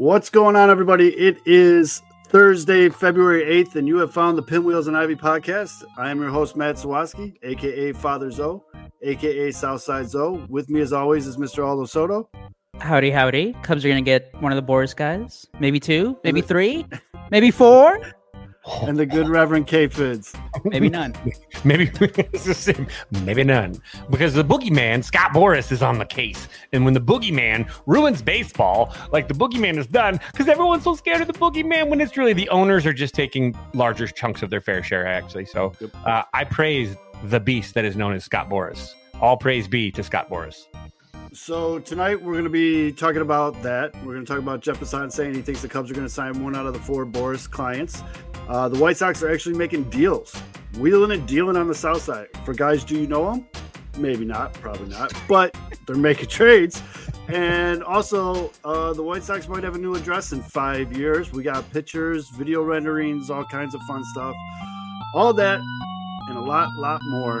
What's going on, everybody? It is Thursday, February 8th, and you have found the Pinwheels and Ivy podcast. I am your host, Matt Sawaski, aka Father Zoe, aka Southside Zoe. With me, as always, is Mr. Aldo Soto. Howdy, howdy. Cubs are going to get one of the Boras guys. Maybe two, maybe three, maybe four, And the good Reverend K Foods. maybe none. Maybe it's the same. Maybe none. Because the boogeyman, Scott Boras, is on the case. And when the boogeyman ruins baseball, like the boogeyman is done, because everyone's so scared of the boogeyman when it's really the owners are just taking larger chunks of their fair share, actually. So uh, I praise the beast that is known as Scott Boras. All praise be to Scott Boras. So tonight we're going to be talking about that. We're going to talk about Jeff Passan saying he thinks the Cubs are going to sign one out of the four Boras clients. Uh, the White Sox are actually making deals, wheeling and dealing on the South Side. For guys, do you know them? Maybe not, probably not, but they're making trades. And also, uh, the White Sox might have a new address in five years. We got pictures, video renderings, all kinds of fun stuff. All that and a lot, lot more.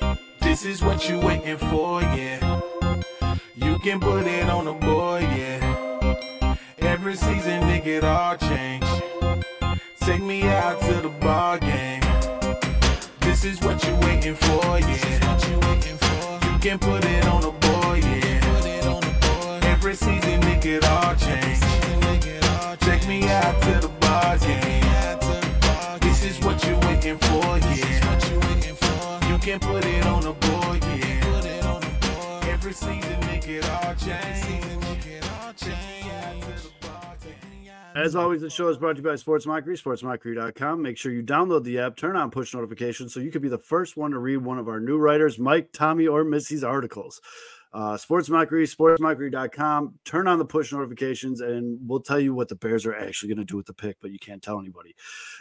This is what you waiting for, yeah. You can put it on the board, yeah. Every season, nigga, it all change. Take me out to the ball game. This is what you waiting for, yeah. You can put it on the board, yeah. Every season, nigga, it all change. Take me out to the ball game. This is what you waiting for, yeah. You can put it it all change. As always, the show is brought to you by Sports Mockery, sportsmockery.com. Make sure you download the app, turn on push notifications so you can be the first one to read one of our new writers, Mike, Tommy, or Missy's articles. Uh, Sports Mockery, sportsmockery.com. Turn on the push notifications, and we'll tell you what the Bears are actually going to do with the pick, but you can't tell anybody.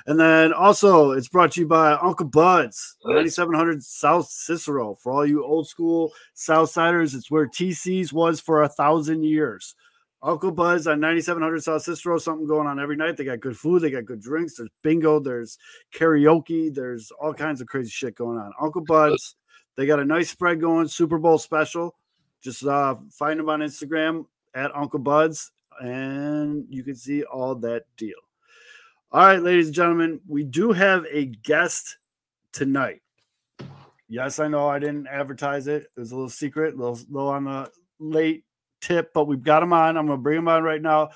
And then also, it's brought to you by Uncle Bud's, 9700 South Cicero. For all you old school Southsiders, it's where TC's was for a thousand years. Uncle Bud's on 9700 South Cicero, something going on every night. They got good food, they got good drinks. There's bingo, there's karaoke, there's all kinds of crazy shit going on. Uncle Bud's, they got a nice spread going, Super Bowl special. Just uh, find them on Instagram at Uncle Buds, and you can see all that deal. All right, ladies and gentlemen, we do have a guest tonight. Yes, I know I didn't advertise it. It was a little secret, a little, on the late tip, but we've got him on. I'm going to bring him on right now.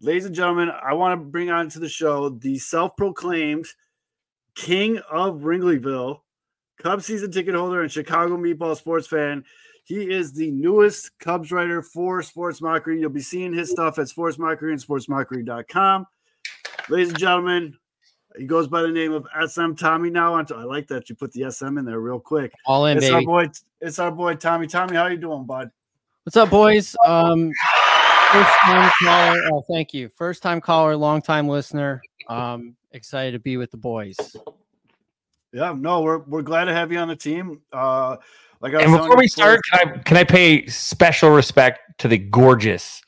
Ladies and gentlemen, I want to bring on to the show the self proclaimed king of Wrigleyville, Cubs season ticket holder, and Chicago meatball sports fan. He is the newest Cubs writer for Sports Mockery. You'll be seeing his stuff at Sports Mockery and sportsmockery.com. Ladies and gentlemen, he goes by the name of SM Tommy now. I like that you put the SM in there real quick. All in, It's baby. our boy. It's our boy Tommy. Tommy, how you doing, bud? What's up, boys? Um, first time caller. Oh, thank you. First time caller, long time listener. Um, excited to be with the boys. Yeah, no, we're we're glad to have you on the team. Uh, like I was And before we start, can I can I pay special respect to the gorgeous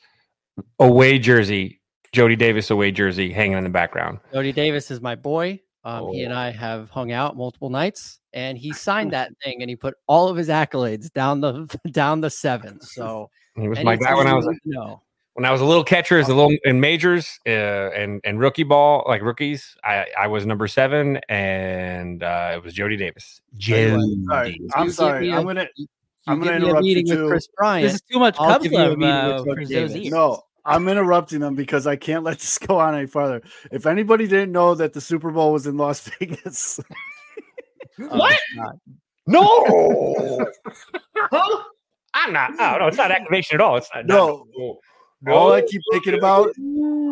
away jersey, Jody Davis away jersey hanging in the background? Jody Davis is my boy. Um, He and Oh. I have hung out multiple nights, and he signed that thing, and he put all of his accolades down the down the seven. So He was my guy when I was need to know. When I was a little catcher, as a little in majors uh, and and rookie ball, like rookies. I I was number seven, and uh, it was Jody Davis. Jody. all right, I'm sorry. I'm gonna You I'm gonna give a interrupt you too. with Kris Bryant. This is too much I'll Cubs give you a love uh, for those ears. no. I'm interrupting them because I can't let this go on any farther. If anybody didn't know that the Super Bowl was in Las Vegas, Oh, What? God. No, huh? I'm not. Oh no, it's not activation at all. It's not. No. No. all I keep thinking about,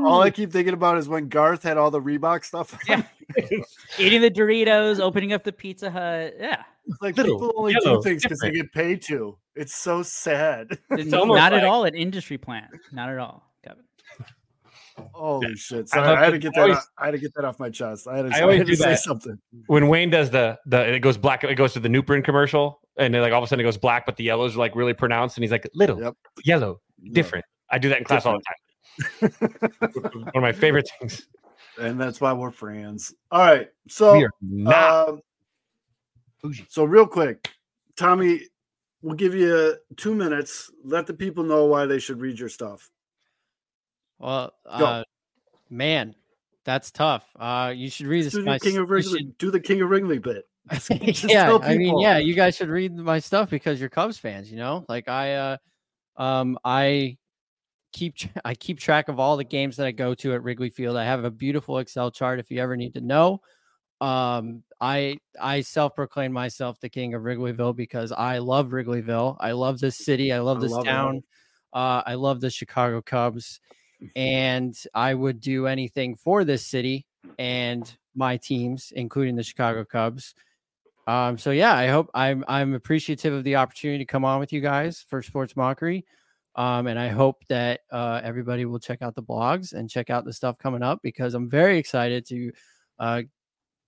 all I keep thinking about is when Garth had all the Reebok stuff. Yeah. Eating the Doritos, opening up the Pizza Hut. Yeah. It's like Little people only yellow, do things because they get paid to. It's so sad. It's almost not at all an industry plan. Not at all, Kevin. Holy shit! I Sorry, love I, had to to get that. always- Off, I had to get that off my chest. I had to, I I had to say something. when Wayne does the the it goes black, it goes to the Nuprin commercial, and then like all of a sudden it goes black, but the yellows are like really pronounced, and he's like little, Yep. yellow, different. I do that in class all the time. One of my favorite things. and that's why we're friends. All right, so we are not um, so real quick, Tommy, we'll give you two minutes. Let the people know why they should read your stuff. Well, Go. uh, man, that's tough. Uh, you should read this. Do my the King of you Wrigley. should- Do the King of Wrigley bit. Just yeah, tell I mean, yeah, you guys should read my stuff because you're Cubs fans. You know, like I, uh, um, I keep I keep track of all the games that I go to at Wrigley Field. I have a beautiful Excel chart if you ever need to know. Um, I I self-proclaim myself the king of Wrigleyville because I love Wrigleyville. I love this city. I love I this love town. Uh, I love the Chicago Cubs, and I would do anything for this city and my teams, including the Chicago Cubs. Um, so yeah, I hope I'm I'm appreciative of the opportunity to come on with you guys for Sports Mockery. Um, and I hope that uh, everybody will check out the blogs and check out the stuff coming up because I'm very excited to uh,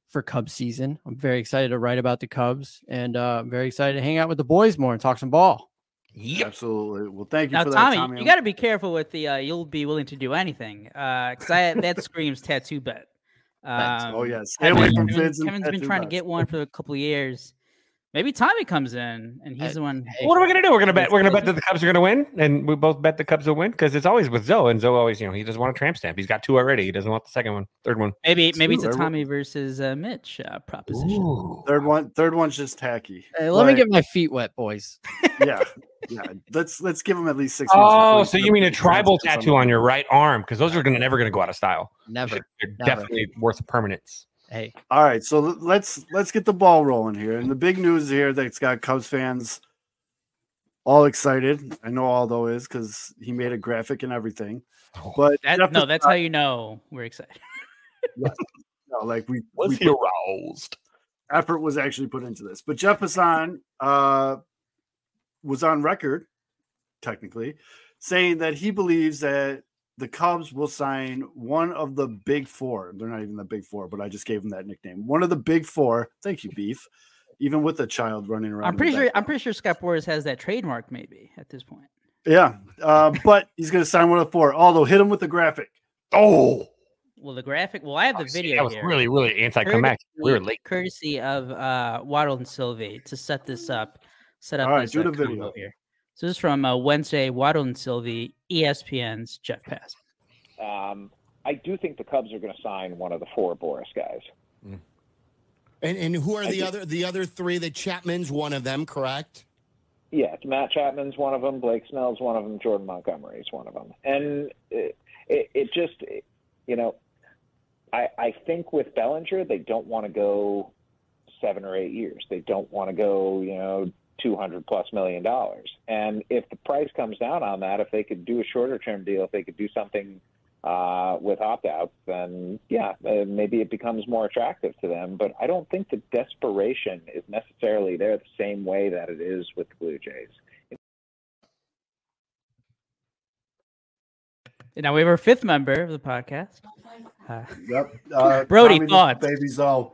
for Cubs season. I'm very excited to write about the Cubs and uh, I'm very excited to hang out with the boys more and talk some ball. Absolutely. Well, thank you Now, for that, Tommy, Tommy. you got to be careful with the. Uh, you'll be willing to do anything, because I that screams tattoo bet. Um, oh yes, stay Kevin, away from Kevin, Vince and Kevin's been tattoo trying to get one for a couple of years. Maybe Tommy comes in and he's Uh, the one. hey, What are we gonna do? We're gonna bet. We're gonna bet that the Cubs are gonna win, and we both bet the Cubs will win because it's always with Zoe, and Zoe always, you know, he doesn't want a tramp stamp. He's got two already. He doesn't want the second one, third one. Maybe maybe it's a everyone- Tommy versus uh, Mitch uh, proposition. Ooh. Third one, third one's just tacky. Hey, let me get my feet wet, boys. yeah, yeah. Let's let's give him at least six. Oh, before so you mean a tribal tattoo on your right arm? Because those are gonna never gonna go out of style. Never. They're Never. definitely worth permanence. Hey, All right, so let's let's get the ball rolling here. And the big news here that's got Cubs fans all excited. I know Aldo is because he made a graphic and everything. But That, no, that's not- how you know we're excited. no, like we, Was we he put- aroused? effort was actually put into this. But Jeff Passan uh, was on record, technically, saying that he believes that the Cubs will sign one of the big four. They're not even the big four, but I just gave them that nickname. One of the big four. Thank you, Beef. Even with a child running around. I'm pretty sure. I'm pretty sure Scott Boras has that trademark maybe at this point. Yeah, uh, but he's going to sign one of the four. Although hit him with the graphic. Oh, Well, the graphic. Well, I have the Oh, see, video That was here. really, really anticlimactic. We were late. Courtesy of uh, Waddle and Silvy to set this up. Set up All right, this do uh, the video. here. So this is from uh, Wednesday. Waddle and Silvy, ESPN's Jeff Pass. Um, I do think the Cubs are going to sign one of the four Boras guys. And and who are I the do. other the other three? The Chapman's one of them, correct? Yeah, Matt Chapman's one of them, Blake Snell's one of them, Jordan Montgomery's one of them, and it, it, it just, you know, I I think with Bellinger they don't want to go seven or eight years. They don't want to go, you know, two hundred plus million dollars. And if the price comes down on that, if they could do a shorter term deal, if they could do something uh, with opt outs, then yeah, uh, maybe it becomes more attractive to them. But I don't think the desperation is necessarily there the same way that it is with the Blue Jays. Now we have our fifth member of the podcast. Uh, Yep. Uh, Brody, Tommy, thoughts? Baby Zoe.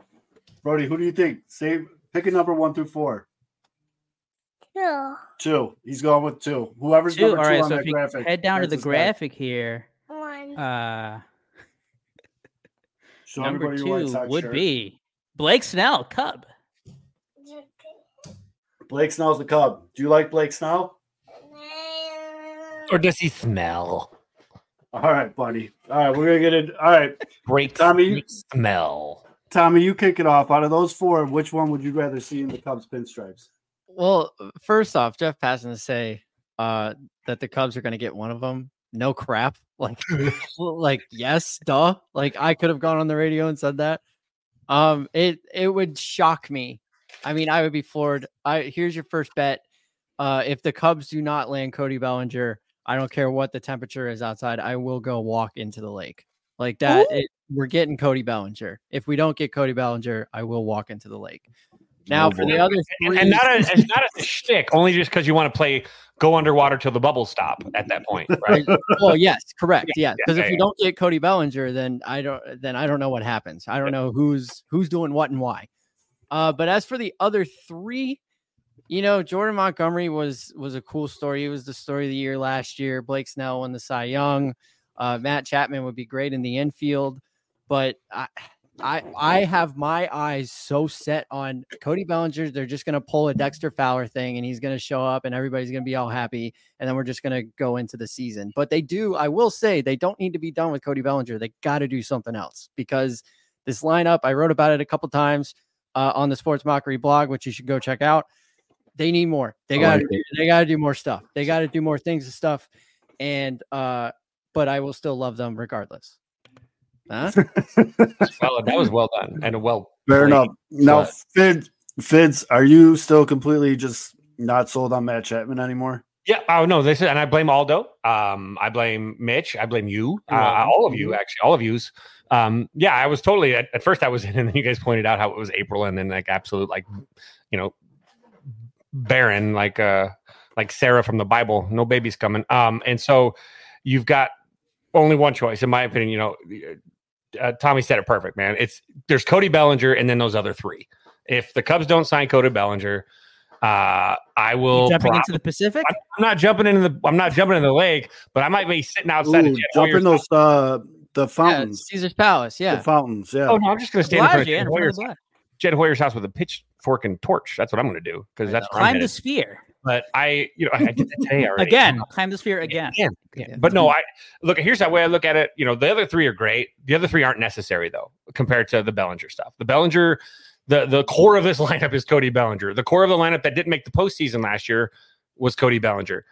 Brody, who do you think? Say, pick a number one through four. Two. Two. He's going with two. Whoever's two. number All two right. on So that if you graphic. head down to the his guy. graphic here, One. uh, Show number everybody your two would shirt. be Blake Snell, Cub. Blake Snell's the Cub. Do you like Blake Snell? Or does he smell? All right, buddy. All right, we're gonna get it. All right, Break Tommy, smell. Tommy, you kick it off. Out of those four, which one would you rather see in the Cubs pinstripes? Well, first off, Jeff Passan to say uh, that the Cubs are going to get one of them. No crap. Like, like yes, duh. Like I could have gone on the radio and said that. Um, it it would shock me. I mean, I would be floored. I here's your first bet. Uh, if the Cubs do not land Cody Bellinger, I don't care what the temperature is outside. I will go walk into the lake like that. It, we're getting Cody Bellinger. If we don't get Cody Bellinger, I will walk into the lake. Now Oh, for boy. the other And, three, and not a, it's not a shtick, only just because you want to play go underwater till the bubbles stop at that point, right? well, yes, correct, yeah. Because yeah, if you don't get Cody Bellinger, then I don't, then I don't know what happens. I don't know who's who's doing what and why. Uh, but as for the other three, you know, Jordan Montgomery was was a cool story. He was the story of the year last year. Blake Snell won the Cy Young. Uh, Matt Chapman would be great in the infield, but I, I I have my eyes so set on Cody Bellinger. They're just gonna pull a Dexter Fowler thing, and he's gonna show up, and everybody's gonna be all happy, and then we're just gonna go into the season. But they do, I will say, they don't need to be done with Cody Bellinger. They got to do something else because this lineup. I wrote about it a couple times uh, on the Sports Mockery blog, which you should go check out. They need more. They got to they got to do more stuff. They got to do more things and stuff. And uh, but I will still love them regardless. Huh? well, that was well done and well. Fair played. enough. Now, but- Fid, Fids, are you still completely just not sold on Matt Chapman anymore? Yeah. Oh no. This is, and I blame Aldo. Um, I blame Mitch. I blame you. You're Uh, welcome. all of you, actually, all of yous. Um, yeah, I was totally at, at first. I was in, and then you guys pointed out how it was April, and then like absolute, like, you know, barren, like uh, like Sarah from the Bible. No babies coming. Um, and so you've got only one choice, in my opinion. You know, uh, Tommy said it perfect, man. It's there's Cody Bellinger, and then those other three. If the Cubs don't sign Cody Bellinger, uh, I will jumping prob- into the Pacific. I'm, I'm not jumping into the I'm not jumping in the lake, but I might be sitting outside Ooh, of jump in those uh the yeah, fountains. Caesar's Palace. Yeah, the fountains, yeah. Oh no, I'm just gonna stand in front of Jed in front Hoyer's. Jed Hoyer's house with a pitchfork and torch. That's what I'm gonna do because that's Climb the sphere But I, you know, I, I did that today already. again. Climb the sphere again. Again. Yeah. But no, I look. Here's the way I look at it. You know, the other three are great. The other three aren't necessary though, compared to the Bellinger stuff. The Bellinger, the the core of this lineup is Cody Bellinger. The core of the lineup that didn't make the postseason last year was Cody Bellinger,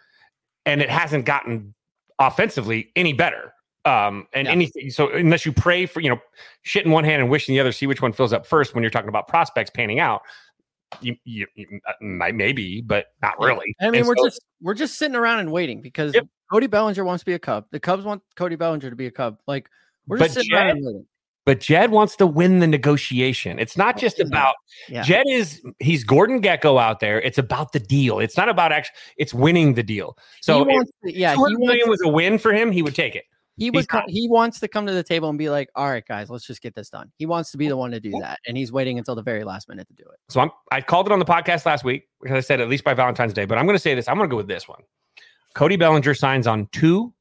and it hasn't gotten offensively any better. Um, and Yeah. anything. So unless you pray for, you know, shit in one hand and wish in the other, see which one fills up first. When you're talking about prospects panning out, you, you, you uh, maybe, but not really. I mean, And we're so- just we're just sitting around and waiting because Yep. Cody Bellinger wants to be a Cub. The Cubs want Cody Bellinger to be a Cub. Like we're just sitting around Jed- and waiting. But Jed wants to win the negotiation. It's not just about Yeah. Jed is he's Gordon Gekko out there. It's about the deal. It's not about actually it's winning the deal. So he if yeah, he wants, million was a win for him, he would take it. He he's would come, he wants to come to the table and be like, all right, guys, let's just get this done. He wants to be the one to do that, and he's waiting until the very last minute to do it. So I'm I called it on the podcast last week because I said at least by Valentine's Day, but I'm going to say this. I'm going to go with this one. Cody Bellinger signs on 2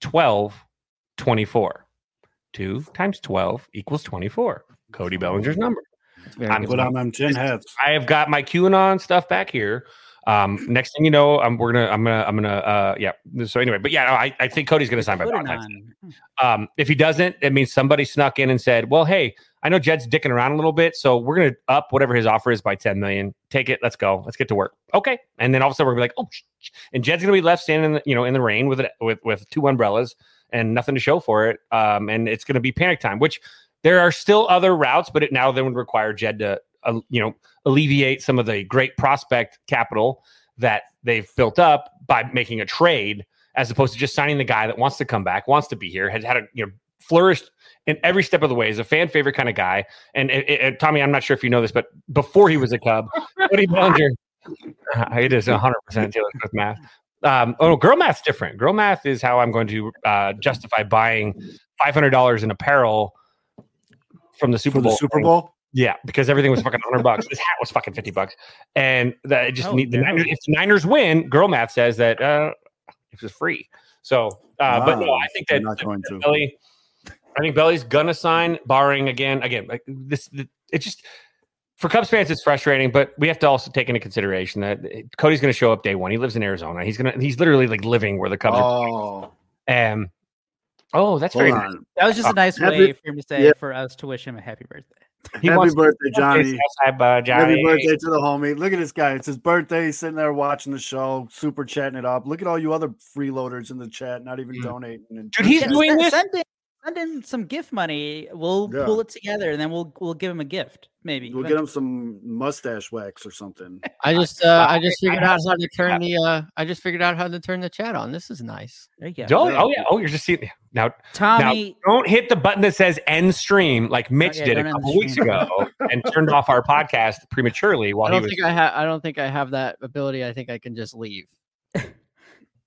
12 24. 2 times 12 equals 24. Cody Bellinger's number. I'm good. Put on them tin hats. I have got my QAnon stuff back here. Um, next thing you know, I'm we're gonna I'm gonna I'm gonna uh yeah. So anyway, but yeah, I, I think Cody's gonna sign by Put it Valentine's. Day. on. Um, if he doesn't, it means somebody snuck in and said, "Well, hey, I know Jed's dicking around a little bit, so we're gonna up whatever his offer is by 10 million. Take it, let's go, let's get to work." Okay, and then all of a sudden we're gonna be like, "Oh," sh- sh-" and Jed's gonna be left standing, in the, you know, in the rain with it with with two umbrellas and nothing to show for it. Um, and it's gonna be panic time, which there are still other routes, but it now then would require Jed to, uh, you know, alleviate some of the great prospect capital that they've built up by making a trade as opposed to just signing the guy that wants to come back, wants to be here, has had a you know flourished in every step of the way, is a fan favorite kind of guy. And, and- and Tommy, I'm not sure if you know this, but before he was a Cub, Cody Bellinger, it is 100 percent Taylor Swift math. Um, oh no, girl math's different. Girl math is how I'm going to uh, justify buying $500 in apparel from the Super For Bowl. the Super Bowl? Yeah, because everything was fucking hundred bucks. This hat was fucking fifty bucks, and that it just Oh, need the. Niners, if the Niners win, girl math says that uh, it was free. So, uh, but no, I think They're that, not going to. Belly, I think Belly's gonna sign, barring again, again, like this. It just for Cubs fans, it's frustrating, but we have to also take into consideration that Cody's going to show up day one. He lives in Arizona. He's gonna, he's literally like living where the Cubs are. Oh, Um, oh, that's hold very nice. That was just a nice Happy- way for him to say yeah. for us to wish him a happy birthday. He Happy wants birthday, Johnny. Southside, Johnny. Happy birthday to the homie. Look at this guy. It's his birthday. He's sitting there watching the show, super chatting it up. Look at all you other freeloaders in the chat, not even Mm. donating. And Dude, he's doing this. Send, him, send in some gift money. We'll Yeah. pull it together, and then we'll we'll give him a gift. Maybe We'll get him some mustache wax or something. I just uh, I I- just I figured out how to turn the uh I just figured out how to turn the chat on. This is nice. There you go. Don't, oh yeah. Oh, you're just seeing now. Tommy, Don't hit the button that says end stream like Mitch yeah, did a don't end the couple weeks stream. ago and turned off our podcast prematurely while I he don't was. think I have I don't think I have that ability. I think I can just leave.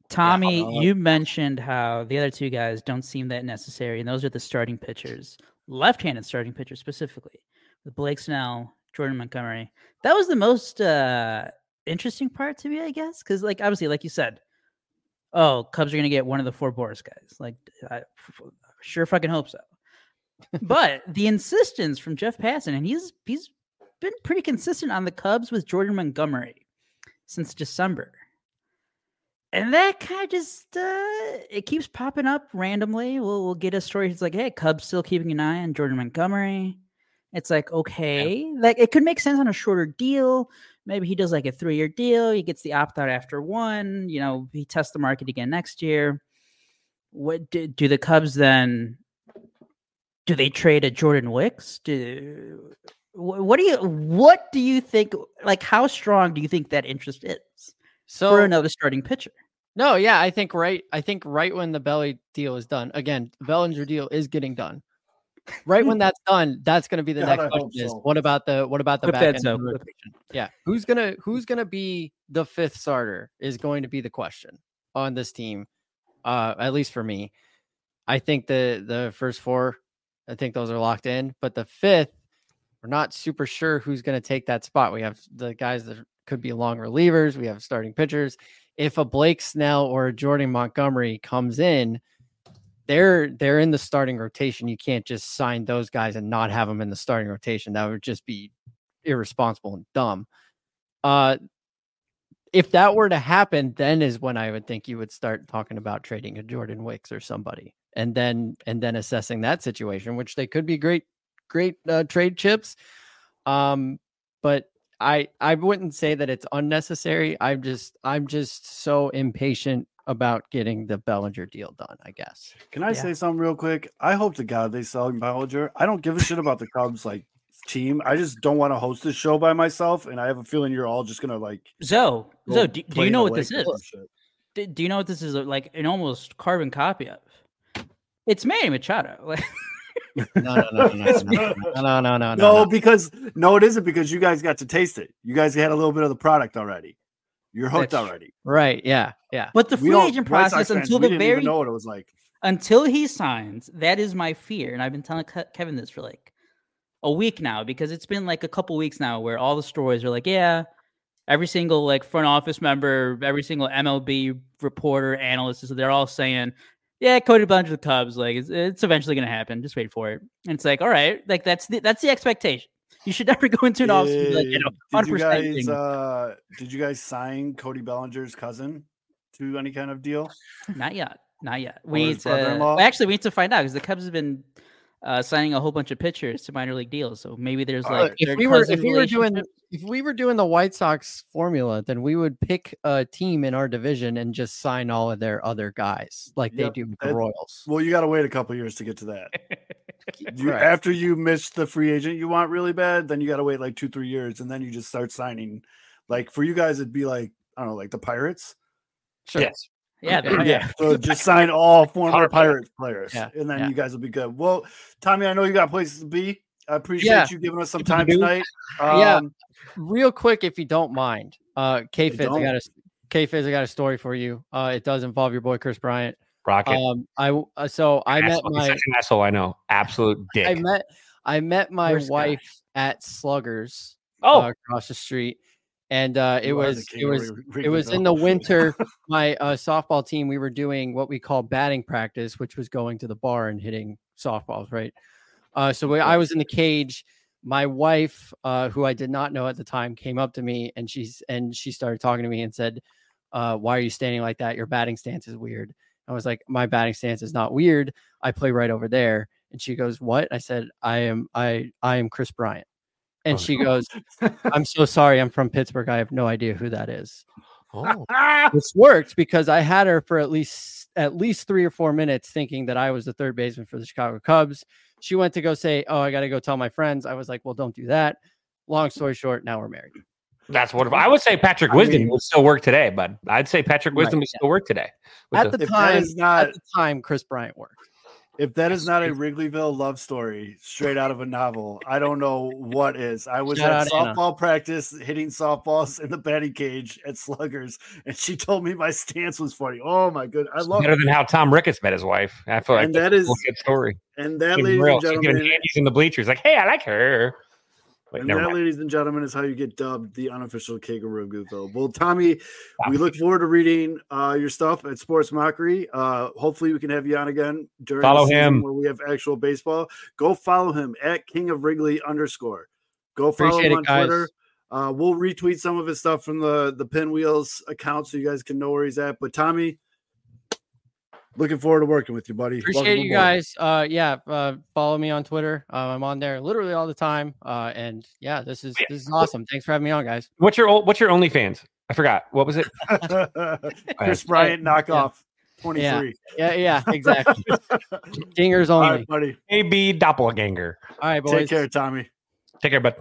Tommy, uh, you mentioned how the other two guys don't seem that necessary, and those are the starting pitchers, left-handed starting pitchers specifically, with Blake Snell, Jordan Montgomery. That was the most uh, interesting part to me, I guess, because like obviously, like you said, oh, Cubs are gonna get one of the four Boras guys. Like, I sure fucking hope so. but the insistence from Jeff Passan, and he's he's been pretty consistent on the Cubs with Jordan Montgomery since December and that kind of just uh, it keeps popping up randomly. We'll we'll get a story. It's like, hey, Cubs still keeping an eye on Jordan Montgomery. It's like, okay, like it could make sense on a shorter deal. Maybe he does like a three year deal. He gets the opt out after one. You know, he tests the market again next year. What do, do the Cubs then? Do they trade a Jordan Wicks? Do wh- what do you what do you think? Like, how strong do you think that interest is So for another starting pitcher? no, yeah, I think right. I think right when the Belly deal is done, again, the Bellinger deal is getting done. Right when that's done, that's going to be the God, next I question: is so. what about the what about the back end? Zoe, of the clip rotation? Yeah, who's gonna who's gonna be the fifth starter is going to be the question on this team. Uh, at least for me, I think the the first four, I think those are locked in, but the fifth, we're not super sure who's going to take that spot. We have the guys that could be long relievers. We have starting pitchers. If a Blake Snell or a Jordan Montgomery comes in, they're they're in the starting rotation. You can't just sign those guys and not have them in the starting rotation. That would just be irresponsible and dumb. Uh, if that were to happen, then is when I would think you would start talking about trading a Jordan Wicks or somebody, and then and then assessing that situation, which they could be great great uh, trade chips. Um, but I I wouldn't say that it's unnecessary. I'm just I'm just so impatient about getting the Bellinger deal done. I guess. Can I Yeah. say something real quick? I hope to God they sell Bellinger. I don't give a shit about the Cubs like team. I just don't want to host this show by myself, and I have a feeling you're all just gonna like. Zoe, go Zoe, do, do you know what this is? Do, do you know what this is? Like an almost carbon copy of? It's Manny Machado. Like, No, no, no, no, no, no, no, no, no, no, No, because no, it isn't because you guys got to taste it. You guys had a little bit of the product already. You're hooked That's already. Right? Yeah, yeah. but the free agent process fans, until the didn't even very know what it was like. until he signs, that is my fear, and I've been telling Kevin this for like a week now because it's been like a couple weeks now where all the stories are like, yeah, every single like front office member, every single MLB reporter, analyst, is they're all saying, yeah, Cody Bellinger to the Cubs, like it's, it's eventually going to happen. Just wait for it. And it's like, all right, like that's the that's the expectation. You should never go into an offseason like you know, Did you guys uh did you guys sign Cody Bellinger's cousin to any kind of deal? Not yet. Not yet. We need to, actually we need to find out because the Cubs have been uh, signing a whole bunch of pitchers to minor league deals. So maybe there's Uh, like if we were if we were doing if we were doing the White Sox formula, then we would pick a team in our division and just sign all of their other guys like Yep, they do with the that- Royals. Well, you gotta wait a couple years to get to that. You, Correct. after you miss the free agent you want really bad, then you gotta wait like two, three years, and then you just start signing. Like for you guys, it'd be like I don't know, like the Pirates. Sure. Yes. Yeah, they're- Yeah. So just sign all former 100%. Pirates players, Yeah, and then yeah. you guys will be good. Well, Tommy, I know you got places to be. I appreciate Yeah. you giving us some People to time do. tonight. Yeah. Um, Real quick, if you don't mind, uh, K Fizz, I don't. got a K Fizz, I got a story for you. Uh, it does involve your boy Kris Bryant. Rocket. Um, I w- uh, so I met Asshole. He's my such an asshole. I know. Absolute dick. I met I met my Worst guy. wife at Sluggers oh, uh, across the street, and uh, it you are the was it was it was in the winter. My uh, softball team, we were doing what we call batting practice, which was going to the bar and hitting softballs. Right. Uh, so we, I was in the cage. My wife, uh, who I did not know at the time, came up to me and she's and she started talking to me and said, uh, "Why are you standing like that? Your batting stance is weird." I was like, "My batting stance is not weird. I play right over there." And she goes, "What?" I said, "I am I I am Kris Bryant." And Oh, she goes, "I'm so sorry. I'm from Pittsburgh. I have no idea who that is." Oh. This worked because I had her for at least at least three or four minutes, thinking that I was the third baseman for the Chicago Cubs. She went to go say, "Oh, I got to go tell my friends." I was like, "Well, don't do that." Long story short, now we're married. That's what I would say. Patrick I Wisdom mean- would still work today, but I'd say Patrick Right, Wisdom would yeah. still work today. At the, If that time, not- at the time, Kris Bryant worked. If that is not a Wrigleyville love story straight out of a novel, I don't know what is. I was Shout at out Anna. softball practice hitting softballs in the batting cage at Sluggers, and she told me my stance was funny. Oh my good, I love better it. than how Tom Ricketts met his wife. I feel like And that is- a good story. And that, ladies real. and gentlemen, candies in the bleachers, like, "Hey, I like her." Wait, and that, mind. ladies and gentlemen, is how you get dubbed the unofficial King of Wrigleyville. Well, Tommy, we look forward to reading uh, your stuff at Sports Mockery. Uh, hopefully, we can have you on again during Follow him. where we have actual baseball. Go follow him at King of Wrigley underscore. Go follow Appreciate him on guys. Twitter. Uh, we'll retweet some of his stuff from the the Pinwheels account so you guys can know where he's at. But Tommy, looking forward to working with you, buddy. Appreciate Welcome you guys. Uh, yeah, uh, follow me on Twitter. Uh, I'm on there literally all the time. Uh, and yeah, this is this is awesome. Thanks for having me on, guys. What's your ol- What's your OnlyFans? I forgot. What was it? Kris Bryant knockoff. 23. Yeah, yeah, exactly. Dingers only. right, buddy. AB Doppelganger. All right, boys. Take care, Tommy. Take care, bud.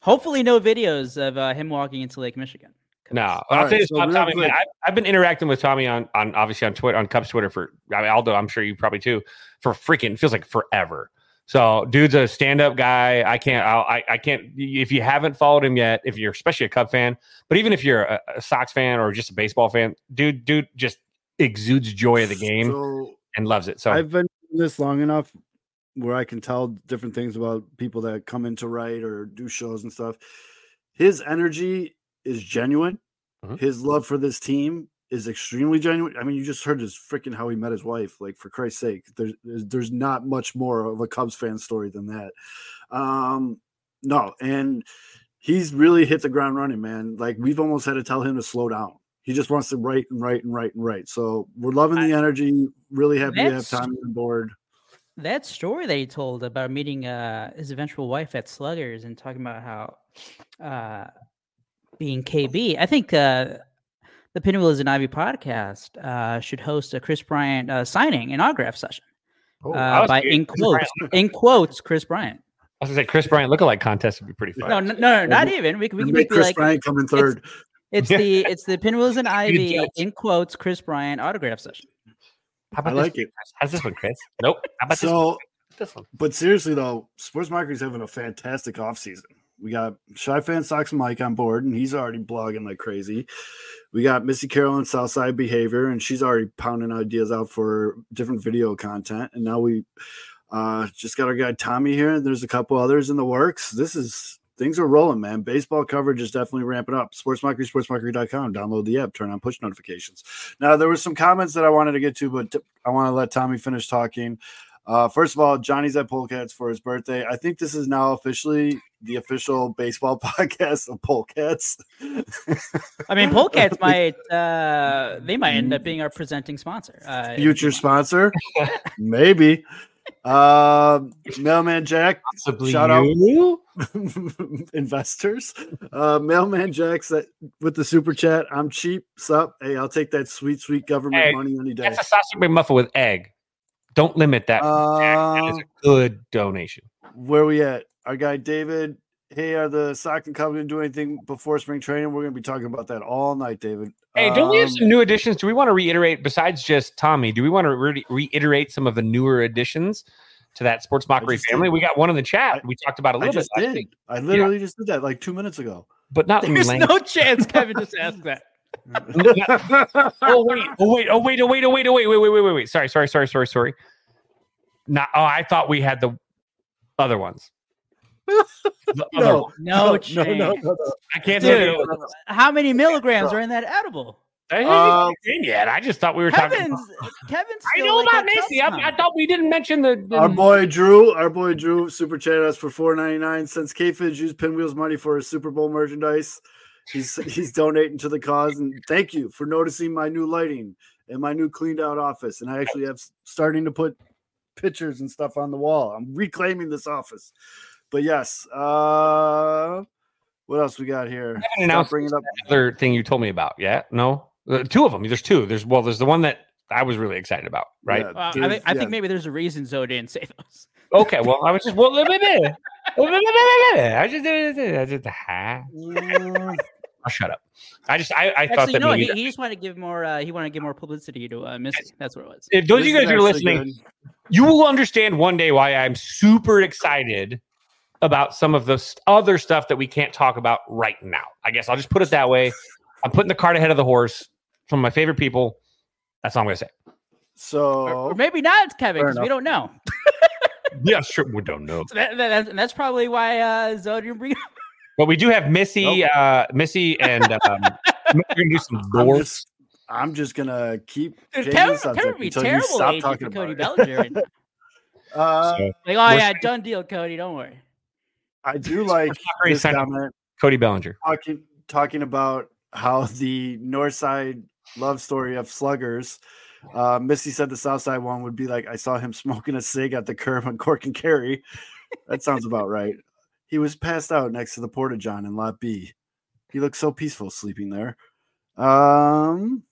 Hopefully, no videos of uh, him walking into Lake Michigan. No, I'll right, say this so about Tommy. Man, I, I've been interacting with Tommy on, on obviously on Twitter on Cubs Twitter for I mean, Aldo. I'm sure you probably too for freaking feels like forever. So, dude's a stand up guy. I can't. I I can't. If you haven't followed him yet, if you're especially a Cub fan, but even if you're a, a Sox fan or just a baseball fan, dude, dude just exudes joy of the game So and loves it. So I've been doing this long enough where I can tell different things about people that come in to write or do shows and stuff. His energy is genuine. Mhm. His love for this team is extremely genuine. I mean, you just heard his freaking how he met his wife. Like for Christ's sake, there's there's- not much more of a Cubs fan story than that. Um, no, and he's really hit the ground running, man. Like we've almost had to tell him to slow down. He just wants to write and write and write and write. So we're loving the energy. Really happy to have Tommy on board. That story that he told about meeting uh, his eventual wife at Sluggers and talking about how uh, being KB, I think uh, the is an Ivy podcast uh, should host a Kris Bryant uh, signing and autograph session Oh, uh, by in quotes in quotes Kris Bryant. I was gonna say Kris Bryant lookalike contest would be pretty fun. No, no, no, no, not even. We, can- we We can make make Chris like Bryant come in third. it's Yeah. the it's the Pinwheels and Ivy in quotes Kris Bryant autograph session. How I about like this, it. How's this one, Chris? Nope. How about this? one? This one. but seriously though, Sports Mockery is having a fantastic offseason. We got Shy Fan Sox Mike on board, and he's already blogging like crazy. We got Missy Carroll on Southside Behavior, and she's already pounding ideas out for different video content. And now we uh, just got our guy Tommy here, and there's a couple others in the works. This is things are rolling, man. Baseball coverage is definitely ramping up. Sports Mockery, sportsmockery.com. Download the app, turn on push notifications. Now, there were some comments that I wanted to get to, but t- I want to let Tommy finish talking. Uh, first of all, Johnny's at Polecats for his birthday. I think this is now officially the official baseball podcast of Polecats. I mean, Polecats might uh, they might end up being our presenting sponsor. Uh, future sponsor, maybe. Uh, Mailman Jack, Possibly shout out you? investors. Uh, Mailman Jack said with the super chat, "I'm cheap. Sup? Hey, I'll take that sweet, sweet government Hey, money any day." That's a sausage McMuffin with egg. Don't limit that. that is Um, a good donation. where are we at? Our guy David. Hey, are the Sock and Cub going to do anything before spring training? We're going to be talking about that all night, David. Hey, don't we have Um, some new additions? Do we want to reiterate, besides just Tommy, do we want to re- reiterate some of the newer additions to that Sports Mockery family? did. We got one in the chat. We talked about a I little bit just last did. I literally just did that like two minutes ago. but not There's no chance Kevin just asked that. oh wait, oh wait, oh wait, oh wait, oh wait, oh wait, wait, wait, wait, wait, wait. Sorry, sorry, sorry, sorry, sorry. Not. Oh, I thought we had the other ones. The other No, one. No, chance. no, no. I can't say Dude, the other how many milligrams are in that edible? I haven't Um, seen yet. I just thought we were talking. Kevin's About, Kevin's. I know like about at Macy. I, I thought we didn't mention the. the Our boy Drew, our boy Drew, super chat us for four ninety nine. Since K-Fidge used Pinwheels money for his Super Bowl merchandise, he's he's donating to the cause. And thank you for noticing my new lighting and my new cleaned out office. And I actually have starting to put pictures and stuff on the wall. I'm reclaiming this office. But yes, uh, What else we got here? haven't Stop announced bringing up. Other thing you told me about, yeah? No, Uh, two of them. There's two. There's well, there's the one that I was really excited about, right? Yeah, Well, I, there's- think, I yeah. think maybe there's a reason Zoe didn't say those. Okay, well, I was just well, I just I just ha. Mm, I'll shut up. I just I, I thought Actually, that no, maybe he, he just wanted to give more. Uh, he wanted to give more publicity to uh, Missy. That's what it was. if those of you guys are listening, good. you will understand one day why I'm super excited about some of the other stuff that we can't talk about right now. I guess I'll just put it that way. I'm putting the cart ahead of the horse. Some of my favorite people. That's all I'm gonna say. So Or, or maybe not, Kevin, because we don't know. Yeah, sure. We don't know, So that, that, and that's probably why uh, Zoe didn't bring it up. But we do have Missy, uh, Missy, and um, we're gonna do some I'm just, I'm just gonna keep Dude, changing Kevin, the subject Kevin would be until you terrible stop talking for Cody. Bellinger. right. Uh, So, like, oh yeah, done deal, Cody. Don't worry. I do like this comment Cody Bellinger. talking talking about how the North Side love story of sluggers. Uh, Missy said the South Side one would be like I saw him smoking a cig at the curb on Cork and Kerry. That sounds about right. He was passed out next to the Porta John in Lot B. He looked so peaceful sleeping there. Um.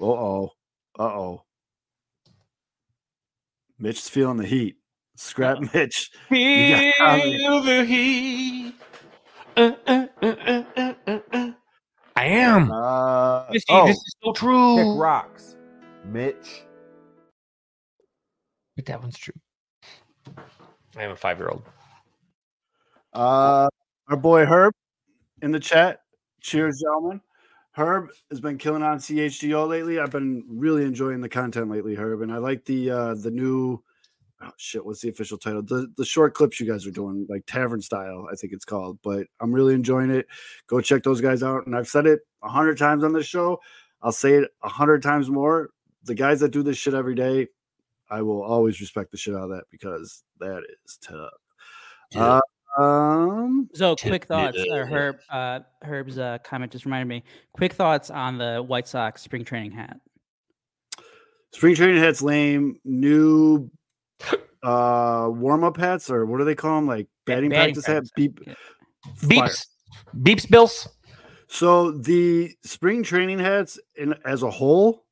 Uh oh. Uh oh. Mitch is feeling the heat. Scrap Mitch. You got. Feel the heat. Uh, uh, uh, uh, uh, uh, uh. I am. Uh, Missy, oh, this is so Kick true. rocks, Mitch. But that one's true. I am a five year old. Uh, our boy Herb in the chat. Cheers, gentlemen. Herb has been killing on CHGO lately. I've been really enjoying the content lately, Herb, and I like the uh the new oh shit, what's the official title? The the short clips you guys are doing, like tavern style, I think it's called. But I'm really enjoying it. Go check those guys out. And I've said it a hundred times on this show. I'll say it a hundred times more. The guys that do this shit every day, I will always respect the shit out of that because that is tough. Yeah. Uh, um, So, quick thoughts. yeah. Uh, Herb, uh, Herb's uh, comment just reminded me. Quick thoughts on the White Sox spring training hat. spring training hats lame. New uh warm up hats or what do they call them? Like batting, practice hat. Beep. Yeah. Beeps. Beeps, Bills. So the spring training hats in as a whole,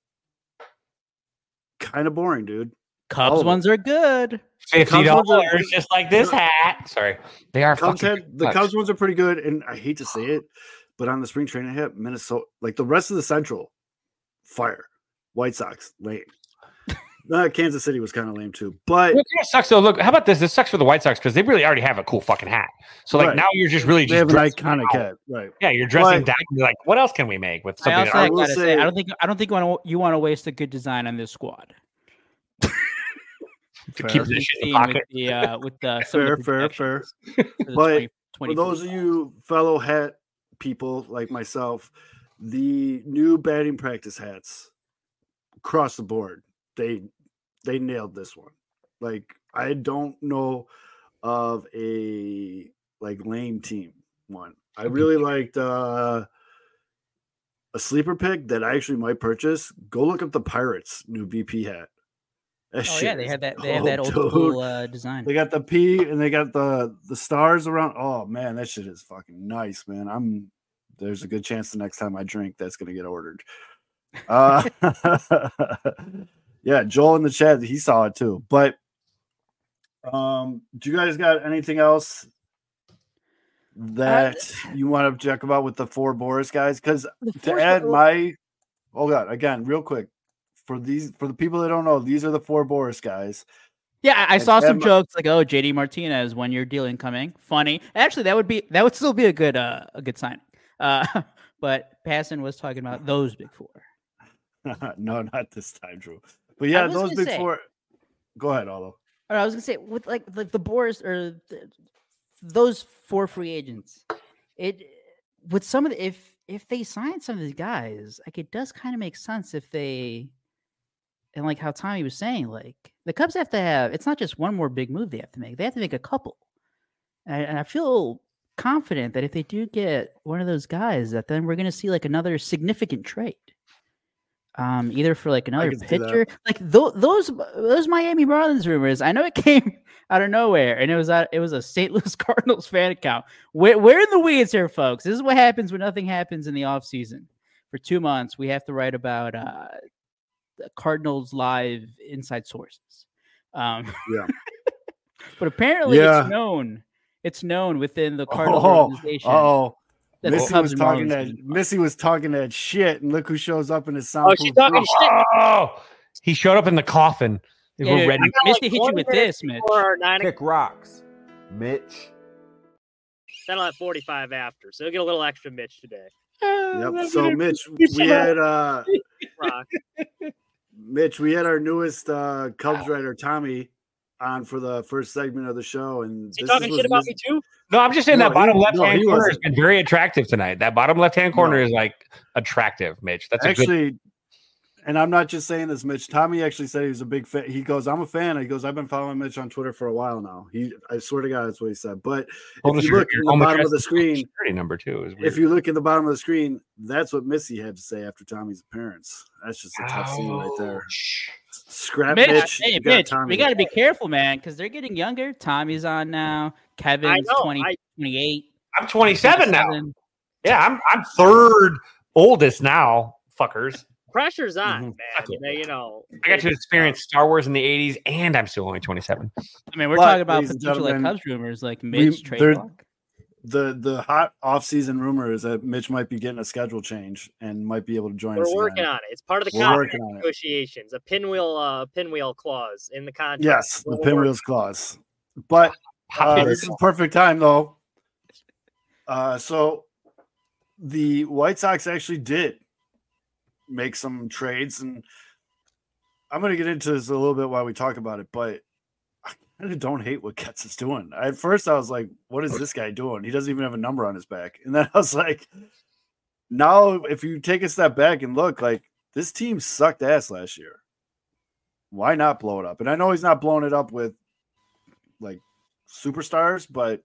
kind of boring, dude. Cubs All of ones are good. Fifty Cubs ones are- dollars, just like this hat. Sorry, they are Cubs fucking had, the nuts. Cubs ones are pretty good, and I hate to say it, but on the spring training hat, Minnesota, like the rest of the Central, fire. White Sox lame. uh, Kansas City was kind of lame too, but Well, It kind of sucks though. Look, how about this? This sucks for the White Sox because they really already have a cool fucking hat. So like Right. now you're just really they just have an iconic hat, right? Yeah, you're dressing But- down. You're like, what else can we make with I something? also that I I gotta say, say- I don't think I don't think you want to you want to waste a good design on this squad. To Fair. keep As this we've in seen the with the uh, with the Fair, the fair, fair. projections for the But 20 For those of you fellow hat people like myself, the new batting practice hats across the board, they they nailed this one. Like I don't know of a like lame team one. I really liked uh a sleeper pick that I actually might purchase. Go look up the Pirates new BP hat. That Oh shit yeah, they is had that they have that old dude. school uh, design. They got the P and they got the the stars around. Oh man, that shit is fucking nice, man. I'm there's a good chance the next time I drink that's gonna get ordered. Uh yeah, Joel in the chat, he saw it too. But um do you guys got anything else that you want to check about with the four Boras guys? Because to add my oh god, again, real quick. For these for the people that don't know, these are the four Boras guys. Yeah, I, I And saw some Emma- jokes like, "Oh, JD Martinez, one year deal incoming." Funny. Actually, that would be that would still be a good uh, a good sign. Uh, but Passan was talking about those big four. no, not this time, Drew. But yeah, those big say- four. Go ahead, Aldo. Or I was gonna say with like like the Boras or the, those four free agents. It with some of the if if they sign some of these guys, like it does kind of make sense if they and like how Tommy was saying, like the Cubs have to have it's not just one more big move they have to make; they have to make a couple. And, and I feel confident that if they do get one of those guys, that then we're going to see like another significant trade. Um, either for like another pitcher, like tho- those those Miami Marlins rumors. I know it came. out of nowhere, and it was a, it was a St. Louis Cardinals fan account. We're, we're in the weeds here, folks. This is what happens when nothing happens in the off season. For two months, we have to write about uh, Cardinals live inside sources. Um, Yeah. but apparently, Yeah. it's known. It's known within the Cardinals Oh, organization. oh. Missy was talking that Missy was talking that shit, and look who shows up in his sound. Oh, she's talking shit. Oh, he showed up in the coffin. They Yeah, were dude, ready. I got hit you with this, Mitch. Or nine Kick rocks. Mitch. Then I'll have 45 after. So you'll get a little extra Mitch today. Yep. So Mitch, we had uh Rock. Mitch, we had our newest uh Cubs writer Tommy on for the first segment of the show, and Is he this talking was shit about Miss- me too? No, I'm just saying No, that bottom left hand he corner has wasn't. been very attractive tonight. That bottom left hand corner No. is like attractive, Mitch. That's a good. Actually, and I'm not just saying this, Mitch. Tommy actually said he was a big fan. He goes, "I'm a fan." He goes, "I've been following Mitch on Twitter for a while now." He, I swear to God, that's what he said. But Told if you your- look your in the bottom of the screen, number two is weird. if you look in the bottom of the screen, that's what Missy had to say after Tommy's appearance. That's just a tough scene right there. Scrap Mitch, Mitch. hey you got Mitch, Tommy. we got to be careful, man, because they're getting younger. Tommy's on now. Kevin's know, 20, I- 28. I'm 27 now. Yeah, I'm I'm third oldest now, fuckers. Pressure's on, Mhm. man. Fuck. They, you know, I got to experience Star Wars in the 80s, and I'm still only 27. I mean, we're But, talking about potential like Cubs rumors, like we- Mitch trade the the hot off-season rumor is that Mitch might be getting a schedule change and might be able to join us. we're working again. on it. It's part of the contract working it. negotiations. A pinwheel, uh, pinwheel clause in the contract. Yes, the We're working- pinwheels clause. But uh, this is a perfect time though. Uh, so the White Sox actually did make some trades, and I'm going to get into this a little bit while we talk about it. But I kind of don't hate what Getz is doing. At first, I was like, "What is oh. this guy doing? He doesn't even have a number on his back." And then I was like, "Now, if you take a step back and look, like this team sucked ass last year. Why not blow it up?" And I know he's not blowing it up with like superstars, but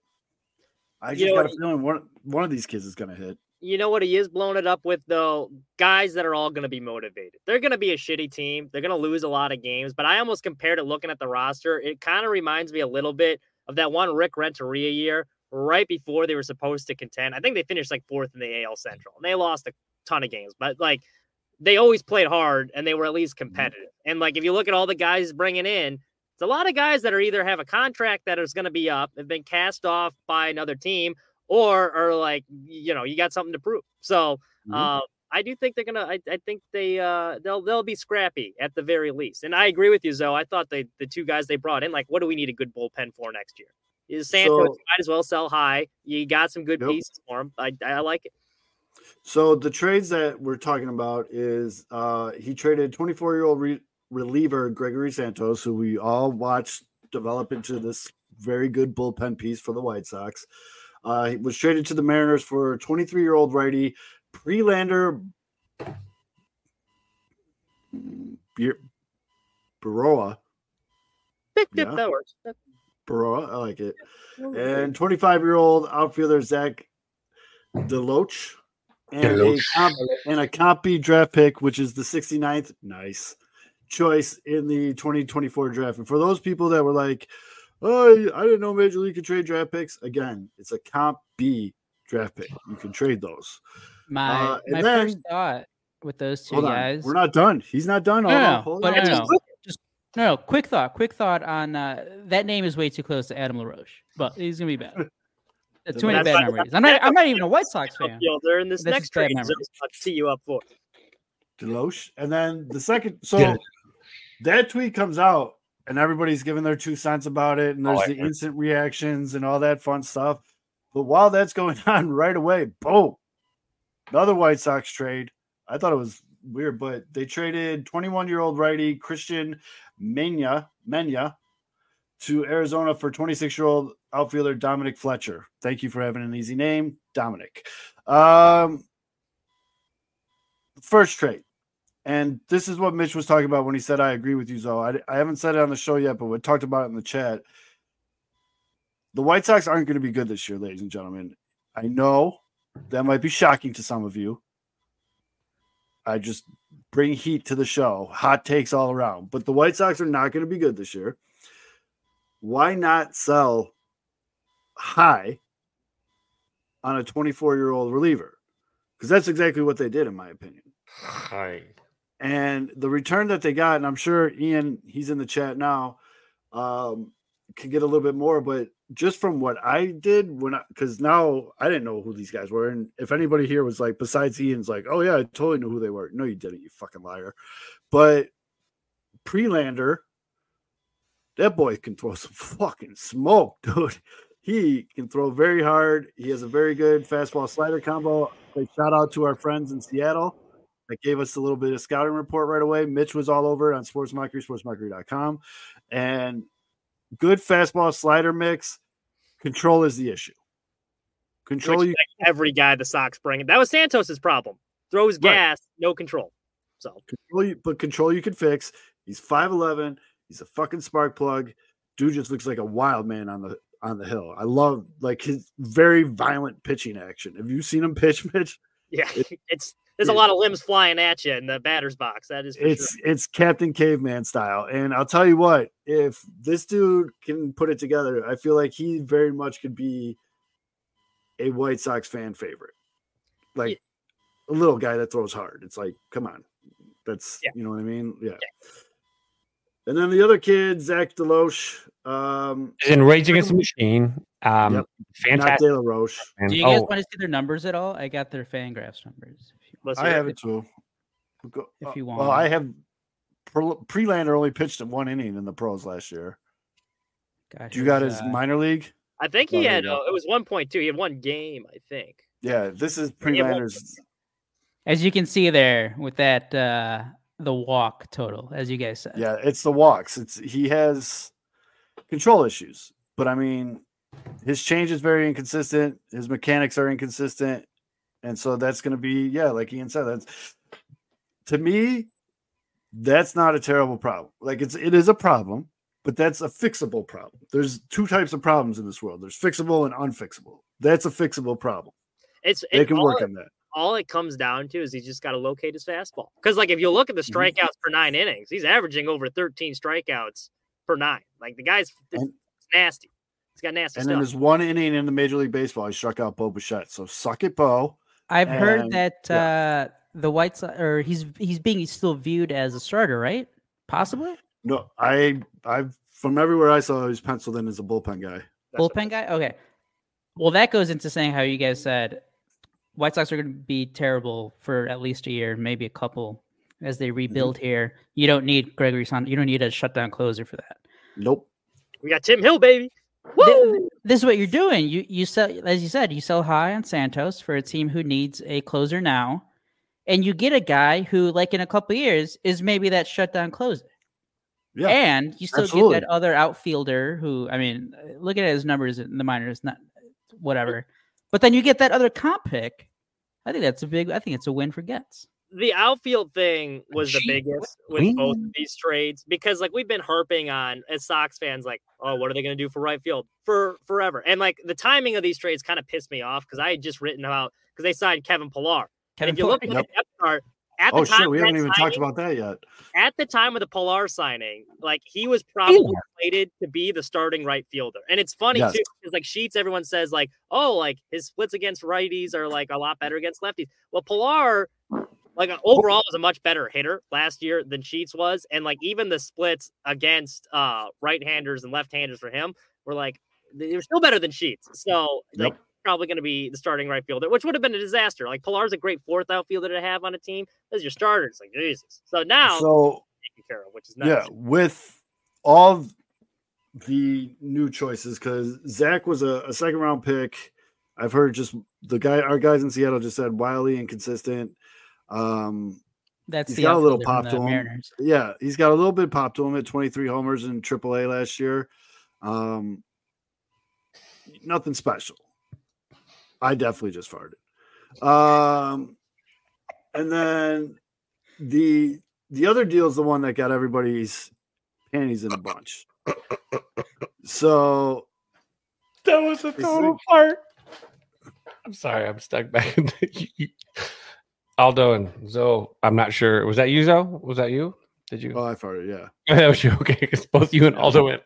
I You just know got a feeling one one of these kids is going to hit. You know what he is blowing it up with though? Guys that are all going to be motivated. They're going to be a shitty team. They're going to lose a lot of games. But I almost compared it looking at the roster. It kind of reminds me a little bit of that one Rick Renteria year right before they were supposed to contend. I think they finished like fourth in the AL Central and they lost a ton of games. But like they always played hard and they were at least mm-hmm. competitive. And like if you look at all the guys bringing in, it's a lot of guys that are either have a contract that is going to be up, have been cast off by another team, or are like, you know, you got something to prove. So Mhm. uh, I do think they're gonna. I, I think they uh they'll they'll be scrappy at the very least. And I agree with you, Zoe. I thought they the two guys they brought in, like, what do we need a good bullpen for next year? Is Santos So- might as well sell high. You got some good Yep. pieces for him. I I like it. So the trades that we're talking about is uh he traded 24 year old re- reliever Gregory Santos, who we all watched develop into this very good bullpen piece for the White Sox. Uh, he was traded to the Mariners for 23 year old righty Prelander Bir- Berroa. Yep, yep, Yeah. that works. Berroa, I like it. And 25 year old outfielder Zach Deloach. And a, Deloach. comp, and a comp B draft pick, which is the 69th, nice choice in the 2024 draft. And for those people that were like, oh, I didn't know Major League could trade draft picks, again, it's a comp B draft pick. You can trade those. My Uh, and my then- first thought with those two Hold on. guys. We're not done. He's not done. No, Hold no, on. no, Hold but on. no, no, just no, no. Quick thought. Quick thought on uh, that name is way too close to Adam LaRoche, but he's gonna be bad. Too many bad memories. I'm not. I'm not even a White Sox fan. Outfielder in this That's next just bad trade. memories. Zoe's about you up for. Deloach. And then the second, so Yeah. that tweet comes out, and everybody's giving their two cents about it, and Oh, there's I the heard. instant reactions and all that fun stuff. But while that's going on right away, boom, another White Sox trade. I thought it was weird, but they traded 21 year old righty Christian Mena Mena to Arizona for 26 year old outfielder Dominic Fletcher. Thank you for having an easy name, Dominic. Um, first trade. And this is what Mitch was talking about when he said, I agree with you, Zoe. I, I haven't said it on the show yet, but we talked about it in the chat. The White Sox aren't going to be good this year, ladies and gentlemen. I know that might be shocking to some of you. I just bring heat to the show, hot takes all around. But the White Sox are not going to be good this year. why not sell high on a 24 year old reliever? Because that's exactly what they did, in my opinion. Hi. And the return that they got, and I'm sure Ian, he's in the chat now, um, can get a little bit more. But just from what I did when I, because now I didn't know who these guys were. And if anybody here was like, besides Ian's like, oh yeah, I totally knew who they were. No, you didn't, you fucking liar. But Prelander, that boy can throw some fucking smoke, dude. He can throw very hard. He has a very good fastball slider combo. Shout out to our friends in Seattle that gave us a little bit of scouting report right away. Mitch was all over it on Sports Mockery, sportsmockery.com. And good fastball slider mix. Control is the issue. Control Which you like every guy the Sox bring. That was Santos's problem. Throws Right. gas, no control. So control you, but control you can fix. He's 5'11. He's a fucking spark plug. Dude just looks like a wild man on the on the hill. I love like his very violent pitching action. Have you seen him pitch, Mitch? yeah, it's there's a lot of limbs flying at you in the batter's box. That is for It's sure. it's Captain Caveman style. And I'll tell you what, if this dude can put it together, I feel like he very much could be a White Sox fan favorite. Like a little guy that throws hard. It's like, come on. That's Yeah. you know what I mean? Yeah. And then the other kid, Zach Deloach, um, Is in Rage Against the Machine. Um, Yep. not fantastic. De La Roche. Do you guys Oh, want to see their numbers at all? I got their Fangraphs numbers. If you, Let's I have it. it too. Go- If you uh, Well, want. I have Pre- Prelander only pitched in one inning in the pros last year. got you got his, his uh, minor league? I think he there had uh, it was 1.2. He had one game, I think. Yeah, this is Prelander's. As you can see there with that uh the walk total, as you guys said. Yeah, it's the walks. It's he has control issues, but I mean, his change is very inconsistent. His mechanics are inconsistent, and so that's going to be yeah, like Ian said. That's to me, that's not a terrible problem. Like it's it is a problem, but that's a fixable problem. There's two types of problems in this world. There's fixable and unfixable. That's a fixable problem. It's They it, can work it, on that. all it comes down to is he just got to locate his fastball. Because like if you look at the Mhm. strikeouts per nine innings, he's averaging over 13 strikeouts per nine. Like the guy's And- nasty. He's got nasty And then there's one inning in the Major League Baseball. He struck out Bo Bichette. So suck it, Bo. I've heard that yeah. uh the White Sox or he's he's being still viewed as a starter, right? Possibly No, I I've from everywhere I saw, he's penciled in as a bullpen guy. That's bullpen guy. Okay, well that goes into saying how you guys said White Sox are going to be terrible for at least a year, maybe a couple, as they rebuild here. You don't need Gregory Son. You don't need a shutdown closer for that. Nope. We got Tim Hill, baby. Th- Woo! This is what you're doing. You you sell as you said, you sell high on Santos for a team who needs a closer now, and you get a guy who, like in a couple years, is maybe that shutdown closer. Yeah. and you still absolutely. get that other outfielder who, I mean, uh, look at his numbers in the minors, not whatever. But then you get that other comp pick. I think that's a big. I think it's a win for Getz. The outfield thing was the biggest with both of these trades because like we've been harping on as Sox fans like oh what are they going to do for right field? For forever. And like the timing of these trades kind of pissed me off because I had just written about because they signed Kevin Pillar. Kevin and if you look at Pillar, the chart at Oh the time shit, we haven't even talked about that yet. at the time of the Pillar signing like he was probably slated to be the starting right fielder. And it's funny Yes. too because like Sheets everyone says like oh like his splits against righties are like a lot better against lefties. Well Pillar like uh, overall was a much better hitter last year than Sheets was, and like even the splits against uh right-handers and left-handers for him were like they were still better than Sheets. So like probably going to be the starting right fielder, which would have been a disaster. Like Pillar's a great fourth outfielder to have on a team as your starter. It's like Jesus. So now So taken care of, which is nice. yeah, with all the new choices, because Zach was a, a second round pick. I've heard just the guy, our guys in Seattle just said wildly inconsistent. Um, that's he's the got a little pop to him. Mariners. Yeah, he's got a little bit pop to him at 23 homers in AAA last year. Um, nothing special. I definitely just farted. Um, and then the the other deal is the one that got everybody's panties in a bunch. So That was a total like- fart. I'm sorry, I'm stuck back in the Aldo and Zoe. I'm not sure. Was that you, Zoe? Was that you? Did you? oh, I farted. Yeah. that was you. Okay, because both you and Aldo went.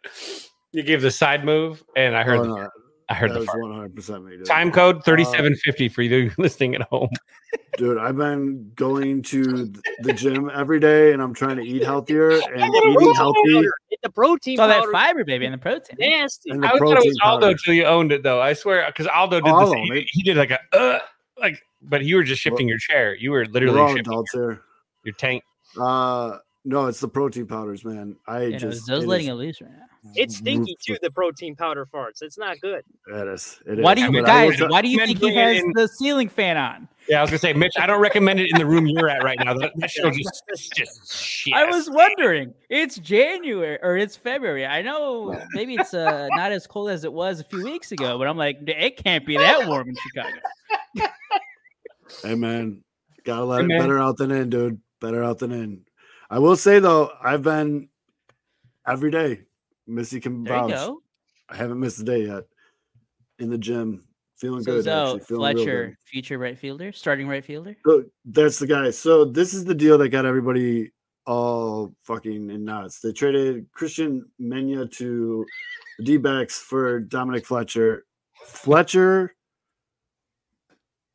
You gave the side move, and I heard. Oh, the, I heard that the fart. one hundred percent me. dude. time code thirty seven fifty for you listening at home. Dude, I've been going to the gym every day, and I'm trying to eat healthier and eating healthy. The protein It's all that fiber, baby, and the protein. Nasty. And the I thought it was protein Aldo powder. till you owned it, though. I swear, because Aldo did the same. own He, he did like a uh, like, but you were just shifting your chair. You were literally We're all shifting adults here. your tank. Uh, no, it's the protein powders, man. I You know, just Zoe's it letting is- it loose right now. It's stinky too. The protein powder farts. It's not good. It is. It Why is. do you But I guys? Why do you think he has in- the ceiling fan on? Yeah, I was gonna say, Mitch. I don't recommend it in the room you're at right now. That, that shit'll just just shit. I was wondering. It's January or it's February. I know maybe it's uh, not as cold as it was a few weeks ago, but I'm like, it can't be that warm in Chicago. Hey man, gotta let Hey, it man. better out than in, dude. Better out than in. I will say though, I've been every day. Missy can There you vouch. go. I haven't missed a day yet in the gym. Feeling So good. Actually. Feeling Fletcher, future right fielder, starting right fielder. So that's the guy. So this is the deal that got everybody all fucking in knots. They traded Christian Mena to the D-backs for Dominic Fletcher. Fletcher,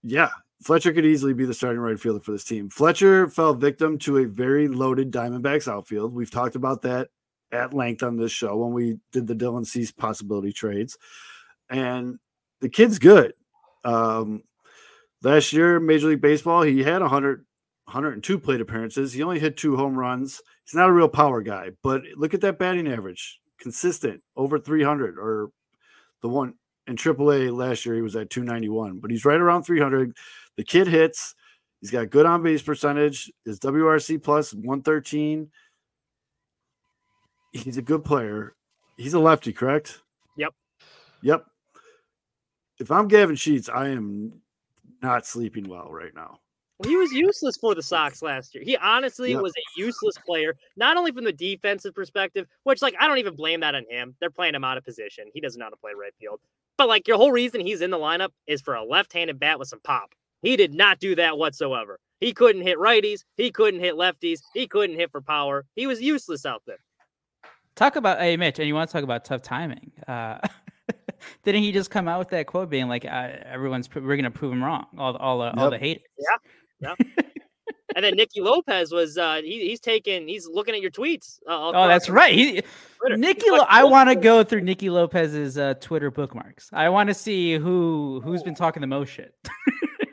yeah, Fletcher could easily be the starting right fielder for this team. Fletcher fell victim to a very loaded Diamondbacks outfield. We've talked about that at length on this show when we did the Dylan Cease possibility trades. And the kid's good. Um, last year, Major League Baseball, he had 100, 102 plate appearances. He only hit two home runs. He's not a real power guy, but look at that batting average consistent over 300 or the one in AAA last year, he was at 291, but he's right around 300. The kid hits. He's got good on base percentage. His WRC plus 113. He's a good player. He's a lefty, correct? Yep. Yep. If I'm Gavin Sheets, I am not sleeping well right now. He was useless for the Sox last year. He honestly Yep. was a useless player, not only from the defensive perspective, which like I don't even blame that on him. They're playing him out of position. He doesn't know how to play right field. But like your whole reason he's in the lineup is for a left-handed bat with some pop. He did not do that whatsoever. He couldn't hit righties. He couldn't hit lefties. He couldn't hit for power. He was useless out there. Talk about hey Mitch, and you want to talk about tough timing? Uh, didn't he just come out with that quote being like, uh, "Everyone's we're gonna prove him wrong." All the all the, all the haters. Yeah. Yeah. and then Nicky Lopez was uh he, he's taking he's looking at your tweets. Uh, Oh, that's right. He, Nicky, Lo- I "Oh, want to go through Nicky Lopez's uh, Twitter bookmarks. I want to see who who's been talking the most shit.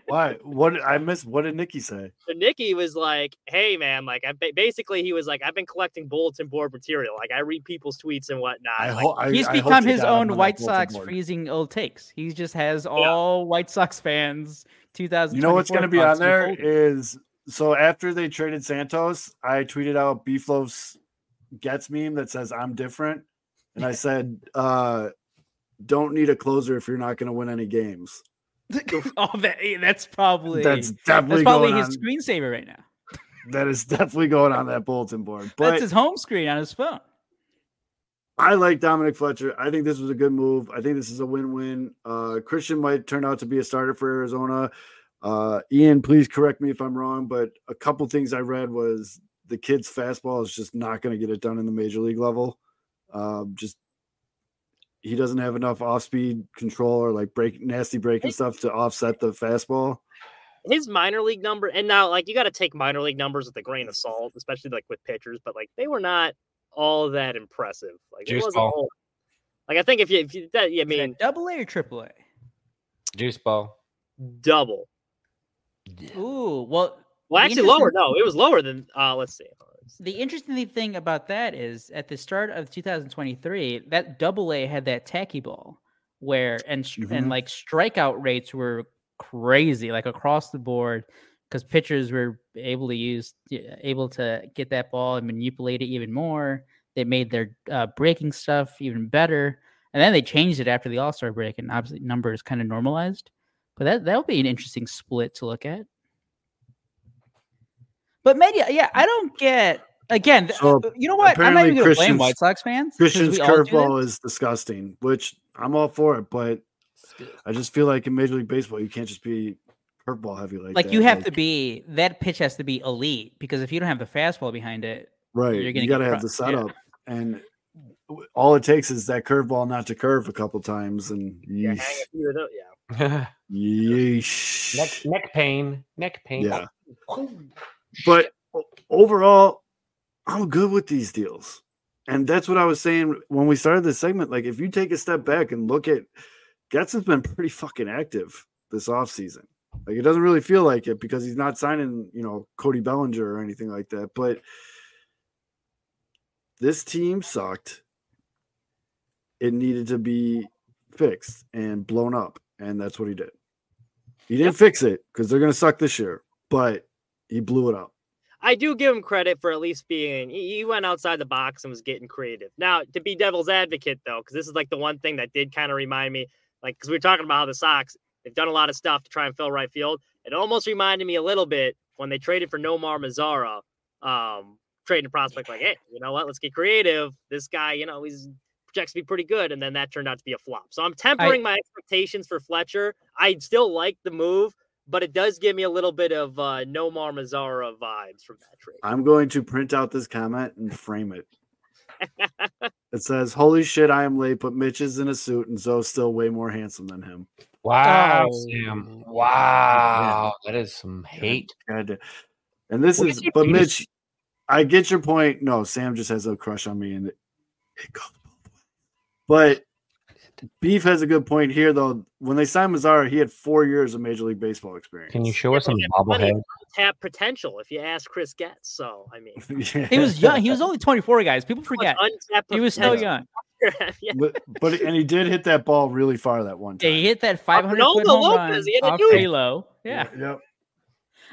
Why? What I missed? What did Nicky say? So Nicky was like, "Hey man, like I basically he was like, I've been collecting bulletin board material. Like I read people's tweets and whatnot. I, Like, ho- I He's I become you his own White Sox board. freezing old takes. He just has all White Sox fans. 2000. You know what's going to be on there is so after they traded Santos, I tweeted out Beefloaf's Getz meme that says I'm different, and I said, uh, "Don't need a closer if you're not going to win any games." oh, that, that's probably That's that's definitely probably going his on. screensaver right now. That is definitely going on that bulletin board. But that's his home screen on his phone. I like Dominic Fletcher. I think this was a good move. I think this is a win-win. Uh, Christian might turn out to be a starter for Arizona. Uh, Ian, please correct me if I'm wrong, but a couple things I read was the kid's fastball is just not going to get it done in the major league level. Um, just he doesn't have enough off-speed control or like break nasty breaking stuff to offset the fastball. his minor league number, and now like you got to take minor league numbers with a grain of salt, especially like with pitchers. But like they were not all that impressive. Like it wasn't ball. all- Like I think if you if you that yeah, I mean double A or triple A? Juice ball. double. Ooh, well, Well, actually lower. No, it was lower than. uh Let's see. The interesting thing about that is at the start of 2023, that double A had that tacky ball where and str- and like strikeout rates were crazy, like across the board, because pitchers were able to use able to get that ball and manipulate it even more. They made their uh, breaking stuff even better, and then they changed it after the All Star break, and obviously numbers kind of normalized. But that that'll be an interesting split to look at. But maybe, yeah, I don't get again. So, uh, you know what? I'm not apparently even going to blame White Sox fans. Christian's we all do curveball is disgusting, which I'm all for it, but I just feel like in Major League Baseball, you can't just be curveball heavy like like that. you have to be that pitch has to be elite because if you don't have the fastball behind it, right. you're gonna You got to have pro- the yeah. setup, and all it takes is that curveball not to curve a couple times, and Yeah, yeesh, hang a few of those. Yeah. yeesh. neck, neck pain, neck pain. Yeah. But overall, I'm good with these deals. And that's what I was saying when we started this segment. Like, if you take a step back and look at Getz has been pretty fucking active this offseason. Like, it doesn't really feel like it because he's not signing, you know, Cody Bellinger or anything like that. But this team sucked. It needed to be fixed and blown up. And that's what he did. He didn't fix it because they're going to suck this year, but he blew it up. I do give him credit for at least being he he went outside the box and was getting creative. Now, to be devil's advocate though, because this is like the one thing that did kind of remind me, like because we were talking about how the Sox they've done a lot of stuff to try and fill right field. It almost reminded me a little bit when they traded for Nomar Mazara, um, trading a prospect like, hey, you know what? Let's get creative. This guy, you know, he's projects to be pretty good, and then that turned out to be a flop. So I'm tempering my expectations for Fletcher. I still like the move, but it does give me a little bit of uh, Nomar Mazara vibes from that trade. I'm going to print out this comment and frame it. It says, Holy shit, I am late, but Mitch is in a suit and Zoe's still way more handsome than him. Wow, Oh. Sam. Wow, that is some hate. God. And this What is, is but penis? Mitch, I get your point. No, Sam just has a crush on me and it, it goes both ways. But Beef has a good point here, though. When they signed Mazara, he had four years of Major League Baseball experience. Can you show us some He had bobblehead? Tap potential if you ask Chris Getz. So I mean, Yeah. He was young. He was only 24, guys. People forget. untapped He was still young. yeah. but, but and he did hit that ball really far that one Yeah, time. he hit that 500 Ronaldo foot home Lopez, run he had to off do it. Halo. Yeah. Yep.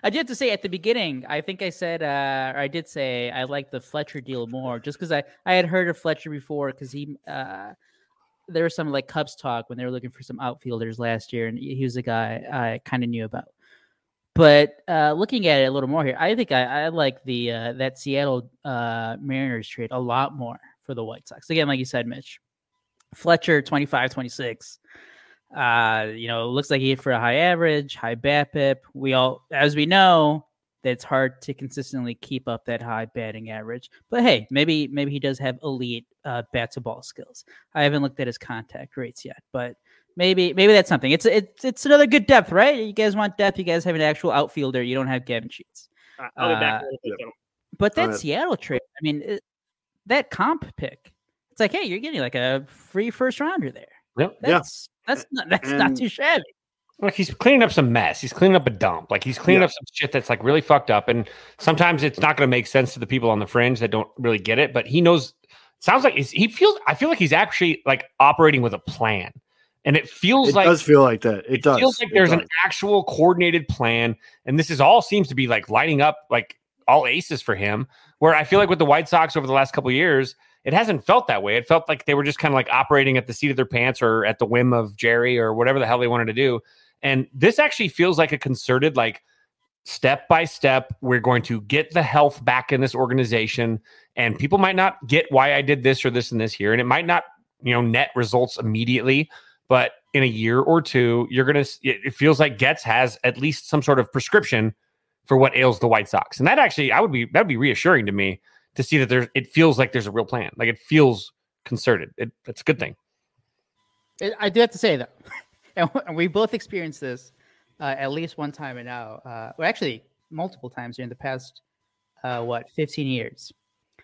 I did have to say at the beginning, I think I said, uh, or I did say I like the Fletcher deal more just because I, I had heard of Fletcher before because he, uh, there was some like Cubs talk when they were looking for some outfielders last year, and he was a guy I kind of knew about. But uh, looking at it a little more here, I think I, I like the uh, that Seattle uh, Mariners trade a lot more for the White Sox. Again, like you said, Mitch, Fletcher 25, 26. Uh, you know, looks like he hit for a high average, high bat BABIP. We all, as we know, that it's hard to consistently keep up that high batting average. But hey, maybe maybe he does have elite uh, bat to ball skills. I haven't looked at his contact rates yet, but maybe maybe that's something. It's it's it's another good depth, right? You guys want depth. You guys have an actual outfielder. You don't have Gavin Sheets. Uh, I'll be back. Uh, in a little bit. But that Seattle trade, I mean, it, that comp pick, it's like, hey, you're getting like a free first rounder there. Yep. Yeah. That's that's not that's not too shabby. Like he's cleaning up some mess. He's cleaning up a dump. Like he's cleaning Yeah. up some shit that's like really fucked up. And sometimes it's not going to make sense to the people on the fringe that don't really get it. But he knows. Sounds like he feels. I feel like he's actually like operating with a plan, and it feels It like it does feel like that. It, does. feels like It there's an actual coordinated plan, and this is all seems to be like lighting up like all aces for him. Where I feel like with the White Sox over the last couple of years, it hasn't felt that way. It felt like they were just kind of like operating at the seat of their pants or at the whim of Jerry or whatever the hell they wanted to do. And this actually feels like a concerted, like step by step, we're going to get the health back in this organization. And people might not get why I did this or this and this here. And it might not, you know, net results immediately, but in a year or two, you're going to, it feels like Getz has at least some sort of prescription for what ails the White Sox. And that actually, I would be, that'd be reassuring to me to see that there's, it feels like there's a real plan. Like it feels concerted. It, it's a good thing. I- I do have to say though, and we both experienced this uh, at least one time and now, uh, well, actually multiple times during the past, uh, what, 15 years.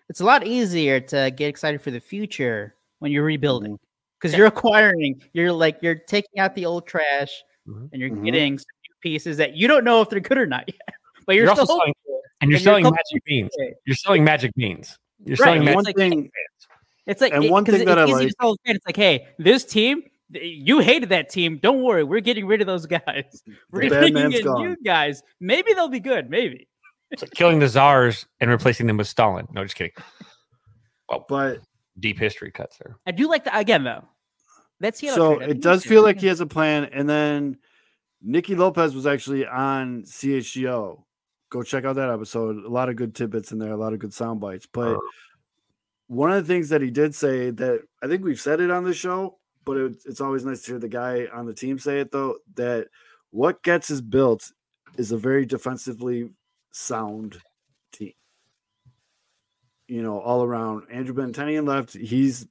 It's a lot easier to get excited for the future when you're rebuilding because you're acquiring, you're like, you're taking out the old trash Mhm. and you're Mhm. getting some new pieces that you don't know if they're good or not yet, but you're, You're still selling- And you're And you're selling magic beans. Okay. You're selling magic beans. You're Right, selling and magic one thing, It's like And it- one 'cause thing it's that I easy to like- fan, It's like, hey, this team, you hated that team. Don't worry, we're getting rid of those guys. We're the bad bringing man's in gone. new guys. Maybe they'll be good. Maybe. It's like killing the czars and replacing them with Stalin. No, just kidding. Well, but Deep history cuts there. I do like that again, though. That's Seattle so trade. It does it's feel like he has a plan. And then Nicky Lopez was actually on CHGO. Go check out that episode. A lot of good tidbits in there, a lot of good sound bites. But uh-huh. one of the things that he did say that I think we've said it on the show, but it, it's always nice to hear the guy on the team say it though that what Getz is built is a very defensively sound team. You know, all around. Andrew Benintendi left. He's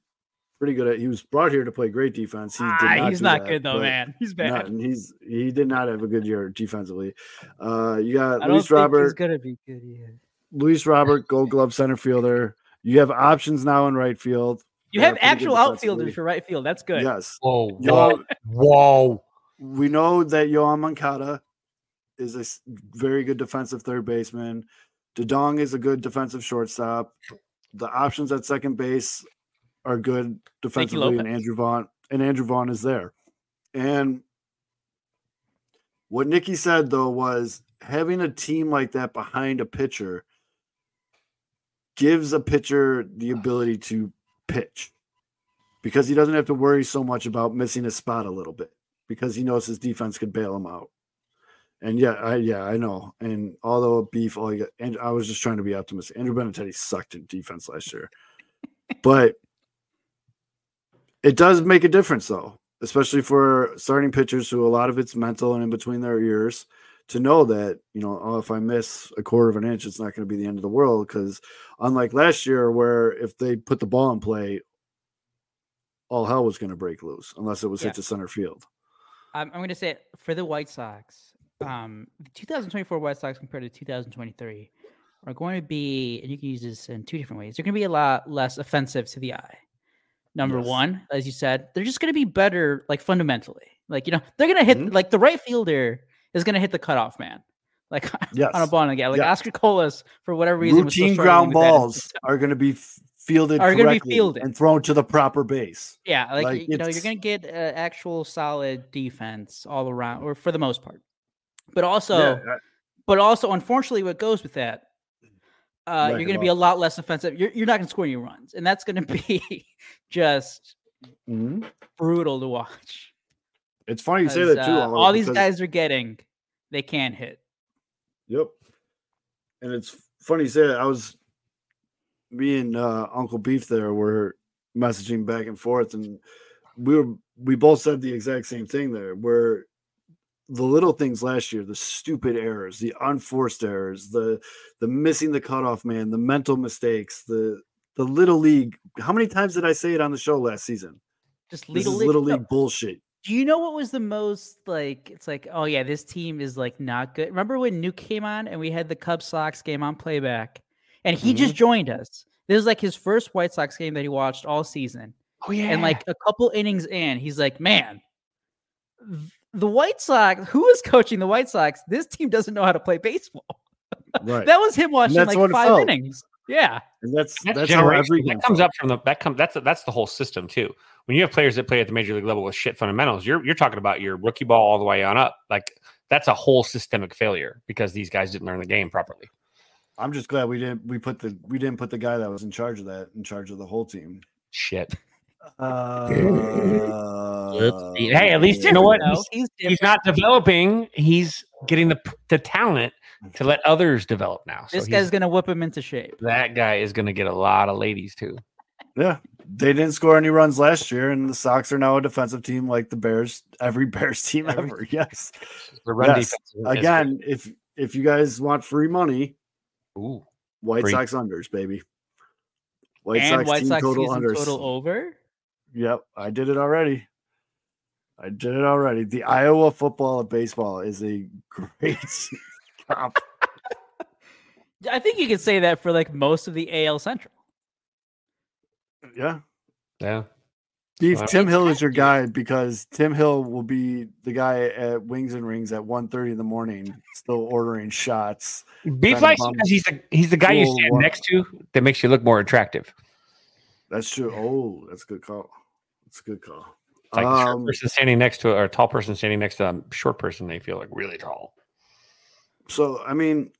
pretty good at. He was brought here to play great defense. He did Ah, not he's not that, good though, man. He's bad. and he's he did not have a good year defensively. Uh, you got I Luis think he's Robert, gonna be good yet. Luis Robert, Gold Glove center fielder. You have options now in right field. You that have are pretty good actual outfielders for right field. That's good. Yes. Whoa, Yo- whoa. we know that Yoán Moncada is a very good defensive third baseman. DeJong is a good defensive shortstop. The options at second base are good defensively, and Andrew Vaughn and Andrew Vaughn is there. And what Nicky said though was having a team like that behind a pitcher gives a pitcher the ability to pitch because he doesn't have to worry so much about missing a spot a little bit because he knows his defense could bail him out. And yeah, I yeah, I know. And although a beef, all you got, and I was just trying to be optimistic. Andrew Benintendi sucked in defense last year, but it does make a difference though, especially for starting pitchers who a lot of it's mental and in between their ears to know that you know oh, if I miss a quarter of an inch, it's not going to be the end of the world. Because unlike last year, where if they put the ball in play, all hell was going to break loose unless it was Yeah. hit to center field. I'm, I'm going to say it for the White Sox. Um, the 2024 White Sox compared to 2023 are going to be, and you can use this in two different ways. They're going to be a lot less offensive to the eye. Number Yes. one, as you said, they're just going to be better, like fundamentally. Like you know, they're going to hit Mhm. like the right fielder is going to hit the cutoff man, like Yes. on a ball again. Like Yeah. Oscar Colas, for whatever reason, routine ground with that in balls are going to be fielded Are gonna be fielded. and thrown to the proper base. Yeah, like, Like, you know, you're gonna get uh, actual solid defense all around, or for the most part. But also, Yeah, I- but also, unfortunately, what goes with that, uh, you're going to be a lot less offensive. You're, you're not going to score any runs, and that's going to be just Mhm. brutal to watch. It's funny you say that too. uh, all these guys are getting, they can't hit. Yep. And it's funny you say that. I was me and uh, Uncle Beef there were messaging back and forth, and we were we both said the exact same thing there. Where the little things last year, the stupid errors, the unforced errors, the the missing the cutoff man, the mental mistakes, the the little league. How many times did I say it on the show last season? Just little, league- little no, league bullshit. Do you know what was the most like? It's like, oh yeah, this team is like not good. Remember when Nuke came on and we had the Cubs Sox game on playback, and he just mm-hmm. joined us. This is like his first White Sox game that he watched all season. Oh yeah. And like a couple innings in, he's like, man, the White Sox, who is coaching the White Sox? This team doesn't know how to play baseball. Right. That was him watching that's like five innings. Yeah. and that's that's, that's how generational. every that comes felt. up from the that comes that's that's the whole system too. When you have players that play at the major league level with shit fundamentals, you're you're talking about your rookie ball all the way on up. Like that's a whole systemic failure because these guys didn't learn the game properly. I'm just glad we didn't we put the we didn't put the guy that was in charge of that in charge of the whole team. Shit. Uh, hey, at least you know what? He's, he's he's not developing. He's getting the the talent to let others develop now. So This guy's gonna whip him into shape. that guy is going to get a lot of ladies too. Yeah, they didn't score any runs last year, and the Sox are now a defensive team like the Bears. Every Bears team Every- ever. Yes. The run Yes. defense is- is Again, if if you guys want free money. Ooh, White Free. Sox unders, baby. White and Sox White team Sox total unders. total over. Yep, I did it already. I did it already. The Iowa football and baseball is a great comp. I think you could say that for like most of the AL Central. Yeah. yeah. Steve, Wow. Tim Hill is your guy because Tim Hill will be the guy at Wings and Rings at 1.30 in the morning, still ordering shots. Beef Trying to likes because he's the he's the guy you stand one. next to that makes you look more attractive. That's true. Oh, that's a good call. That's a good call. It's like a short Um, person standing next to or a tall person standing next to a short person, they feel like really tall. So, I mean,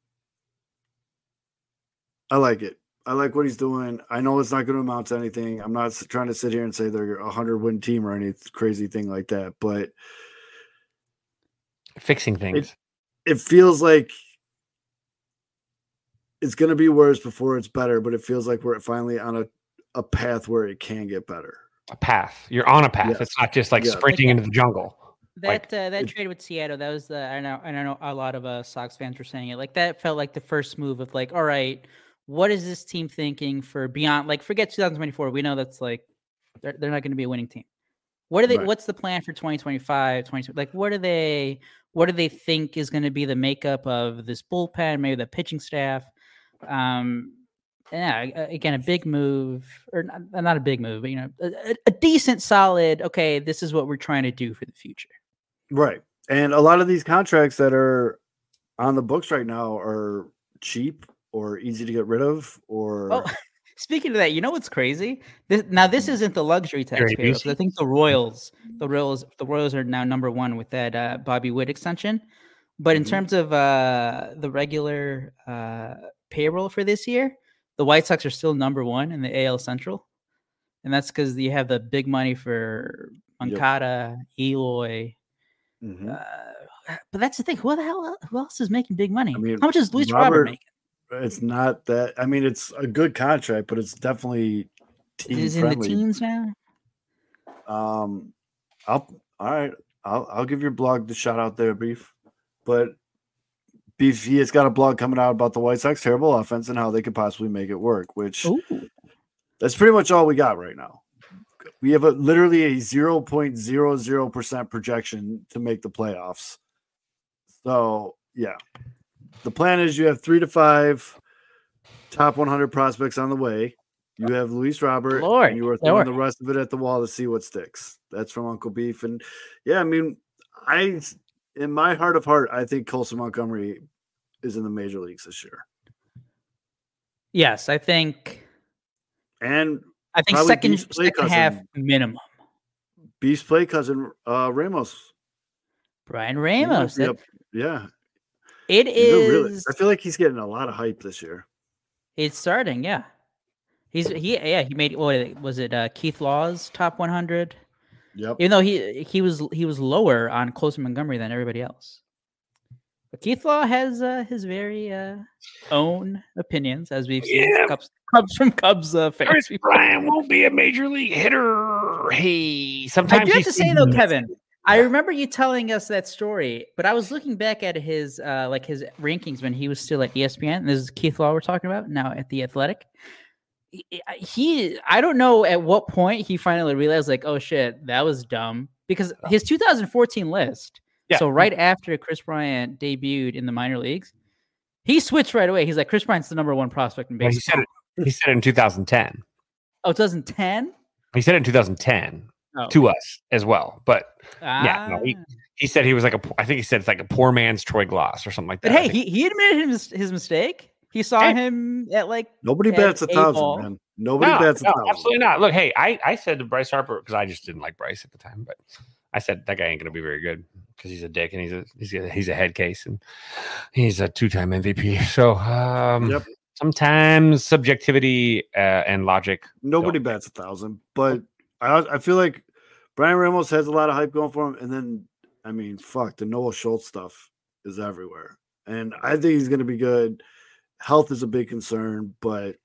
I like it. I like what he's doing. I know it's not going to amount to anything. I'm not trying to sit here and say they're a 100 win team or any crazy thing like that, but Fixing things. it feels like it's going to be worse before it's better, but it feels like we're finally on a, a path where it can get better. A path. You're on a path. Yes. It's not just like Yes. sprinting into the jungle. That Like, uh, that trade with Seattle, that was the I know I know a lot of uh, Sox fans were saying it. Like that felt like the first move of like, all right, what is this team thinking for beyond? Like, forget 2024. We know that's like They're, they're not going to be a winning team. What are they? Right. What's the plan for 2025? 20, like, what are they? What do they think is going to be the makeup of this bullpen? Maybe the pitching staff. Um, yeah, again, a big move, or not, not a big move, but you know, a, a- a decent, solid. Okay, this is what we're trying to do for the future. Right. And a lot of these contracts that are on the books right now are cheap or easy to get rid of or Oh, speaking of that, you know what's crazy? This, now this isn't the luxury tax Gary payroll. 'cause I think the Royals, the Royals, the Royals are now number one with that uh, Bobby Witt extension. But in Mhm. terms of uh, the regular uh, payroll for this year, the White Sox are still number one in the AL Central, and that's because you have the big money for Yep. Moncada, Eloy. Mhm. Uh, but that's the thing. Who the hell? Who else is making big money? I mean, How much is Luis Robert, Robert- making? it's not that I mean it's a good contract, but it's definitely team Is in the teens now. Um I'll all right. I'll I'll give your blog the shout out there, Beef. But he has got a blog coming out about the White Sox terrible offense and how they could possibly make it work, which Ooh. that's pretty much all we got right now. We have a literally a 0.00% projection to make the playoffs. So, yeah. The plan is you have three to five top 100 prospects on the way. You have Luis Robert, Lord, and you are throwing Lord. the rest of it at the wall to see what sticks. That's from Uncle Beef. And yeah, I mean, I, in my heart of heart, I think Colson Montgomery is in the major leagues this year. Yes, I think. And I think second second half minimum. Beast play cousin, uh, Ramos. Bryan Ramos. that- up- yeah. it He's really- I feel like he's getting a lot of hype this year. It's starting. Yeah, he's he. Yeah, he made. What was it? Uh, Keith Law's top 100. Yep. Even though he he was he was lower on Colson Montgomery than everybody else. But Keith Law has uh, his very uh, own opinions, as we've seen Yeah. Cubs, Cubs from Cubs uh, fans. Chris before. Bryant won't be a major league hitter. Hey, I sometimes do have to say though, Kevin, I remember you telling us that story, but I was looking back at his uh like his rankings when he was still at ESPN. And this is Keith Law we're talking about now at the Athletic. He, I don't know at what point he finally realized like, oh shit, that was dumb because his 2014 list. Yeah. So right after Kris Bryant debuted in the minor leagues, he switched right away. He's like, Kris Bryant's the number one prospect in Well, baseball. he said it. He said it in 2010. Oh, 2010. He said it in 2010 Oh. to us as well. But yeah, no, he, Ah. he said he was like a. I think he said it's like a poor man's Troy Glaus or something like that. But hey, he, he admitted his his mistake. He saw Hey. him at like Nobody at bats a thousand, A-ball. man. Nobody no, bats a no, thousand. absolutely not. Look, hey, I, I said to Bryce Harper because I just didn't like Bryce at the time, but I said that guy ain't gonna be very good because he's a dick and he's a he's a he's a head case and he's a two time MVP. So um, Yep. sometimes subjectivity uh, and logic. Nobody don't- bats a thousand, but I I feel like Bryan Ramos has a lot of hype going for him, and then I mean, fuck, the Noah Schultz stuff is everywhere, and I think he's going to be good. Health is a big concern, but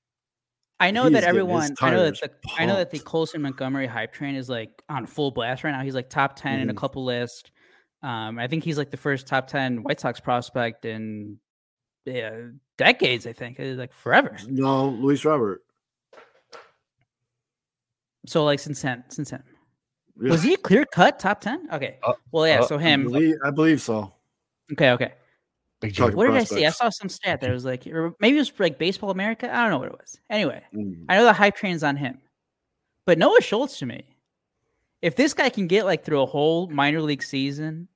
I know He that is everyone I know that tires the I know that the. Colson Montgomery hype train is like on full blast right now. He's like top 10 in a Mhm. couple lists. Um, I think he's like the first top 10 White Sox prospect in yeah, decades, I think. uh, Like forever. no, Luis Robert. So like since then, since then. Yeah, Was he a clear cut top 10? Okay. Uh, well, yeah, uh, so I him. believe, I believe so. Okay, okay. Big Talking What did I see? I saw some stat that was like, maybe it was like Baseball America. I don't know what it was. Anyway, Mm. I know the hype train's on him, but Noah Schultz to me, if this guy can get like through a whole minor league season,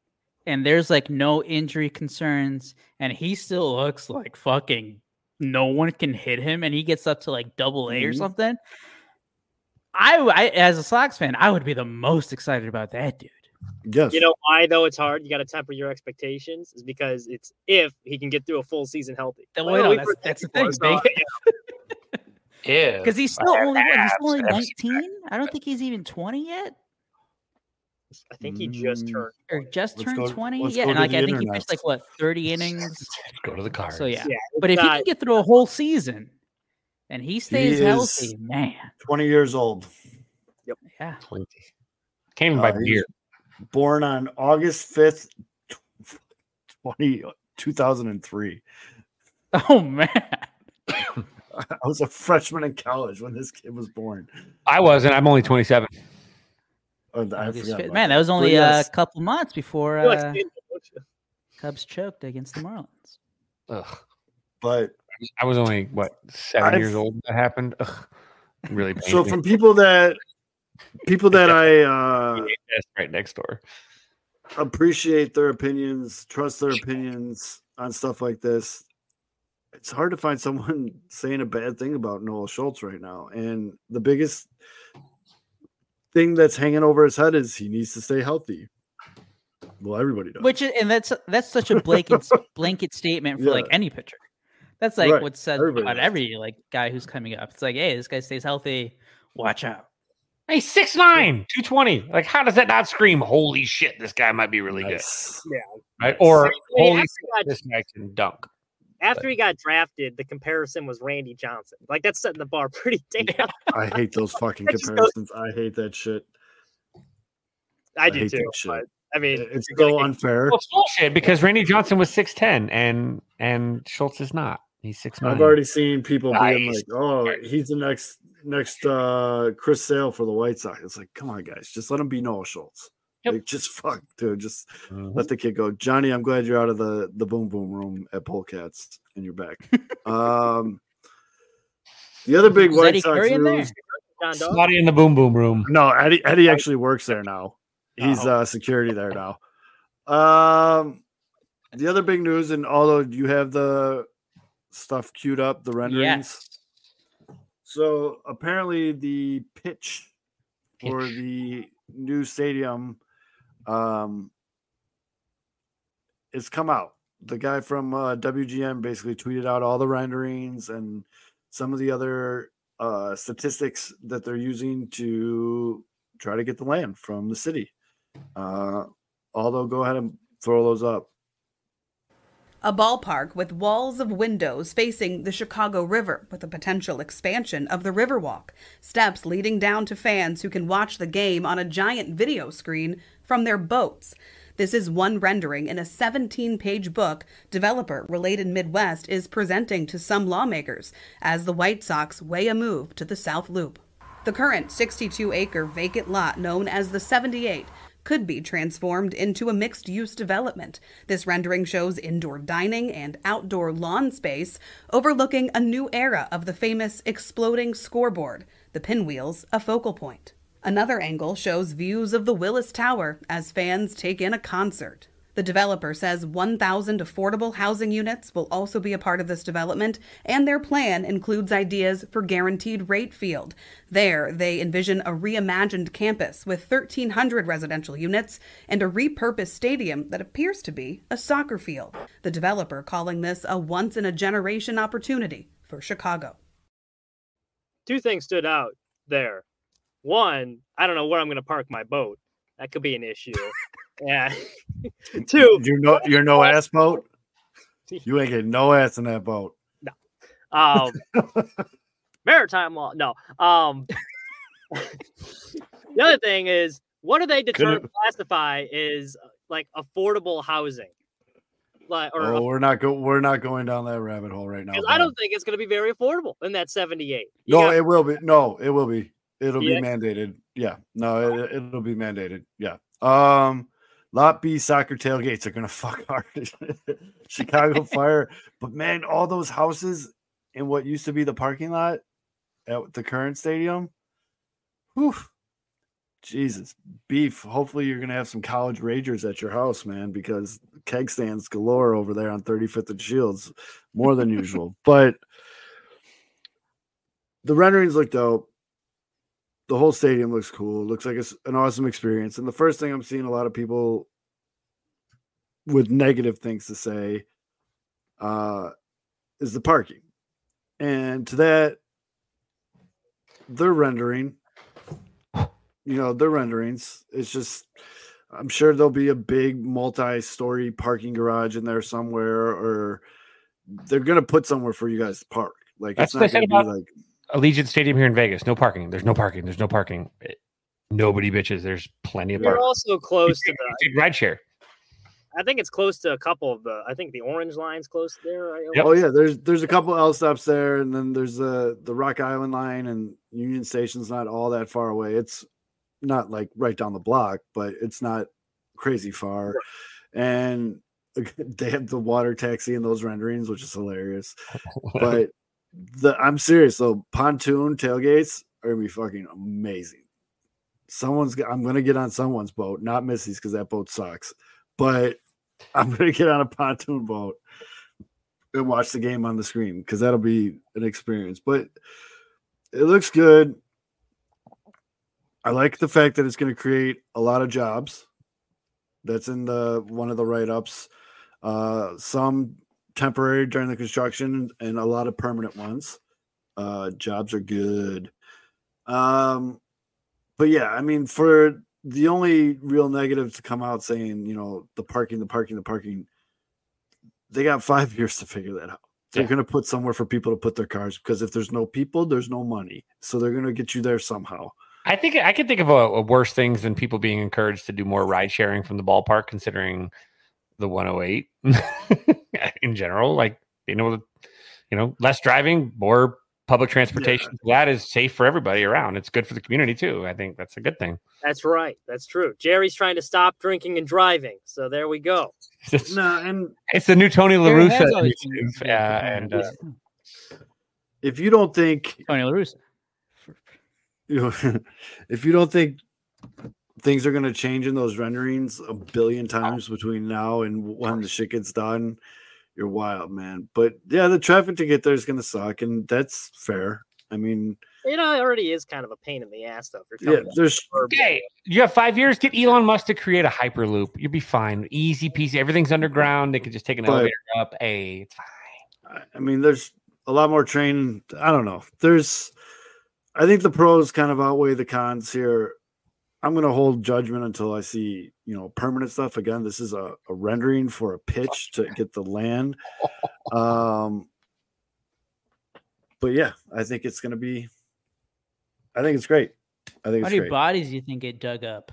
and there's like no injury concerns, and he still looks like fucking no one can hit him, and he gets up to like double A or Mhm. something. I, I, as a Sox fan, I would be the most excited about that dude. Yes, You know why though it's hard? You got to temper your expectations, is because it's if he can get through a full season healthy. Well, Well, no, that's- that's the thing, so, big- Yeah, Because he's still only what, he's still only ever since back 19. I don't think he's even 20 yet. I think he just Mm. turned. or just Let's turned go- 20. Yeah, and like I think he pitched like what 30 innings. Go to the cards. So yeah, Yeah, but if he can get through a whole season and he stays is- healthy, man, 20 years old, Yep. yeah. 20. Can't by Uh, year. born on August 5th, 20, 2003. Oh man, I was a freshman in college when this kid was born. I wasn't. I'm only 27. Oh, I forgot Man, that was only yes, a couple months before You like uh, seeing it, don't you? Cubs choked against the Marlins. Ugh. but I was only what 7 I've- years old when that happened. Ugh. Really so from people that people that I uh right next door. appreciate their opinions, trust their opinions on stuff like this. It's hard to find someone saying a bad thing about Noah Schultz right now. And the biggest thing that's hanging over his head is he needs to stay healthy. Well, everybody does. Which and that's that's such a blanket blanket statement for like any pitcher. That's like Right. what's said Everybody about does. every like guy who's coming up. It's like, hey, this guy stays healthy. Watch out. Hey, 6'9, 220. Like, how does that not scream, holy shit, this guy might be really Nice. Yeah. good? Right? Or, I holy after shit, he this guy can dunk. After he got drafted, the comparison was Randy Johnson. Like that's setting the bar pretty damn. I hate those fucking I just don't- comparisons. I hate that shit. I do hate too. shit. But I mean, It's you're gonna so unfair. Well, it's bullshit because Randy Johnson was 6'10 and and Schultz is not. He's 6'9. I've already seen people being like, "Oh, he's the next next uh Chris Sale for the White Sox." It's like, come on, guys, just let him be Noah Schultz. Yep. Like, just fuck, dude. Just Mhm. let the kid go. Johnny, I'm glad you're out of the the boom boom room at Polecats and you're back. um, the other big Is White Eddie Sox Curry in there? news. John Dog. In the boom boom room. No, Eddie Eddie actually works there now. He's Oh. uh security there now. Um the other big news, and although you have the stuff queued up, the renderings. Yes. So apparently the pitch for the new stadium um it's come out. The guy from uh, WGN basically tweeted out all the renderings and some of the other uh, statistics that they're using to try to get the land from the city. Uh, although, go ahead and throw those up. A ballpark with walls of windows facing the Chicago River with a potential expansion of the Riverwalk. Steps leading down to fans who can watch the game on a giant video screen from their boats. This is one rendering in a 17 page book developer Related Midwest is presenting to some lawmakers as the White Sox weigh a move to the South Loop. The current 62 acre vacant lot known as the 78 could be transformed into a mixed use development. This rendering shows indoor dining and outdoor lawn space overlooking a new era of the famous exploding scoreboard, the pinwheels a focal point. Another angle shows views of the Willis Tower as fans take in a concert. The developer says 1,000 affordable housing units will also be a part of this development, and their plan includes ideas for guaranteed rate field. There, they envision a reimagined campus with 1,300 residential units and a repurposed stadium that appears to be a soccer field. The developer calling this a once in a generation opportunity for Chicago. two things stood out there. One, I don't know where I'm going to park my boat. That could be an issue. yeah. Two, You know, you're no ass boat. You ain't getting no ass in that boat. um, maritime law. No. Um, the other thing is, what do they determine classify is uh, like affordable housing? Like, or Oh, we're not go. We're not going down that rabbit hole right now. because I don't think it's going to be very affordable in that 78. You No, got- it will be. No, it will be. It'll Yeah. be mandated. Yeah. No, it, it'll be mandated. Yeah. Um, lot B soccer tailgates are gonna fuck hard. Chicago Fire, but man, all those houses in what used to be the parking lot at the current stadium. Whew. Jesus, beef. Hopefully, you're gonna have some college ragers at your house, man, because keg stands galore over there on 35th and Shields, more than usual. But the renderings look dope. The whole stadium looks cool. It looks like it's an awesome experience. And the first thing I'm seeing a lot of people with negative things to say uh, is the parking. And to that, their rendering, you know, their renderings, it's just, I'm sure there'll be a big multi story parking garage in there somewhere, or they're going to put somewhere for you guys to park. Like, That's it's not going to be like, Allegiant Stadium here in Vegas. No parking. There's no parking. There's no parking. Nobody bitches. There's plenty of You're parking. also close to the take ride share. I think it's close to a couple of the. I think the orange line's close there. Right? Oh yeah, there's there's a couple L stops there, and then there's the the Rock Island line and Union Station's not all that far away. It's not like right down the block, but it's not crazy far. And they have the water taxi in those renderings, which is hilarious. But the I'm serious though, pontoon tailgates are gonna be fucking amazing. Someone's I'm gonna get on someone's boat, not Missy's because that boat sucks. But I'm gonna get on a pontoon boat and watch the game on the screen because that'll be an experience. But it looks good. I like the fact that it's going to create a lot of jobs. That's in the one of the write ups. Uh, some temporary during the construction and a lot of permanent ones. Uh, jobs are good. Um, but yeah, I mean, for the only real negative to come out saying, you know, the parking, the parking, the parking, they got five years to figure that out. They're Yeah. going to put somewhere for people to put their cars because if there's no people, there's no money. So they're going to get you there somehow. I think I could think of a, a worse things than people being encouraged to do more ride sharing from the ballpark, considering the 108 in general. Like being able to, you know, less driving, more public transportation. That is safe for everybody around. It's good for the community too. I think that's a good thing. That's right. That's true. Jerry's trying to stop drinking and driving. So there we go. It's, No, and it's the new Tony Jerry LaRussa has always been initiative. good Yeah, and uh, if you don't think Tony LaRussa. you know, if you don't think things are going to change in those renderings a billion times between now and when the shit gets done, you're wild, man. But yeah, the traffic to get there is going to suck, and that's fair. I mean, You know, it already is kind of a pain in the ass, though. If yeah, there's Okay, you have five years. Get Elon Musk to create a hyperloop. You'll be fine. Easy peasy. Everything's underground. They could just take an But- elevator up. Hey, it's fine. I- I mean, there's a lot more train. I don't know. There's, I think the pros kind of outweigh the cons here. I'm going to hold judgment until I see, you know, permanent stuff. Again, this is a, a rendering for a pitch to get the land. Um, but yeah, I think it's going to be, I think it's great. I think How it's many great. bodies do you think get dug up?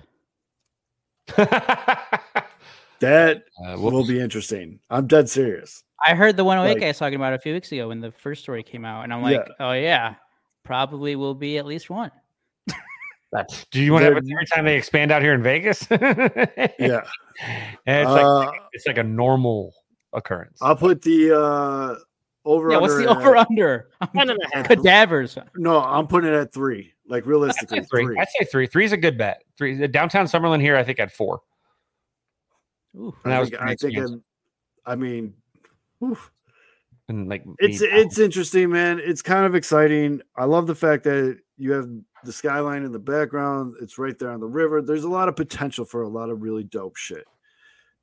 that Uh, will be interesting. I'm dead serious. I heard the 108 Like- guy was talking about a few weeks ago when the first story came out, and I'm like, Yeah. oh yeah, probably will be at least one. That's, do you want to have it every time they expand out here in Vegas? Yeah. And it's like Uh, it's like a normal occurrence. I'll put the uh over. yeah, what's the under over at- under? Ten and a half. Cadavers. No, I'm putting it at three. Like I'd realistically, three. three. I'd say three. Three's a good bet. Three. The downtown Summerlin here, I think had four. Ooh. That I was think, I think expansive. I'm- I mean, oof. And like it's the- it's interesting, man. It's kind of exciting. I love the fact that you have the skyline in the background. It's right there on the river. There's a lot of potential for a lot of really dope shit.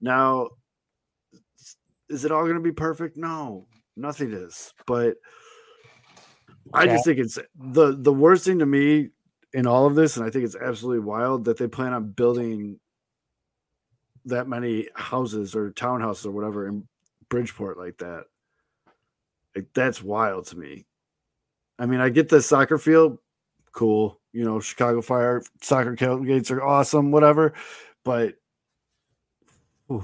Now, is it all going to be perfect? No, nothing is. But I just think it's the the worst thing to me in all of this, and I think it's absolutely wild that they plan on building that many houses or townhouses or whatever in Bridgeport like that. Like that's wild to me. I mean, I get the soccer field, cool. You know, Chicago Fire soccer tailgates are awesome, whatever. But ooh,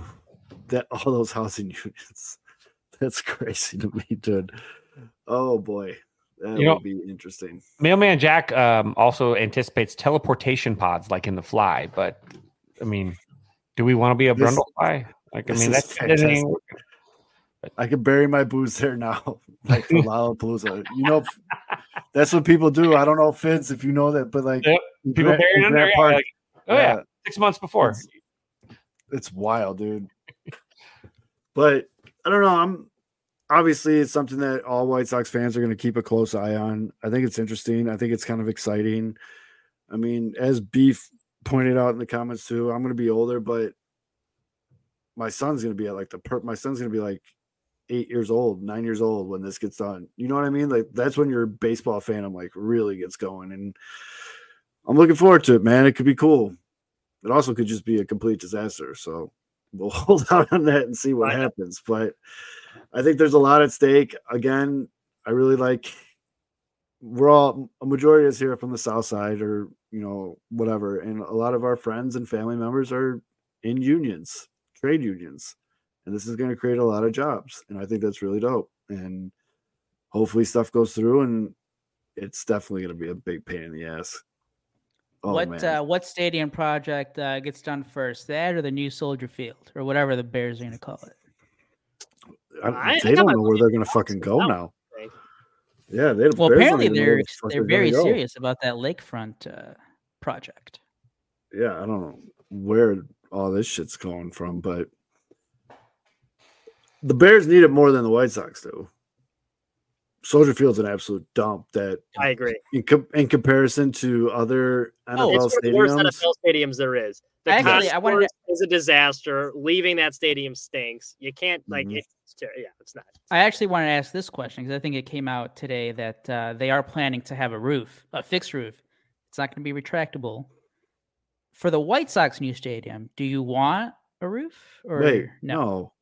that all those housing units, that's crazy to me, dude. Oh boy, that You know- would be interesting. Mailman Jack um, also anticipates teleportation pods like in the Fly, but I mean, do we want to be a This- Brundle Fly? Like, I mean, that's that doesn't even fantastic. I could bury my booze there now, like for Lollapalooza. You know, that's what people do. I don't know, Fitz, if you know that, but like Yep. people Grant- buried in there. Park, like, oh yeah, yeah, six months before. It's, it's wild, dude. But I don't know. I'm obviously it's something that all White Sox fans are going to keep a close eye on. I think it's interesting. I think it's kind of exciting. I mean, as Beef pointed out in the comments too, I'm going to be older, but my son's going to be at like the per- my son's going to be like eight years old, nine years old when this gets done. You know what I mean? Like that's when your baseball fandom like really gets going, and I'm looking forward to it, man. It could be cool. It also could just be a complete disaster. So we'll hold out on that and see what happens. But I think there's a lot at stake. Again, I really like we're all a majority is here from the south side or you know whatever and a lot of our friends and family members are in unions trade unions, and this is going to create a lot of jobs, and I think that's really dope. And hopefully, stuff goes through, and it's definitely going to be a big pain in the ass. Oh, what man. uh, what stadium project uh, gets done first? That or the new Soldier Field or whatever the Bears are going to call it? I- I- I they got don't know where they're going to fucking go Now, now. Yeah, they. Well, Bears don't apparently even know where they're the they're gonna very go. serious about that lakefront uh, project. Yeah, I don't know where all this shit's going from, but the Bears need it more than the White Sox do. Soldier Field's an absolute dump. That I agree. in, com- in comparison to other NFL Oh, it's one of the worst NFL stadiums there is. The Actually, I wanted to- is a disaster. Leaving that stadium stinks. You can't like Mhm. it's ter- yeah, it's not. I actually want to ask this question because I think it came out today that uh, they are planning to have a roof, a fixed roof. It's not going to be retractable. For the White Sox new stadium, do you want a roof or wait, no? no.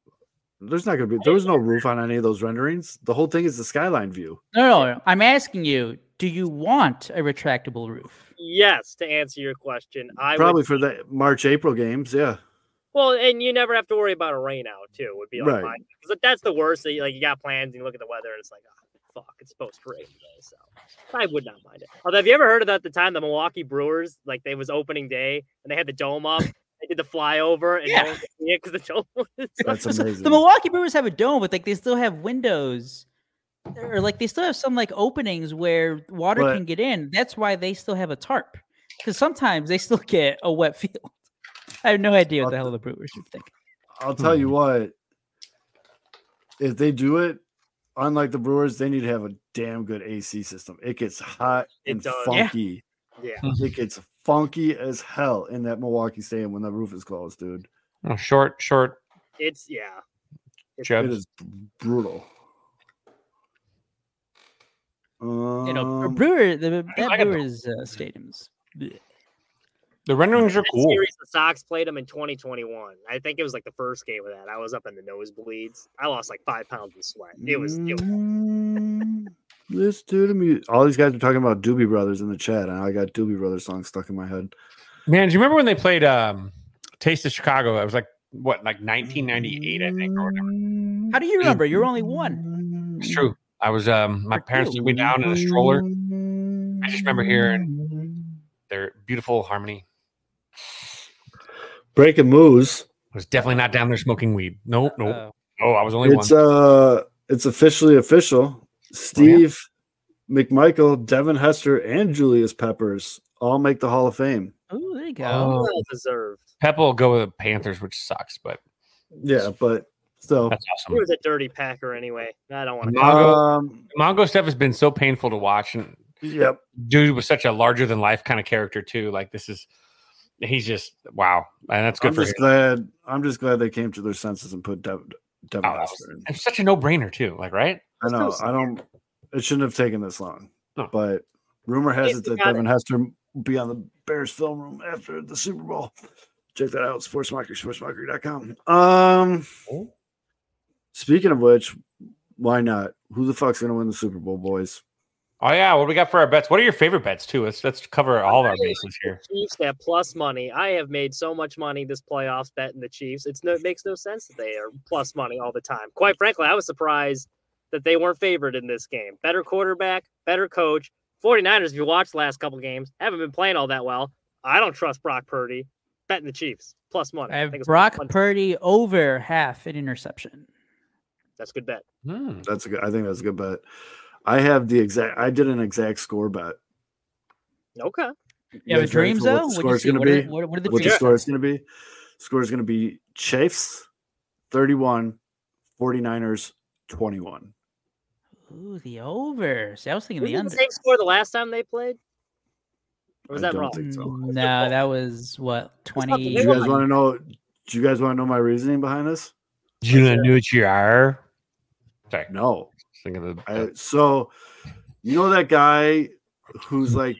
There's not going to be. There was no roof on any of those renderings. The whole thing is the skyline view. No, no, no. I'm asking you, do you want a retractable roof? Yes, to answer your question, I Probably would, for the March April games. Yeah, well, and you never have to worry about a rain out too. Would be like Right. because that's the worst. That you, like you got plans and you look at the weather and it's like, oh, fuck, it's supposed to rain today. So I would not mind it. Although, have you ever heard of that? The time the Milwaukee Brewers like they was opening day and they had the dome up. They did the flyover and Yeah. no one could see it because the dome was that's amazing. The Milwaukee Brewers have a dome, but like they still have windows, or like they still have some like openings where water But- can get in. That's why they still have a tarp, because sometimes they still get a wet field. I have no idea what the hell the Brewers should think. I'll tell you hmm. what. If they do it, unlike the Brewers, they need to have a damn good AC system. It gets hot It and does. Yeah. funky. yeah. It gets funky as hell in that Milwaukee stadium when the roof is closed, dude. Oh, short, short. It's yeah. It's, Jebs. is brutal. You know, Um, Brewer the that like. Brewers uh, stadiums. bleh. The renderings are That cool. Series the Sox played them in 2021. I think it was like the first game of that. I was up in the nosebleeds. I lost like five pounds of sweat. It was, it was Listen to the music. All these guys are talking about Doobie Brothers in the chat, and I got Doobie Brothers songs stuck in my head. Man, do you remember when they played um, Taste of Chicago? It was like what, like 1998, I think, or whatever. How do you remember? You're only one. It's true. I was um, my Or parents two. took me down in a stroller. I just remember hearing their beautiful harmony. Breaking Moose. I was definitely not down there smoking weed. Nope, nope. Uh, oh, I was only It's one. uh it's officially official. Steve McMichael, Devin Hester, and Julius Peppers all make the Hall of Fame. oh, there you go. Oh. well deserved. Pep will go with the Panthers, which sucks, but Yeah, but so that's He was a dirty Packer anyway. I don't want to. Mongo, Um, Mongo stuff has been so painful to watch, and yep. dude was such a larger than life kind of character too. Like this is, he's just wow, and that's good I'm for just him. glad. I'm just glad they came to their senses and put Dev, Devin Oh, Hester. It's such a no brainer too. Like right? I know. I don't. It shouldn't have taken this long. No. But rumor has If it that got Devin Hester will be on the Bears film room after the Super Bowl. Check that out. Sportsmockery, sportsmockery.com. Um, Oh. speaking of which, why not? Who the fuck's gonna win the Super Bowl, boys? Oh yeah, what do we got for our bets? What are your favorite bets too? Let's let's cover all of our bases here. Chiefs at plus money. I have made so much money this playoffs betting the Chiefs. It's no, it makes no sense that they are plus money all the time. Quite frankly, I was surprised that they weren't favored in this game. Better quarterback, better coach. 49ers, if you watch the last couple games, haven't been playing all that well. I don't trust Brock Purdy. Betting the Chiefs plus money. I have think it's Brock plus one. Purdy over half an interception. That's a good bet. Hmm. That's a good. I think that's a good bet. I have the exact. I did an exact score bet. Okay. You have a guys ready dream for what zone? the What'd you gonna What are- be? what- what are the what the dreams? score is going to be? Score is going to be Chiefs 31, 49ers 21. Ooh, the over. See, I was thinking Was the under. the same score the last time they played? Or was I that don't wrong? think so. Mm, No, that was what twenty. Do you guys want to know? Do you guys want to know my reasoning behind this? Do you know what you are. Sorry, No. Think of the. I, so, you know that guy who's like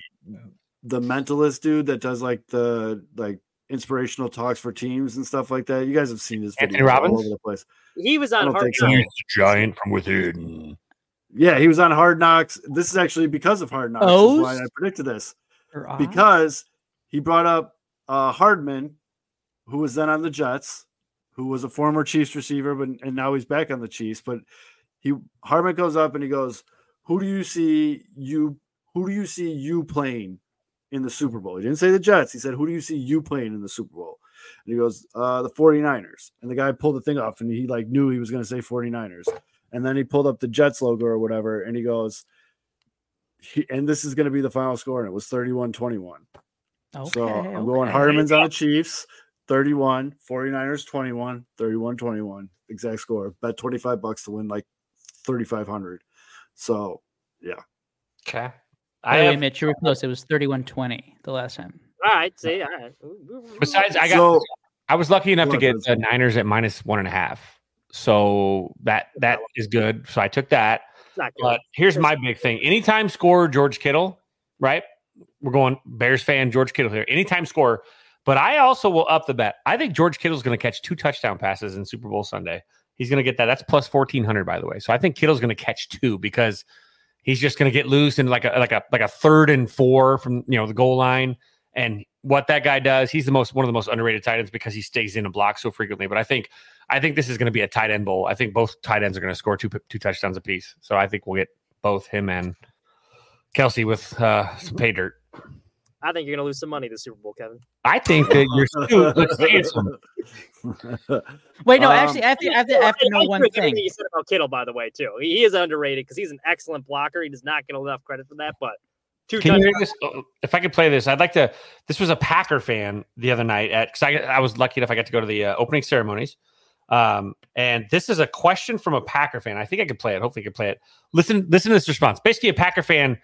the mentalist dude that does like the like inspirational talks for teams and stuff like that. You guys have seen his Anthony videos all Robbins? over the place. He was on Hard think so. Knocks. He's the giant from within. Yeah, he was on Hard Knocks. This is actually because of Hard Knocks. is why I predicted this. because he brought up uh, Hardman, who was then on the Jets, who was a former Chiefs receiver, but and now he's back on the Chiefs. But he Hardman goes up and he goes, "Who do you see you? Who do you see you playing in the Super Bowl?" He didn't say the Jets. He said, "Who do you see you playing in the Super Bowl?" And he goes, uh, "The 49ers." And the guy pulled the thing off, and he like knew he was going to say 49ers. And then he pulled up the Jets logo or whatever, and he goes, he, "And this is going to be the final score." And it was 31-21. Okay, So I'm okay. going Hardman's on the Chiefs, 31, 49ers 21, 31 21. Exact score. Bet 25 bucks to win like 3,500. So, yeah. Okay. I the way, have, Mitch, you were close. It was 31-20 the last time. All right, see, all right. besides, I got. So, I was lucky enough to get the Niners at minus one and a half. So that that is good. So I took that. It's not good. But here's my big thing. Anytime score George Kittle, right? We're going Bears fan George Kittle here. Anytime score. But I also will up the bet. I think George Kittle's going to catch two touchdown passes in Super Bowl Sunday. He's going to get that. That's plus 1400 by the way. So I think Kittle's going to catch two because he's just going to get loose in like a like a like a third and 4 from, you know, the goal line and what that guy does, he's the most one of the most underrated tight ends because he stays in a block so frequently. But I think I think this is going to be a tight end bowl. I think both tight ends are going to score two two touchdowns apiece. So I think we'll get both him and Kelce with uh, some pay dirt. I think you're going to lose some money this Super Bowl, Kevin. I think that you're still looks handsome. Wait, no, Um, actually, I have to, I have to, I have to know one thing. you said about Kittle, by the way, too. He is underrated because he's an excellent blocker. He does not get enough credit for that, but two Can you hear this? Oh, If I could play this, I'd like to. This was a Packer fan the other night at because I, I was lucky enough I got to go to the uh, opening ceremonies. Um, and this is a question from a Packer fan. I think I could play it. Hopefully, I could play it. Listen, listen to this response. Basically, a Packer fan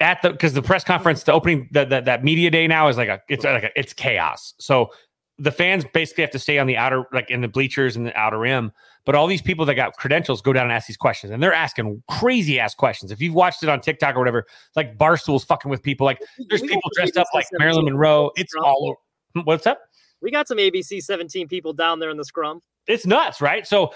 at the because the press conference, the opening, the, that media day now is like a it's like a, it's chaos. So the fans basically have to stay on the outer, like in the bleachers and the outer rim. But all these people that got credentials go down and ask these questions, and they're asking crazy ass questions. If you've watched it on TikTok or whatever, like Barstool's fucking with people. Like there's We people dressed up like Marilyn Monroe. It's scrum. all over. Hmm, What's up? We got some ABC 17 people down there in the scrum. It's nuts, right? So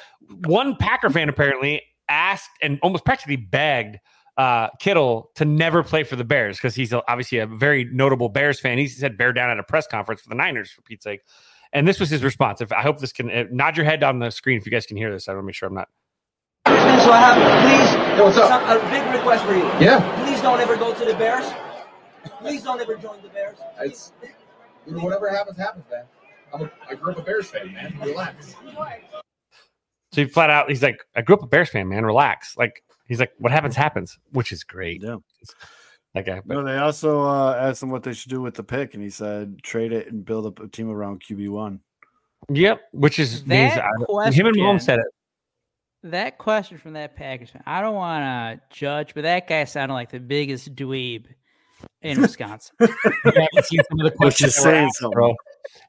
one Packer fan apparently asked and almost practically begged uh, Kittle to never play for the Bears because he's obviously a very notable Bears fan. He said bear down at a press conference for the Niners for Pete's sake. And this was his response. If I hope this can uh, nod your head on the screen if you guys can hear this. I want to make sure I'm not. So I have, please, what's up? a big request for you. Yeah. Please don't ever go to the Bears. Please don't ever join the Bears. It's you know, whatever happens, happens, man. I'm a, I grew up a Bears fan, man. Relax. So he flat out, he's like, I grew up a Bears fan, man. Relax. Like he's like, what happens happens, which is great. Yeah. That guy. No, they also uh, asked him what they should do with the pick, and he said trade it and build up a team around QB one. Yep. Which is means That I- him and Mahomes question- said it. That question from that package, I don't want to judge, but that guy sounded like the biggest dweeb in Wisconsin. You haven't seen some of the questions is that were saying asked, bro.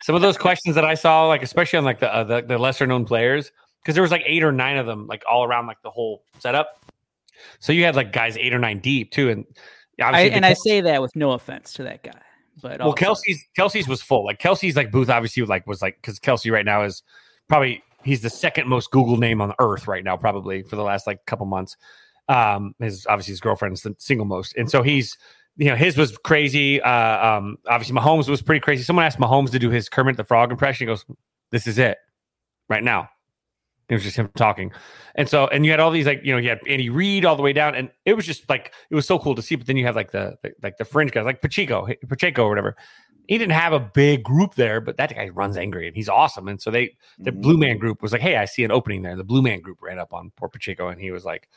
Some of those questions that I saw, like especially on like the uh, the, the lesser known players, because there was like eight or nine of them, like all around like the whole setup. So you had like guys eight or nine deep too, and I, and I say that with no offense to that guy, but well, Kelce's Kelce's was full. Like Kelce's like booth obviously like was like because Kelce right now is probably he's the second most Google name on earth right now, probably for the last like couple months. Um, his obviously his girlfriend's the single most, and so he's you know his was crazy. Uh, um, obviously Mahomes was pretty crazy. Someone asked Mahomes to do his Kermit the Frog impression. He goes, "This is it, right now." It was just him talking, and so and you had all these like you know you had Andy Reid all the way down, and it was just like it was so cool to see. But then you have like the, the like the fringe guys like Pacheco, Pacheco or whatever. He didn't have a big group there, but that guy runs angry and he's awesome. And so they the mm-hmm. Blue Man Group was like, "Hey, I see an opening there." The Blue Man Group ran up on poor Pacheco, and he was like,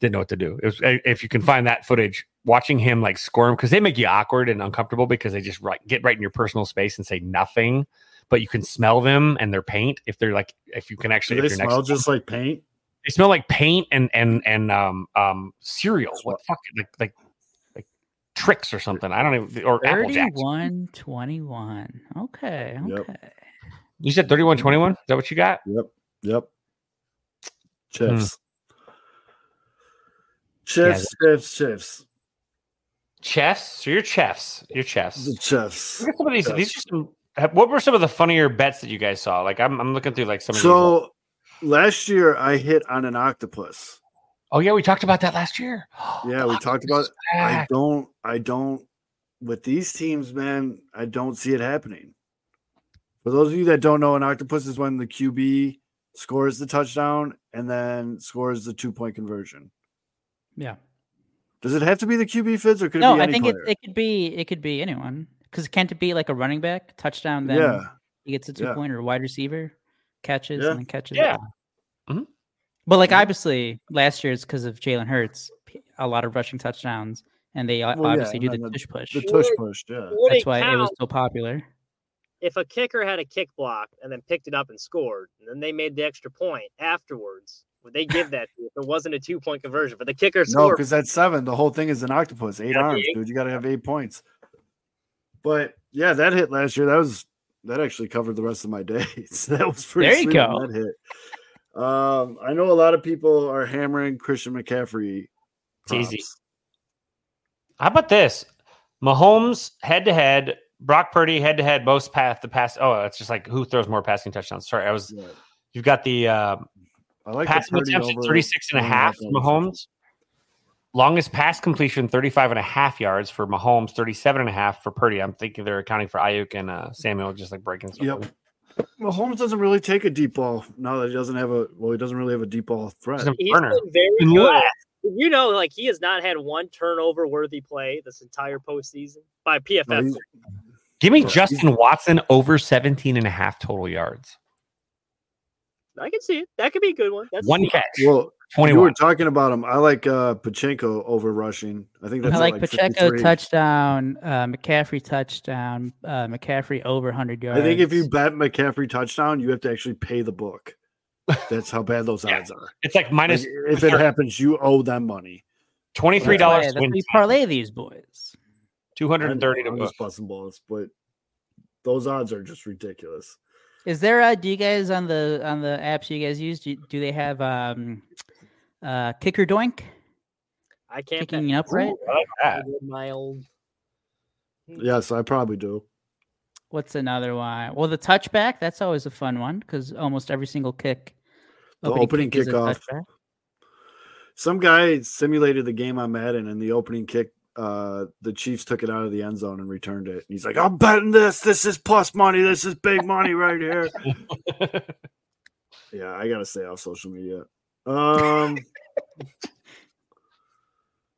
didn't know what to do. It was if you can find that footage, watching him like squirm because they make you awkward and uncomfortable because they just right, get right in your personal space and say nothing, but you can smell them and their paint if they're like if you can actually Do they you're smell to them. just like paint? they smell like paint and and and um um cereal like fuck like like like tricks or something. I don't even or Apple Jacks. 31 21. Okay. Yep. Okay. You said 31 21? Is that what you got? Yep. Yep. Hmm. Chips. Chips, chips, chips. Chefs? So you're chefs. You're chefs. The chefs. Look at some of these. Chefs. These are some. What were some of the funnier bets that you guys saw? Like I'm, I'm looking through like some of these. So last year I hit on an octopus. Oh yeah, we talked about that last year. Yeah, we talked about. I don't I don't with these teams, man, I don't see it happening. For those of you that don't know, an octopus is when the QB scores the touchdown and then scores the two point conversion. Yeah. Does it have to be the QB fits or could it No, be I any think it, it could be it could be anyone. Because can't it be like a running back touchdown? Then Yeah. he gets a two Yeah. point or wide receiver catches Yeah. and then catches. Yeah. it. Mhm. But like obviously last year it's because of Jalen Hurts, a lot of rushing touchdowns, and they o- Well, yeah, obviously and do the then tush push. The tush push, yeah. Would That's it why it was so popular. if a kicker had a kick block and then picked it up and scored, and then they made the extra point afterwards? Would they give that to you if it wasn't a two point conversion? But the kicker No, because that's seven. The whole thing is an octopus, eight arms, eight. dude. You got to have eight points. But yeah, that hit last year. That was that actually covered the rest of my days. that was pretty. There you go. That hit. Um, I know a lot of people are hammering Christian McCaffrey. It's easy. How about this? Mahomes head to head, Brock Purdy head to head, most path the pass. Oh, it's just like who throws more passing touchdowns. Sorry, I was. Yeah. You've got the uh, I like passing attempts at over 36 and a half Mahomes. Mahomes. Longest pass completion 35 and a half yards for Mahomes, 37 and a half for Purdy. I'm thinking they're accounting for Aiyuk and uh, Samuel just like breaking stuff. Yep. Mahomes doesn't really take a deep ball now that he doesn't have a well, he doesn't really have a deep ball threat. He's a He's burner. been very And good. You know, like he has not had one turnover worthy play this entire postseason by PFF. No, Give me Justin Watson over 17 and a half total yards. I can see it. That could be a good one. That's One catch. well, 21. you were talking about him. I like uh Pacheco over rushing. I think that's I at, like, Pacheco 53. touchdown, uh, McCaffrey touchdown, uh, McCaffrey over 100 yards. I think if you bet McCaffrey touchdown, you have to actually pay the book. That's how bad those odds are. It's like minus Like, if it happens, you owe them money. $23 That's why- to that's win. why you parlay these boys. 230 to I'm book. just busting balls, but those odds are just ridiculous. Is there uh do you guys on the on the apps you guys use do, do they have um uh kicker doink I can't kicking upright? I like that. my old Yes, I probably do. What's another one? Well, the touchback, that's always a fun one because almost every single kick The opening kick kickoff. Some guy simulated the game on Madden, and the opening kick, uh, the Chiefs took it out of the end zone and returned it. And he's like, "I'm betting this. This is plus money. This is big money right here." yeah, I gotta stay off social media. Um,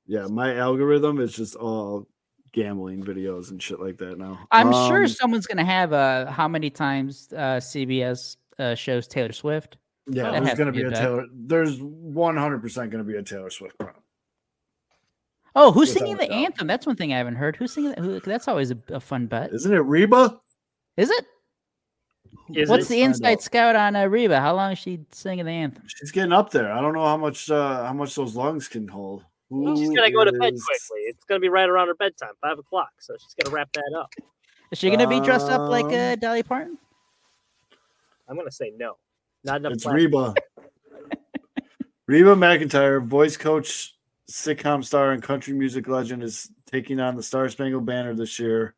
yeah, my algorithm is just all gambling videos and shit like that now. I'm sure Um, someone's gonna have uh how many times uh CBS uh, shows Taylor Swift. Yeah, That there's gonna to be be a. Taylor. There's 100 percent gonna be a Taylor Swift prop. Oh, who's Without singing the anthem? That's one thing I haven't heard. Who's singing that? Who, that's always a, a fun bet. Isn't it Reba? Is it? Is What's the inside out. scout on uh, Reba? How long is she singing the anthem? She's getting up there. I don't know how much uh how much those lungs can hold. She's gonna go to bed quickly. It's gonna be right around her bedtime, five o'clock. So she's gonna wrap that up. Is she gonna be dressed up like uh, Um, Dolly Parton? I'm gonna say no. Not enough. It's plastic. Reba. Reba McEntire, voice coach, sitcom star, and country music legend, is taking on the Star Spangled Banner this year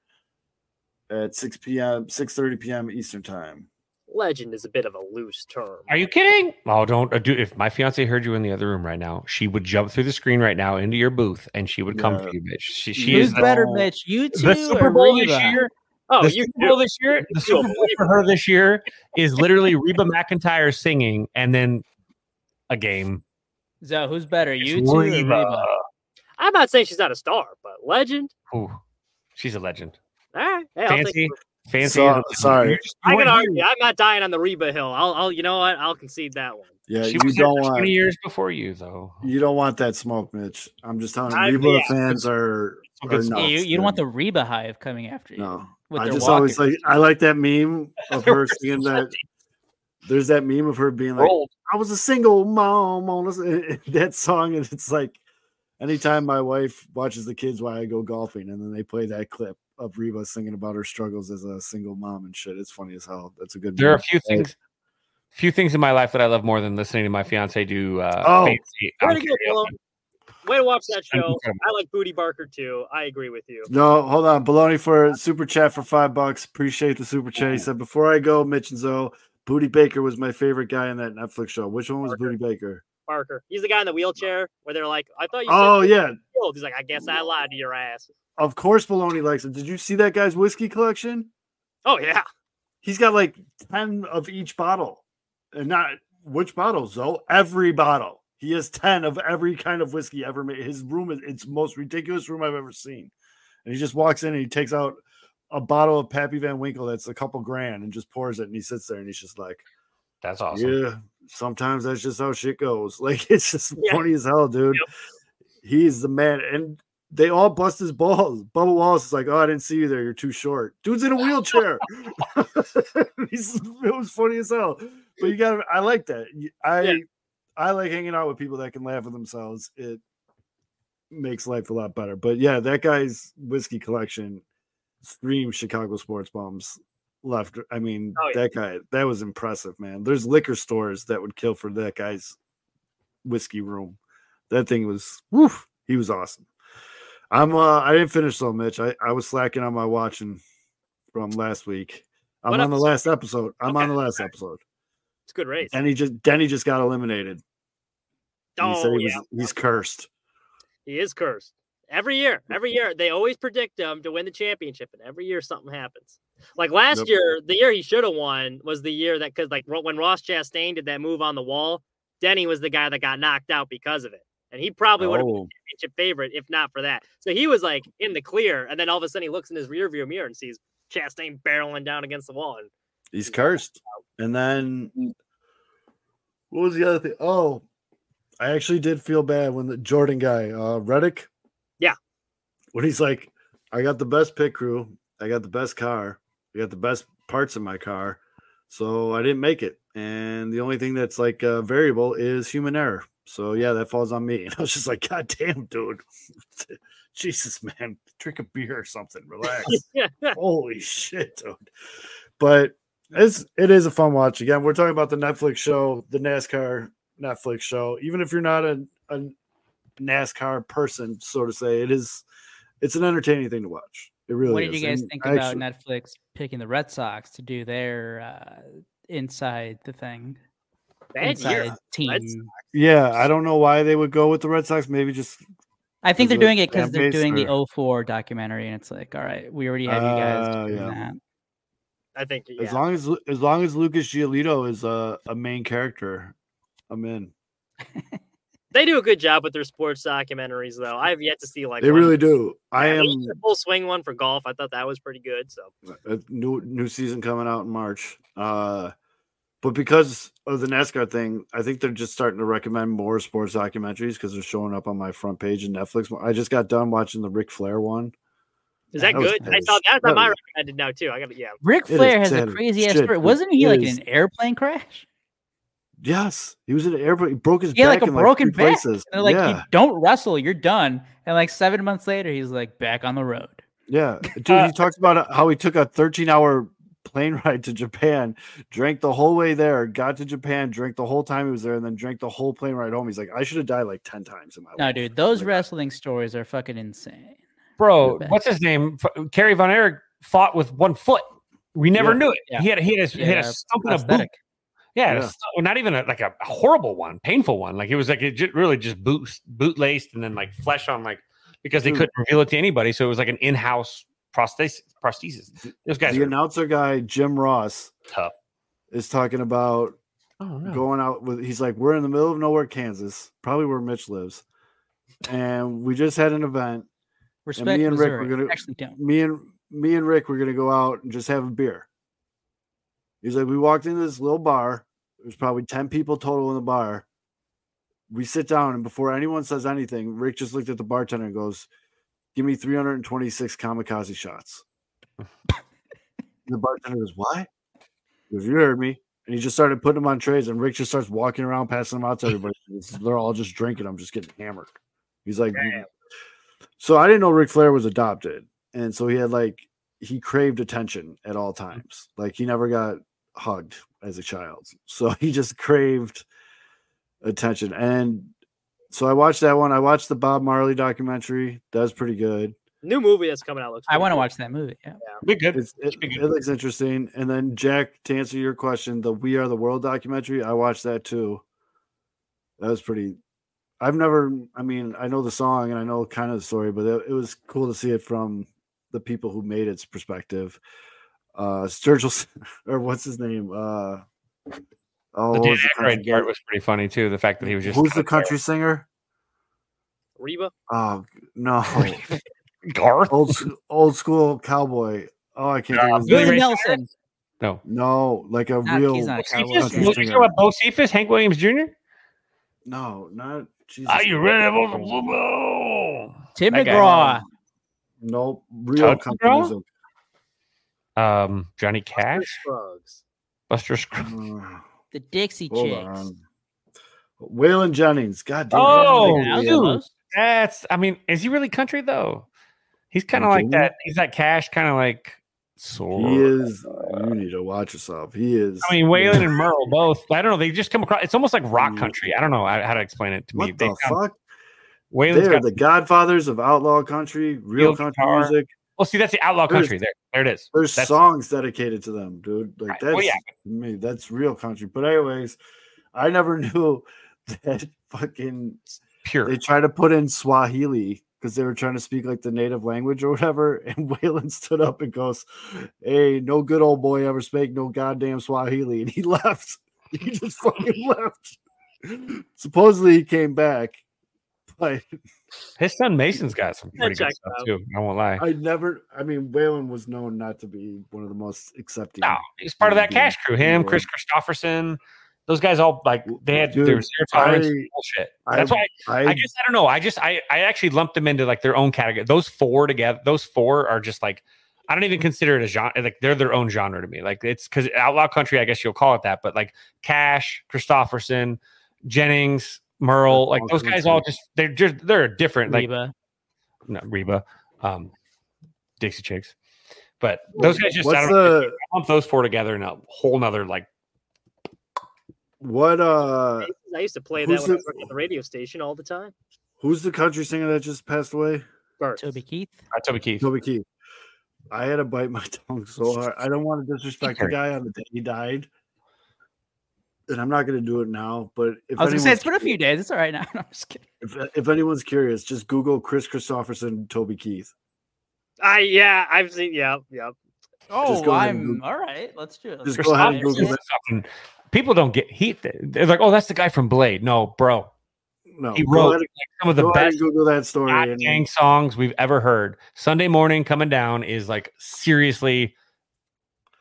at 6 p.m. 6:30 p.m. Eastern time. Legend is a bit of a loose term. Are you kidding? Oh, don't uh, do. If my fiance heard you in the other room right now, she would jump through the screen right now into your booth, and she would come Yeah. for you, bitch. She, she Who's is better, the- Mitch? You two the Super Bowl this year. Oh, the you Super Bowl this year. The Super do. Bowl for her this year is literally Reba McEntire singing, and then a game. So who's better, It's you two or Reba. Reba? I'm not saying she's not a star, but legend. Ooh, she's a legend. All right. Hey, I'll Fancy, fancy. So- sorry. you're just- you I can weren't argue. here. I'm not dying on the Reba hill. I'll, I'll, you know what? I'll concede that one. Yeah, She you was don't want 20 years before you, though. you don't want that smoke, Mitch. I'm just telling you, I- Reba yeah. fans are, are good nuts. Yeah, you, you don't want the Reba hive coming after you. no. I their just always like I like that meme of her were singing that. There's that meme of her being like, Rolled. I was a single mom on that song, and it's like anytime my wife watches the kids while I go golfing, and then they play that clip of Reba singing about her struggles as a single mom and shit. It's funny as hell. That's a good. There are a meme. few things, few things in my life that I love more than listening to my fiance do. Uh, Oh. fancy Way on to go, karaoke. Dylan. Way to watch that show. I like Booty Barker too. I agree with you. No, hold on. Baloney for super chat for five bucks. Appreciate the super chat. He said, Before I go, Mitch and Zoe, Booty Baker was my favorite guy in that Netflix show. Which one was Booty Baker? Barker. He's the guy in the wheelchair where they're like, I thought you said Oh, yeah. He's like, I guess I lied to your ass. Of course, Baloney likes him. Did you see that guy's whiskey collection? Oh yeah. he's got like 10 of each bottle. And not which bottles though? Every bottle. He has 10 of every kind of whiskey ever made. His room is it's most ridiculous room I've ever seen. And he just walks in and he takes out a bottle of Pappy Van Winkle that's a couple grand and just pours it and he sits there and he's just like, That's awesome. Yeah, sometimes that's just how shit goes. Like it's just Yeah. funny as hell, dude. He's the man, and they all bust his balls. Bubba Wallace is like, "Oh, I didn't see you there. You're too short." Dude's in a wheelchair. He's, it was funny as hell. But you got, I like that. I, I like hanging out with people that can laugh at themselves. It makes life a lot better. But yeah, that guy's whiskey collection screams Chicago sports bombs left. I mean, Oh, yeah. that guy, that was impressive, man. There's liquor stores that would kill for that guy's whiskey room. That thing was woof. He was awesome. I'm uh I didn't finish though, Mitch. I, I was slacking on my watching from last week. I'm What on the last episode. I'm on the last episode. It's a good race. And he just Denny just got eliminated. And he said Oh, he was, yeah. he's cursed. He is cursed. Every year, every year, they always predict him to win the championship, and every year something happens. Like last Yep. year, the year he should have won was the year that because like when Ross Chastain did that move on the wall, Denny was the guy that got knocked out because of it, and he probably would have been Oh. the championship favorite if not for that. So he was like in the clear, and then all of a sudden he looks in his rearview mirror and sees Chastain barreling down against the wall, and He's cursed. And then what was the other thing? Oh, I actually did feel bad when the Jordan guy, uh Reddick. Yeah. When he's like, I got the best pit crew, I got the best car, I got the best parts in my car, so I didn't make it. And the only thing that's like a variable is human error. So yeah, that falls on me. And I was just like, God damn, dude. Jesus, man. Drink a beer or something. Relax. Holy shit, dude. But it's it is a fun watch. Again, we're talking about the Netflix show, the NASCAR Netflix show. Even if you're not a, a NASCAR person, so to say, it is it's an entertaining thing to watch. It really what did is. you guys And think about actually- Netflix picking the Red Sox to do their uh, inside the thing? Bad year. team. Yeah, I don't know why they would go with the Red Sox. Maybe just I think they're doing it because they're base doing the or- 04 documentary, and it's like, all right, we already have you guys Uh, doing yeah. that. I think yeah. as long as as long as Lucas Giolito is a, a main character, I'm in. they do a good job with their sports documentaries, though. I have yet to see like They one- really do. I Yeah, am there's a full swing one for golf. I thought that was pretty good. So a new new season coming out in March. Uh, but because of the NASCAR thing, I think they're just starting to recommend more sports documentaries because they're showing up on my front page in Netflix. I just got done watching the Ric Flair one. is that, That good? I piss. saw that's That on my was- recommended now too. I got to yeah. Ric Flair has a sad as crazy ass story. Wasn't he It like in an airplane crash? Yes, he was in an airplane. He broke his Yeah, back like a in broken three back. places. And they're like, yeah, you don't wrestle, you're done. And like seven months later, he's like back on the road. yeah, dude. He uh, talks about how he took a 13 hour plane ride to Japan, drank the whole way there, got to Japan, drank the whole time he was there, and then drank the whole plane ride home. He's like, I should have died like 10 times in my life. No, dude, those wrestling stories are fucking insane. Bro, what's his name? F- Kerry Von Erich fought with one foot. We never Yeah. knew it. Yeah. He had he had a, he had a stump in a boot. prosthetic. Yeah, Yeah. it's not even a, like a, a horrible one, painful one. Like it was like it ju- really just boot boot laced and then like flesh on like because they Dude. couldn't reveal it to anybody, so it was like an in house prosthesis. Prosthesis. Those guys the are announcer guy, Jim Ross, tough. is talking about Oh no. going out with he's like we're in the middle of nowhere kansas probably where mitch lives and we just had an event Respect me and Rick Missouri. were gonna- Actually, don't. me and me and rick were gonna go out and just have a beer he's like we walked into this little bar there's probably 10 people total in the bar we sit down and before anyone says anything rick just looked at the bartender and goes give me 326 kamikaze shots the bartender goes Why? Because you heard me and he just started putting them on trays, and Ric just starts walking around, passing them out to everybody. They're all just drinking. I'm just getting hammered. He's like, so I didn't know Ric Flair was adopted, and so he had like he craved attention at all mm. times. Like he never got hugged as a child, so he just craved attention. And so I watched that one. I watched the Bob Marley documentary. That was pretty good. New movie that's coming out looks. I want to watch that movie. Yeah. Be good. It's, it, Should be it looks interesting. And then Jack, to answer your question, the We Are the World documentary, I watched that too. That was pretty. I've never. I mean, I know the song and I know kind of the story, but it, it was cool to see it from the people who made its perspective. Uh, Sturgill, or what's his name? Uh, oh, the Dan was Aykroyd country- part was pretty funny too. The fact that he was just Who's the kinda country singer? Reba. Oh no. Garth? old old school cowboy. Oh, I can't Uh, Billy. Ray Nelson. No. No, like a Not- real he's not a cowboy. Cephas? country singer. talking about Bocephus, Hank Williams Jr.? No, not Jesus. Are you ready for the football? Tim That guy. McGraw. Nope, real Tug country McGraw? music. Um, Johnny Cash, Scruggs. Buster Scruggs. The Dixie hold Chicks. on. Waylon Jennings. God damn. Oh, it. That dude. That's. I mean, is he really country though? He's kind of like that. He's that Cash, kind of like. Sort. He is. You need to watch yourself. He is. I mean, Waylon and Merle both. I don't know. They just come across. It's almost like rock country. I don't know how how to explain it to me. What They the sound- fuck? Waylon's They're got the godfathers of outlaw country, real Real country guitar. music. Well, see, that's the outlaw There's- country. There, there it is. There's That's- songs dedicated to them, dude. Like Right. that's Well, yeah. me, that's real country. But anyways, I never knew that fucking pure. they try to put in Swahili because they were trying to speak like the native language or whatever. And Waylon stood up and goes, Hey, no good old boy ever spake no goddamn Swahili. And he left. He just fucking left. Supposedly he came back. But His son Mason's got some pretty good stuff out. too. I won't lie. I never I mean Waylon was known not to be one of the most accepting. No, he's part of that cash crew. Him, beings. Kris Kristofferson, those guys all like they had Dude, their zero tolerance I- and bullshit. I- That's why I, I, guess I don't know. I just I I actually lumped them into like their own category. Those four together, those four are just like I don't even consider it a genre. Like they're their own genre to me. Like it's because outlaw country, I guess you'll call it that. But like Cash, Kristofferson, Jennings, Merle, like all those guys all just they're just they're different. Like Reba. no, Reba, um, Dixie Chicks. But those guys just I What's don't know. the I lump those four together in a whole nother like what uh I used to play Who's that when I the- worked at the radio station all the time. who's the country singer that just passed away? Birth. Toby Keith. uh, Toby Keith. Toby Keith. I had to bite my tongue so hard. I don't want to disrespect the guy on the day he died. And I'm not going to do it now, but if I was gonna say it's been a few days. It's all right now. I'm just kidding. if, if anyone's curious, just Google Kris Kristofferson, Toby Keith. I yeah, I've seen. Yeah, yeah. Oh, go ahead and I'm Google- all right. Let's do it. Just go ahead and do it. Google People don't get heat. They're like, oh, that's the guy from Blade. No, bro, No, he go wrote ahead, like, some of the go best Google that story. God And, dang songs we've ever heard. Sunday morning coming down is like seriously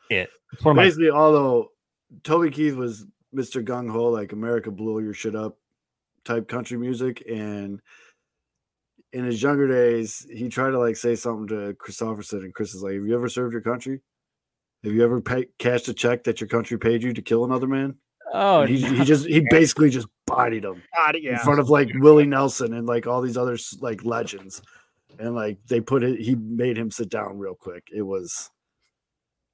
it. It's one my basically, although Toby Keith was Mr. Gung Ho, like America blew your shit up type country music, and in his younger days, he tried to like say something to Kristofferson, and Chris is like, "Have you ever served your country? Have you ever pay, cashed a check that your country paid you to kill another man?" Oh, he, no. he just he basically just bodied him God, in front of like Willie Nelson and like all these other like legends, and like they put it, he made him sit down real quick. It was,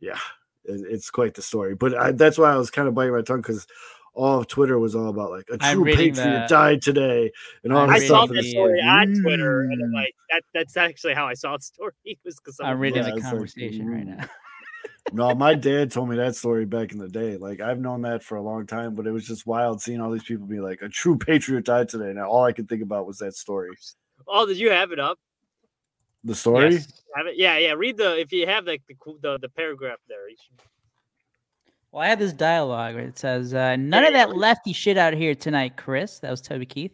yeah, it- it's quite the story. But I, that's why I was kind of biting my tongue because all of Twitter was all about like a I'm true patriot the- died today, and all I'm this I saw that the- story like, on Twitter, and I'm mm. like, that, that's actually how I saw the story. Was because I'm reading Yeah, the it's like, conversation right mm. now. No, my dad told me that story back in the day. Like I've known that for a long time, but it was just wild seeing all these people be like, "A true patriot died today." Now all I could think about was that story. Oh, did you have it up? The story. Yes. Have? Yeah, yeah. Read the if you have like the the, the paragraph there. You should- Well, I had this dialogue where it says, uh, "None of that lefty shit out here tonight, Chris." That was Toby Keith.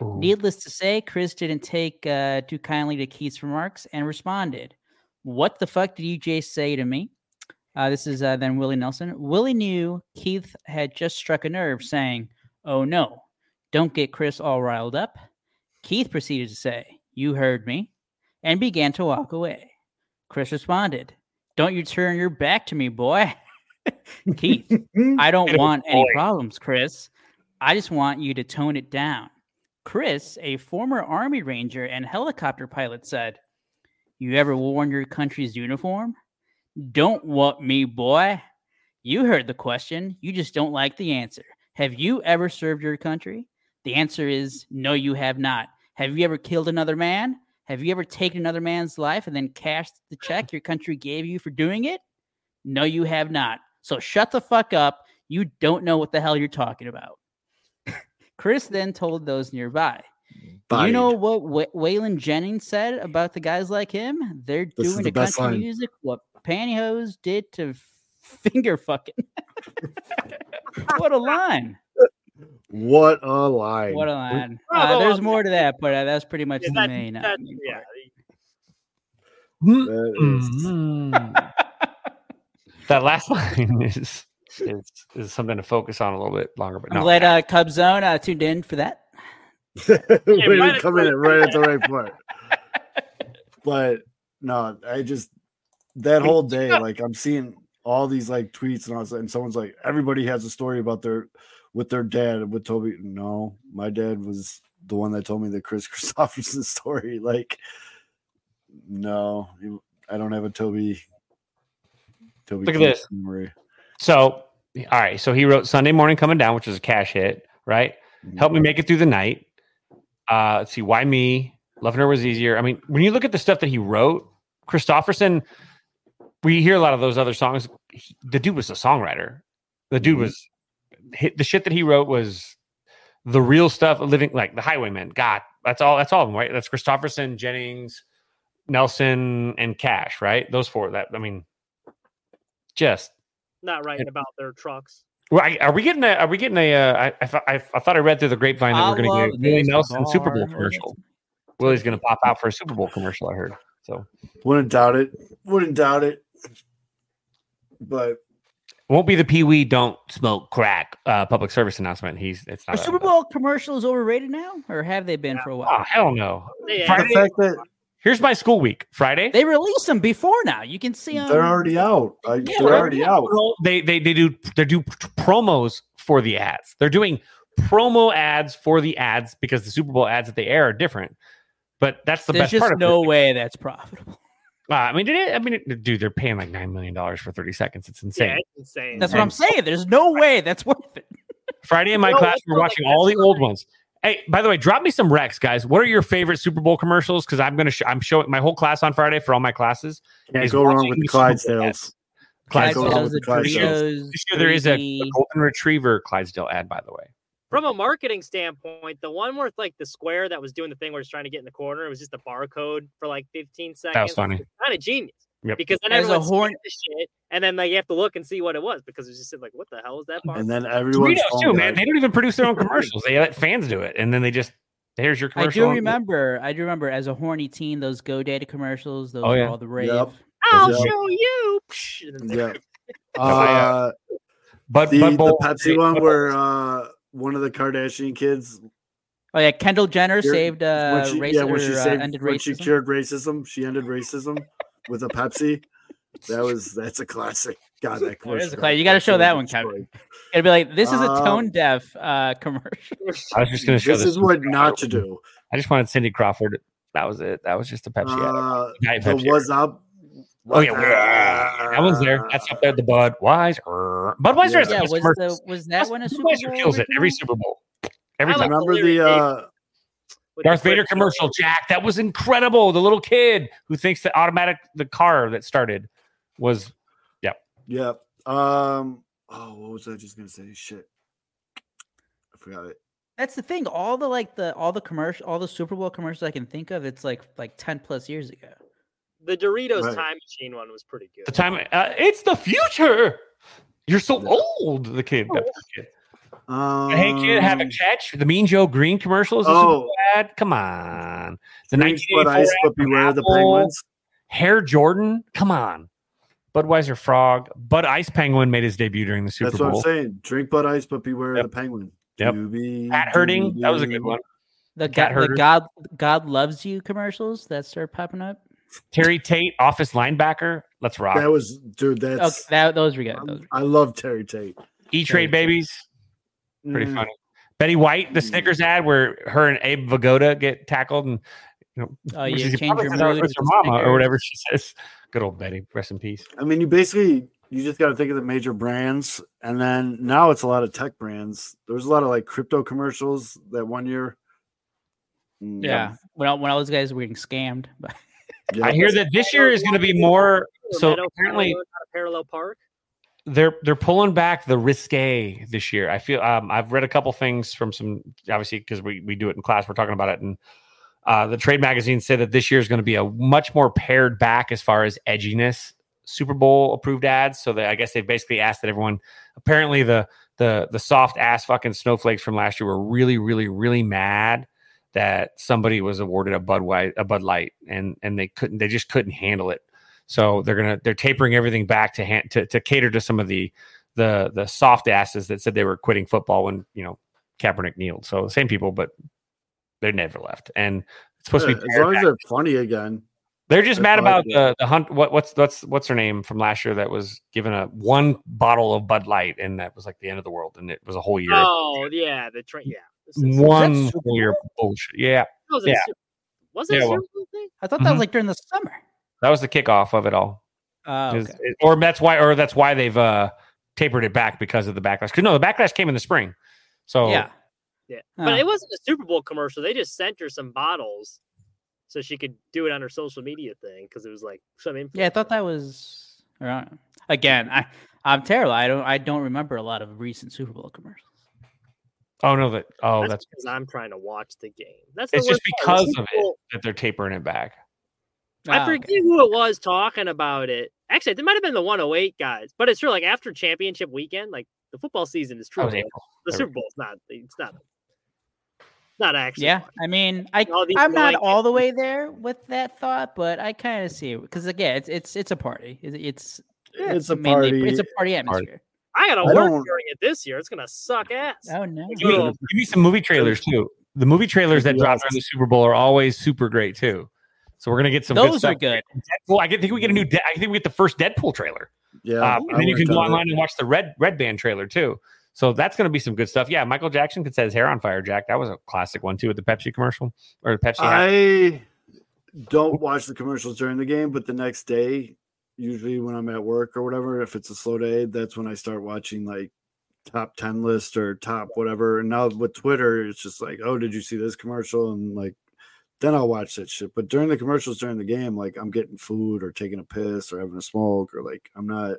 Needless to say, Chris didn't take uh, too kindly to Keith's remarks and responded, "What the fuck did you just say to me?" Uh, this is uh, then Willie Nelson. Willie knew Keith had just struck a nerve, saying, "Oh no, don't get Chris all riled up." Keith proceeded to say, "You heard me," and began to walk away. Chris responded, "Don't you turn your back to me, boy." Keith, I don't Get him a want any problems, Chris. I just want you to tone it down. Chris, a former Army Ranger and helicopter pilot, said, You ever worn your country's uniform? Don't want me, boy. You heard the question. You just don't like the answer. Have you ever served your country? The answer is no, you have not. Have you ever killed another man? Have you ever taken another man's life and then cashed the check your country gave you for doing it? No, you have not. So shut the fuck up. You don't know what the hell you're talking about. Chris then told those nearby. You know what Wa- Waylon Jennings said about the guys like him? They're This doing the best country line. music what pantyhose did to finger fucking. what a line! What a line! What a line! Uh, there's more to that, but uh, that's pretty much Yeah, the that- main. uh, that- main yeah. part. That is- Mm. that last line is, is is something to focus on a little bit longer. But I'm glad uh, Cub Zone uh, tuned in for that. we right didn't come in right at the right point. But no, I just that whole day, like I'm seeing all these like tweets and all and someone's like, everybody has a story about their with their dad with Toby. No, my dad was the one that told me the Chris Kristofferson story. Like, no, I don't have a Toby. Toby, Look at this. memory. So, all right. So he wrote Sunday morning coming down, which is a cash hit, right? Help me make it through the night. Uh, let's see, why me? Loving her was easier. I mean, when you look at the stuff that he wrote, Kristofferson, we hear a lot of those other songs. He- the dude was a songwriter. The dude was hit, the shit that he wrote was the real stuff. Living like the Highwaymen. God, that's all. That's all of them, right? That's Kristofferson, Jennings, Nelson, and Cash, right? Those four. That I mean, just Not writing about their trucks. well, I, are we getting a? Are we getting a? Uh, I, I, thought, I, I thought I read through the grapevine that I we're going to get a Willie this Nelson Super Bowl commercial. Willie's going to pop out for a Super Bowl commercial. I heard. So Wouldn't doubt it. Wouldn't doubt it. But it won't be the Pee Wee don't smoke crack uh, public service announcement. He's it's Are not. a- Super Bowl commercials overrated now, or have they been for a while? Oh hell no! Yeah. Friday, the fact that here's my school week. Friday. They released them before now. You can see them. they're already out. I, Yeah, they're they're already out. Well, They they they do they do promos for the ads. They're doing promo ads for the ads because the Super Bowl ads that they air are different. But that's the There's best just part of no it. way that's profitable. Uh, I mean, did it? I mean, it- dude, they're paying like nine million dollars for thirty seconds. It's insane. Yeah, it's insane. That's what I'm saying. There's no way that's worth it. Friday in my No, class, we're watching like all the old ones. Hey, by the way, drop me some recs, guys. What are your favorite Super Bowl commercials? Because I'm gonna, sh- I'm showing my whole class on Friday for all my classes. Can't go wrong with the the Clydesdales. Clydesdales. Can't go wrong Clydesdales, with the the Clydesdales. Doritos, This year there is a, a golden retriever Clydesdale ad, by the way. From a marketing standpoint, the one where like the square that was doing the thing where it's trying to get in the corner, it was just a barcode for like 15 seconds. funny. Kind of genius. Yep. Because then As a everyone's horn- the shit, and then like, you have to look and see what it was because it's just like, what the hell is that bar? And then everyone's Doritos too, man. died. They don't even produce their own commercials. They let fans do it, and then they just here's your I do remember. I do remember as a horny teen those GoDaddy commercials. Those Oh, were yeah. all the rave. Yep. I'll Yep. show you. Psh, Yeah. yeah. Uh, But the, but the Pepsi one where uh, one of the Kardashian kids Oh yeah, Kendall Jenner cured- saved uh, when she, race yeah, when she or, uh, saved, ended when she cured racism, she ended racism with a Pepsi. That was that's a classic. God, that That is commercial. a classic. You gotta show that one, Kevin. It'd be like this is a Um, tone deaf uh, commercial. I was just going to show This this is what not to do. I just wanted Cindy Crawford. That was it. That was just a Pepsi ad. Uh, Diet Pepsi. was up. Oh yeah, that one's there. That's up there. The Budweiser. Budweiser has the yeah, best was commercials. the was that one a Super Bowl? Budweiser kills it every? Super Bowl. Every I time. Remember the uh, with the Darth Vader quick- commercial, Jack. That was incredible. The little kid who thinks the automatic the car that started was yeah. Um. Oh, what was I just gonna say? Shit, I forgot it. That's the thing. All the like the all the commercial, all the Super Bowl commercials I can think of. It's like like ten plus years ago. The Doritos Right. time machine one was pretty good. the time. Uh, it's the future. You're so old. The kid. That kid. Um, hey kid, have a catch. The Mean Joe Greene commercial is a Oh. Bowl ad. Come on. The Drinks but 1984 ice, ad but beware the Apple. penguins. Hare Jordan. Come on. Budweiser Frog. Bud Ice Penguin made his debut during the Super That's Bowl. what I'm saying. Drink Bud ice, but beware Yep. the penguin. Yep. Doobie, Pat Herding. That was a good one. The, God, the. God God loves you commercials that start popping up. Terry Tate, office linebacker. Let's rock. That was dude. Okay, That's that those were good. Those were I love Terry Tate. E Trade Babies. Pretty Mm. funny. Betty White, the Snickers ad where her and Abe Vigoda get tackled and you know, Oh, yeah, change your says, "Oh, mood with your the mama or whatever she says. Good old Betty. Rest in peace. I mean, you basically you just got to think of the major brands, and then now it's a lot of tech brands. There was a lot of like crypto commercials that one year. Mm, Yeah. When I, when all those guys were getting scammed, but yeah. I hear that this year is going to be more. So apparently, Parallel, not a parallel park. they're they're pulling back the risque this year. I feel um, I've read a couple things from some obviously because we we do it in class. We're talking about it, and uh, the trade magazine said that this year is going to be a much more pared back as far as edginess Super Bowl approved ads. So they, I guess they basically asked that everyone. Apparently, the the the soft ass fucking snowflakes from last year were really, really, really mad that somebody was awarded a Bud White, a Bud Light, and and they couldn't, they just couldn't handle it. So they're gonna they're tapering everything back to hand to, to cater to some of the the the soft asses that said they were quitting football when you know Kaepernick kneeled. So same people, but they never left. And it's supposed Yeah, to be uh, as long as they're funny again. they're just That's mad about do. the the hunt. What what's what's what's her name from last year that was given a one bottle of Bud Light and that was like the end of the world and it was a whole year. Oh yeah, the train. Yeah, This is- one Super whole year bullshit. Yeah, That was a yeah, Super- was it Yeah, a. Super Bowl thing? I thought that Mhm. was like during the summer. that was the kickoff of it all. Oh, Is- okay. it- or that's why, or that's why they've uh tapered it back because of the backlash. Because no, the backlash came in the spring. So Yeah. Yeah, Oh. but it wasn't a Super Bowl commercial. They just sent her some bottles so she could do it on her social media thing because it was like some influence. Yeah, I thought that was or I don't know. again. I I'm terrible. I don't I don't remember a lot of recent Super Bowl commercials. Oh no, that oh that's, that's because I'm trying to watch the game. That's the it's just worst part. Because of it that they're tapering it back. I Oh, forget who it was talking about it. Actually, it might have been the 108 guys, but it's true. Like after championship weekend, like the football season is true. was like, the Super Bowl is not. It's not. Not actually. Yeah, I mean, I All these I'm not annoying- all the way there with that thought, but I kind of see it because again, it's it's it's a party. It's it's, It's a mainly- party. It's a party atmosphere. I gotta I work don't- during it this year. It's gonna suck ass. Oh no! Give me, give me some movie trailers too. The movie trailers that drop during the Super Bowl are always super great too. So we're gonna get some. good Those are stuff. good. Deadpool, I think we get a new. De- I think we get the first Deadpool trailer. Yeah, Uh, I and then you can go on it. online and watch the Red Red Band trailer too. So that's going to be some good stuff. Yeah, Michael Jackson could set his hair on fire. Jack, that was a classic one too with the Pepsi commercial or the Pepsi. hat. I don't watch the commercials during the game, but the next day, usually when I'm at work or whatever, if it's a slow day, that's when I start watching like top 10 list or top whatever. And now with Twitter, it's just like, oh, did you see this commercial? And like, then I'll watch that shit. But during the commercials during the game, like I'm getting food or taking a piss or having a smoke or like I'm not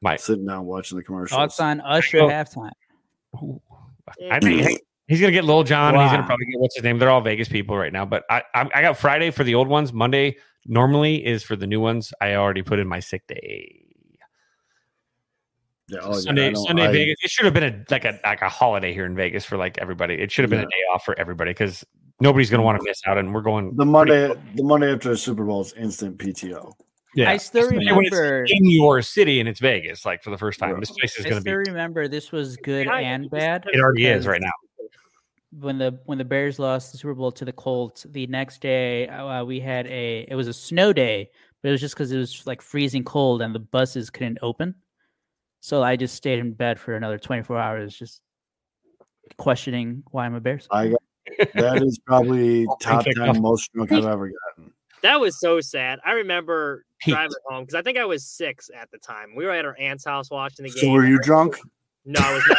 Right. sitting down watching the commercials. Thoughts on Usher Oh. halftime? I think he's going to get Lil Jon. and He's going to probably get what's his name. They're all Vegas people right now. But I, I I got Friday for the old ones. Monday normally is for the new ones. I already put in my sick day. Yeah, oh, Sunday, don't- Sunday I- Vegas. It should have been a like a like a holiday here in Vegas for like everybody. It should have been Yeah. a day off for everybody because nobody's going to mm. want to miss out. And we're going The Monday, the Monday after the Super Bowl is instant PTO. Yeah, I still Especially remember. in your city and it's Vegas, like for the first time. Right. This place is going to still be. remember this was good and bad. It already is right now. When the when the Bears lost the Super Bowl to the Colts, the next day uh, we had a it was a snow day, but it was just because it was like freezing cold and the buses couldn't open. So I just stayed in bed for another 24 hours, just questioning why I'm a Bears. I got that is probably top take ten off. most drunk I've ever gotten. That was so sad. I remember Pete. driving home because I think I was six at the time. We were at our aunt's house watching the game. So were you drunk? No, I was not.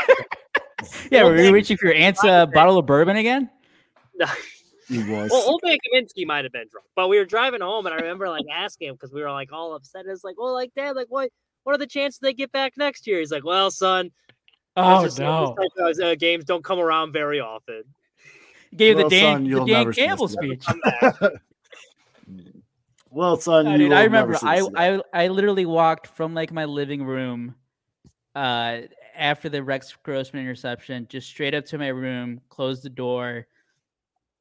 Yeah, Well, were you reaching for your aunt's uh, bottle of bourbon again? No. He was. Well, old man Kaminsky might have been drunk, but we were driving home, and I remember like asking him because we were like all upset. It's like, well, like Dad, like what? What are the chances they get back next year? He's like, well, son. Oh just- no! these type uh, games don't come around very often. Gave Well, the Dan, son, the you'll Dan never Campbell this speech. well, son, No, you dude, I remember I. I I literally walked from like my living room uh after the Rex Grossman interception, just straight up to my room, closed the door,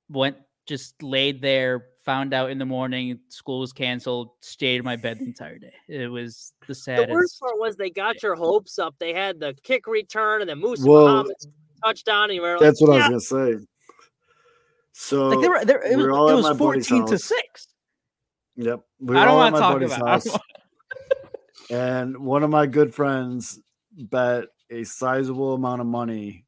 went just laid there, found out in the morning school was canceled, stayed in my bed the entire day. It was the saddest. The worst part was they got your hopes up. They had the kick return and the Muhsin Well, Muhammad's touchdown, and you were like, That's what yeah. I was gonna say. So like they were there it was, we're all it at was my 14 to 6. Yep. We I don't want to talk about I don't house, and one of my good friends bet a sizable amount of money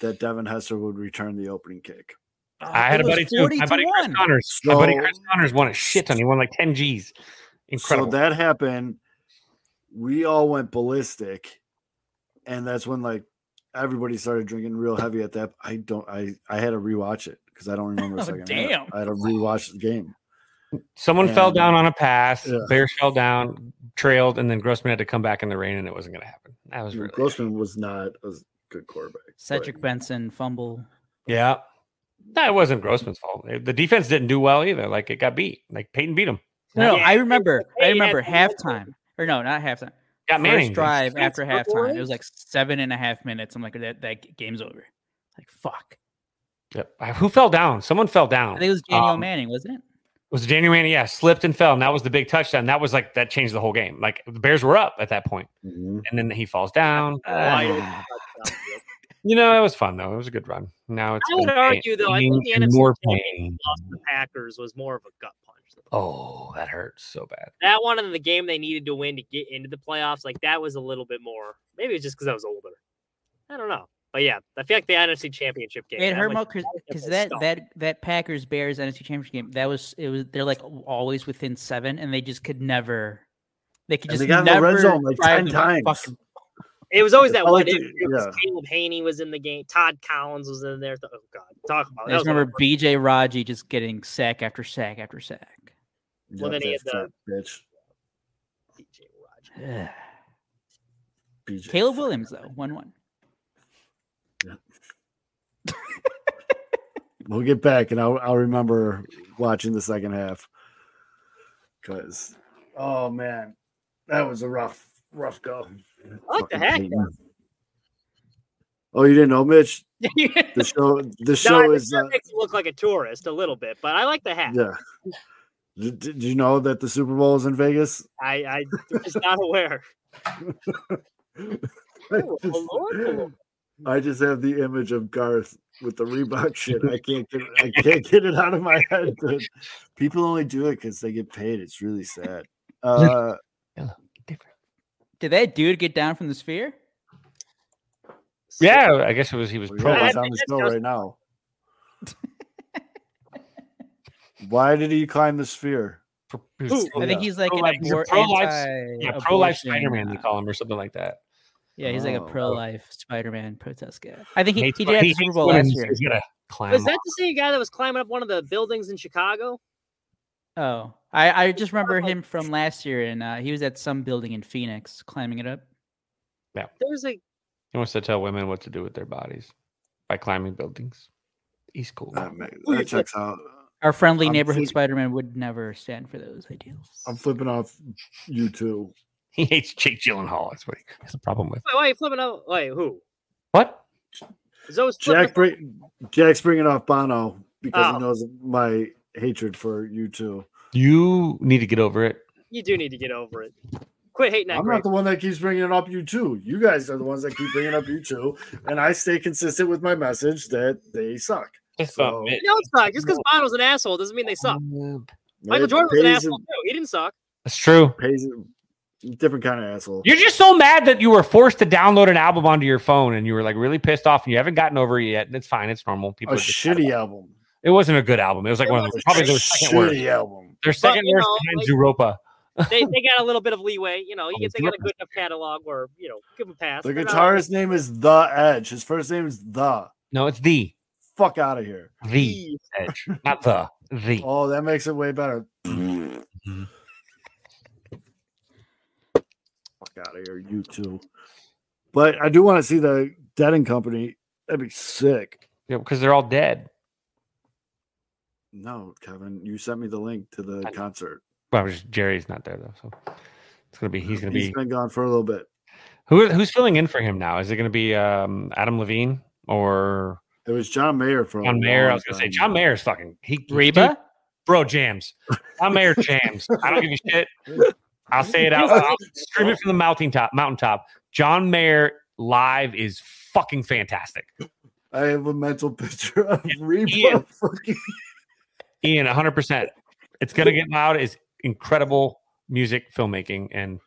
that Devin Hester would return the opening kick. Oh, I had a buddy too. My buddy Chris 1. Connors. My buddy Chris Connors won a shit ton. He won like 10 G's. Incredible. So that happened. We all went ballistic, and that's when like everybody started drinking real heavy at that. I don't. I I had to rewatch it because I don't remember. the Oh, second half. damn. I had to rewatch the game. Someone fell down on a pass. Yeah. Bears fell down, trailed, and then Grossman had to come back in the rain, and it wasn't going to happen. That was really Grossman was not a good quarterback. but- Cedric Benson fumble. yeah. That wasn't Grossman's fault. The defense didn't do well either. Like it got beat. Like Peyton beat him. No, no, Yeah, I remember. I remember yeah. halftime. Or no, not halftime. Got Manning. First drive That's after what it halftime. It was was? like seven and a half minutes. I'm like, that, that game's over. Like, fuck. Yep. Who fell down? Someone fell down. I think it was Daniel Um, Manning, wasn't it? Was it Daniel Manning? Yeah, slipped and fell, and that was the big touchdown. That was like that changed the whole game. Like the Bears were up at that point, Mhm. and then he falls down. Wide open touchdown. you know, it was fun though. It was a good run. Now it's I would been argue, though, I pain think the NFC more pain. loss to the Packers was more of a gut punch. Oh, that hurts so bad. That one in the game they needed to win to get into the playoffs, like that was a little bit more. Maybe it's just because I was older. I don't know, but yeah, I feel like the NFC Championship game. It that hurt was- more because that stuff. that that Packers Bears NFC Championship game that was it was they're like always within seven and they just could never they could And just they got in the never red zone like drive 10 times. fucking- It was always that one. like It, was yeah. Caleb Hanie was in the game. Todd Collins was in there. Oh God, talk about. I just was one of remember BJ Raji just getting sack after sack after sack. Well, Yep, then he that had fat bitch. BJ Raji. BJ. Caleb Williams though one one. We'll get back and I'll, I'll remember watching the second half. Because, oh man, that was a rough, rough go. I like the. Peyton. Oh, you didn't know, Mitch? The show, the show it is, uh, makes you look like a tourist a little bit, but I like the hat. yeah. Did, did you know that the Super Bowl is in Vegas? I I was not aware. Oh, Lord, Lord. I just have the image of Garth with the Reebok shit. I can't get I can't get it out of my head. dude. People only do it because they get paid. It's really sad. Uh, different. Did that dude get down from the sphere? Yeah, I guess it was he was pro. yeah, he's on the show right now. Why did he climb the sphere? He was- I think he's like an pro-life- abor- pro-life- anti- yeah, pro life Spider Man. They call him or something like that. Yeah, he's like a Oh, pro-life Spider-Man protest guy. I think he, Hates he did at he the Super Bowl last year. He's gonna climb. Was that the same guy that was climbing up one of the buildings in Chicago? Oh, I, I just remember him from last year, and uh, he was at some building in Phoenix climbing it up. Yeah, There's a he wants to tell women what to do with their bodies by climbing buildings. He's cool. That, ma- that checks out. Our friendly I'm neighborhood flip- Spider-Man would never stand for those ideals. I'm flipping off U2. He hates Jake Gyllenhaal. That's what he has a problem with. wait, why are you flipping out? Wait, who? What? Zoe's Jack, bring, Jack's bringing off Bono because Oh. he knows my hatred for U2. You need to get over it. You do need to get over it. Quit hating that I'm grape. not the one that keeps bringing it up U2. You guys are the ones that keep bringing up U2, and I stay consistent with my message that they suck. It's So- You know it's not. Just because Bono's an asshole doesn't mean they suck. Michael Jordan was an asshole him- too. He didn't suck. That's true. Pays different kind of asshole. You're just so mad that you were forced to download an album onto your phone and you were like really pissed off and you haven't gotten over it yet. It's fine. It's normal. People a are just mad shitty album. it. It wasn't a good album. It was like It one of the, probably their Shitty second worst. album. Their second you worst know, like- Europa. They, they got a little bit of leeway. You know, you get, they got a good enough catalog where you know give them a pass. The They're not- guitarist's name is The Edge. His first name is The. No, it's the Fuck out of here. the edge, not the the. Oh, that makes it way better. Mm-hmm. Of here, you two. But I do want to see the Dead and Company. That'd be sick. Yeah, because they're all dead. No, Kevin, you sent me the link to the concert. Well, just- Jerry's not there though, so it's gonna be he's gonna He's be been gone for a little bit. who who's filling in for him now? Is it gonna be um, Adam Levine or It was John Mayer for John Mayer? I was gonna say time. John Mayer's fucking he Reba? bro jams. John Mayer jams. I don't give a shit. I'll say it out. I'll stream it from the mountaintop. Mountaintop. John Mayer live is fucking fantastic. I have a mental picture of Reba. Ian. fucking- Ian, 100. percent It's gonna get loud. Is incredible music filmmaking and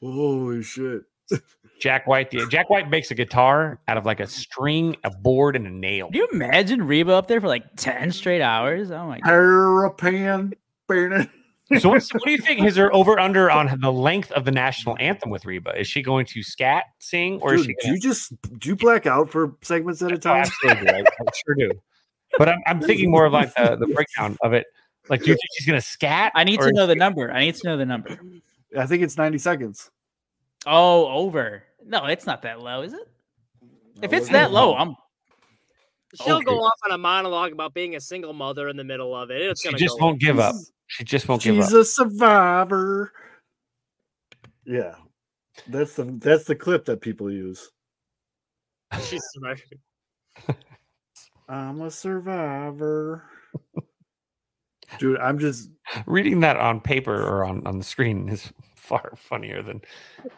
Holy shit. Jack White. The, Jack White makes a guitar out of like a string, a board, and a nail. Can you imagine Reba up there for like ten straight hours? Oh my god! Parapan. Burning. So what's, what do you think is her over under on the length of the national anthem with Reba? Is she going to scat sing or is she do gonna, you just do you black out for segments at a Oh, time? absolutely, I, I sure do. But I'm, I'm thinking more of like the, the breakdown of it. Like, do you think she's gonna scat? I need to know the she- number. I need to know the number. I think it's 90 seconds. Oh, over. No, it's not that low, is it? If it's that that isn't. low, I'm She'll go off on a monologue about being a single mother in the middle of it. It's She gonna just go. won't give up. She just won't give up. She's a survivor. Yeah, that's the that's the clip that people use. She's smart. I'm a survivor. Dude, I'm just Reading that on paper or on, on the screen is far funnier than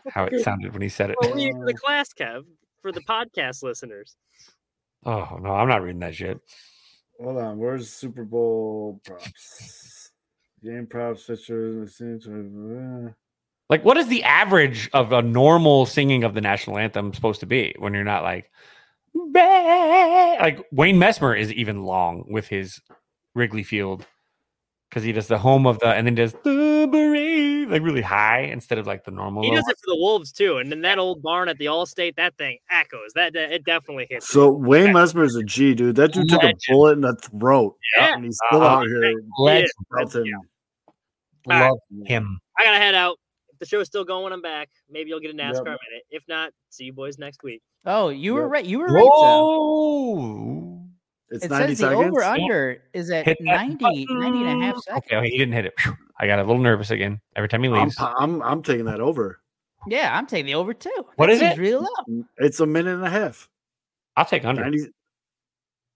how it sounded when he said it. Well, read for the oh. class, Kev, for the podcast listeners. Oh no, I'm not reading that shit. hold on. Where's Super Bowl props? Game props, pictures. Like, what is the average of a normal singing of the national anthem supposed to be when you're not like, "Bah!" like Wayne Messmer is even long with his Wrigley Field because he does the home of the and then does the beret like really high instead of like the normal. He does it for the Wolves too, and then that old barn at the Allstate, that thing echoes. That, that- it definitely hits. So Wayne Messmer is a G, dude. That dude took a bullet in the throat, Yeah. and he's still Uh, out here. Legend. Belting. Love him. I gotta head out. If the show's still going, I'm back. Maybe you'll get a NASCAR Yep. minute. If not, see you boys next week. Oh, you were right. You were right. Though. Whoa! It's It 90 says the over under is at Hit that 90, 90 and a half seconds. Okay, okay, he didn't hit it. I got a little nervous again every time he I'm, leaves. I'm I'm taking that over. Yeah, I'm taking the over too. What That is it? Really low. It's a minute and a half. I'll take under. 90,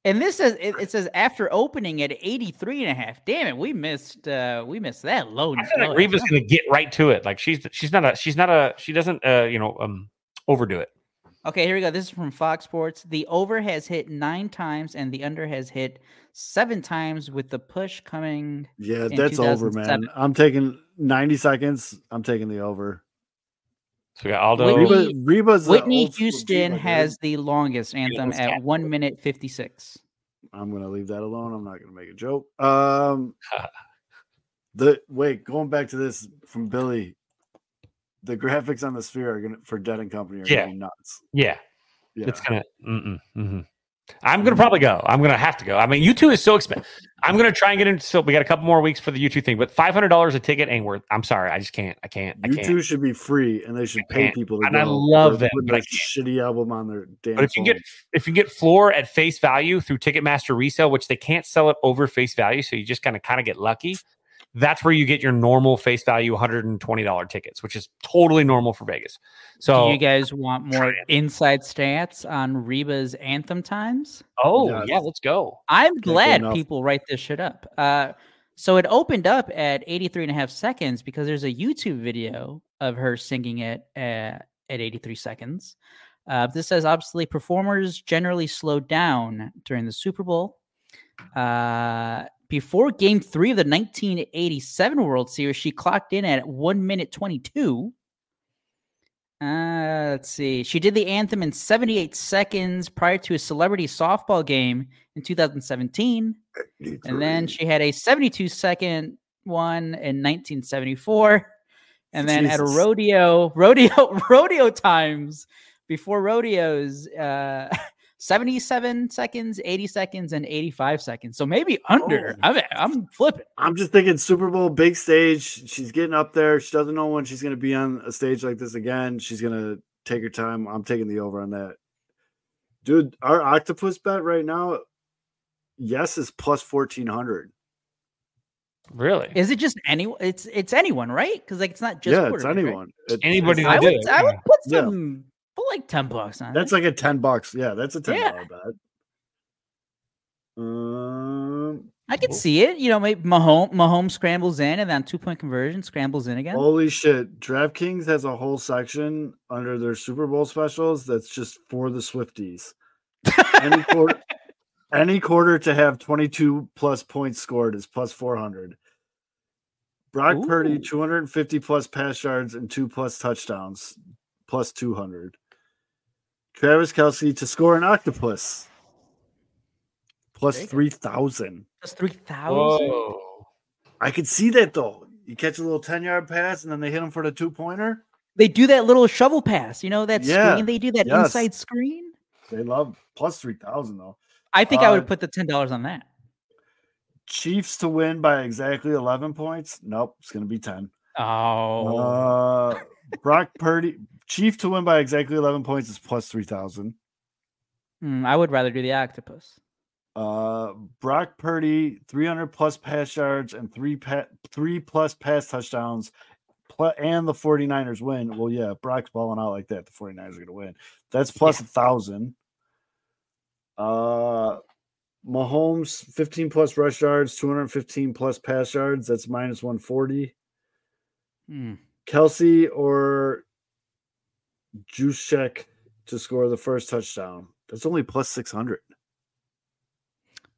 And this says it, it says after opening at 83 and a half. Damn it, we missed uh we missed that low. I feel like low Reba's gonna get right to it. Like she's she's not a she's not a she doesn't uh you know um overdo it. Okay, here we go. This is from Fox Sports. The over has hit nine times and the under has hit seven times with the push coming. Yeah, in that's over, man. I'm taking 90 seconds. I'm taking the over. So we got Aldo. Whitney- Reba, Reba's Whitney Houston diva, has the longest anthem at get- one minute 56. I'm gonna leave that alone. I'm not gonna make a joke. Um, the wait, going back to this from Billy, the graphics on the sphere are gonna for Dead and Company are Yeah. gonna be nuts. Yeah, Yeah, it's gonna. Mm-mm, mhm. I'm gonna probably go. I'm gonna have to go. I mean, U2 is so expensive. I'm gonna try and get into. So we got a couple more weeks for the U2 thing, but five hundred dollars a ticket ain't worth. I'm sorry, I just can't. I can't. I can't. two should be free, and they should pay people to And I love that. but I shitty album on their damn. But if you get if you get floor at face value through Ticketmaster resale, which they can't sell it over face value, so you just kind of kind of get lucky. That's where you get your normal face value $120 tickets, which is totally normal for Vegas. So Do you guys want more inside stats on Reba's anthem times? oh Yes. yeah, let's go. I'm glad people write this shit up. Uh, so it opened up at 83 and a half seconds because there's a YouTube video of her singing it at, at 83 seconds. Uh, this says obviously performers generally slow down during the Super Bowl. Uh, before game three of the 1987 World Series, she clocked in at one minute 22. Uh, let's see. She did the anthem in 78 seconds prior to a celebrity softball game in 2017. And then she had a 72 second one in 1974. And then at a rodeo, rodeo, rodeo times before rodeos, uh, 77 seconds, 80 seconds, and 85 seconds. So maybe under. Oh. I'm, I'm flipping. I'm just thinking Super Bowl, big stage. She's getting up there. She doesn't know when she's going to be on a stage like this again. She's going to take her time. I'm taking the over on that. Dude, our octopus bet right now, yes, is plus 1400. Really? Is it just anyone? It's it's anyone, right? Because like it's not just yeah, it's quarterback, right? anyone. It's- Anybody it's- I would I would yeah. put Yeah. some put like ten bucks on That's it. like a 10 bucks. Yeah, that's a $10 Yeah. bet. Um, I could see it. You know, maybe Mahomes Mahomes scrambles in and then two point conversion scrambles in again. Holy shit. DraftKings has a whole section under their Super Bowl specials that's just for the Swifties. Any quarter, any quarter to have 22 plus points scored is plus 400. Brock Purdy, 250 plus pass yards and two plus touchdowns, plus 200. Travis Kelce to score an octopus, plus There you go. 3,000. That's three thousand. I could see that though. You catch a little 10 yard pass and then they hit him for the two pointer. They do that little shovel pass. You know that Yeah, screen. They do that yes. inside screen. They love plus 3,000 though. I think I Uh, would put the ten dollars on that. Chiefs to win by exactly 11 points. Nope, it's going to be 10. Oh, Uh, Brock Purdy, Chief to win by exactly 11 points is plus 3,000. Hmm, I would rather do the octopus. Uh, Brock Purdy, 300 plus pass yards and three pa- three plus pass touchdowns, pl- and the 49ers win. Well, yeah, Brock's balling out like that. The 49ers are going to win. That's plus a thousand. Uh, Mahomes, 15 plus rush yards, 215 plus pass yards. That's minus 140. Hmm. Kelce or Juszczyk to score the first touchdown. That's only plus 600.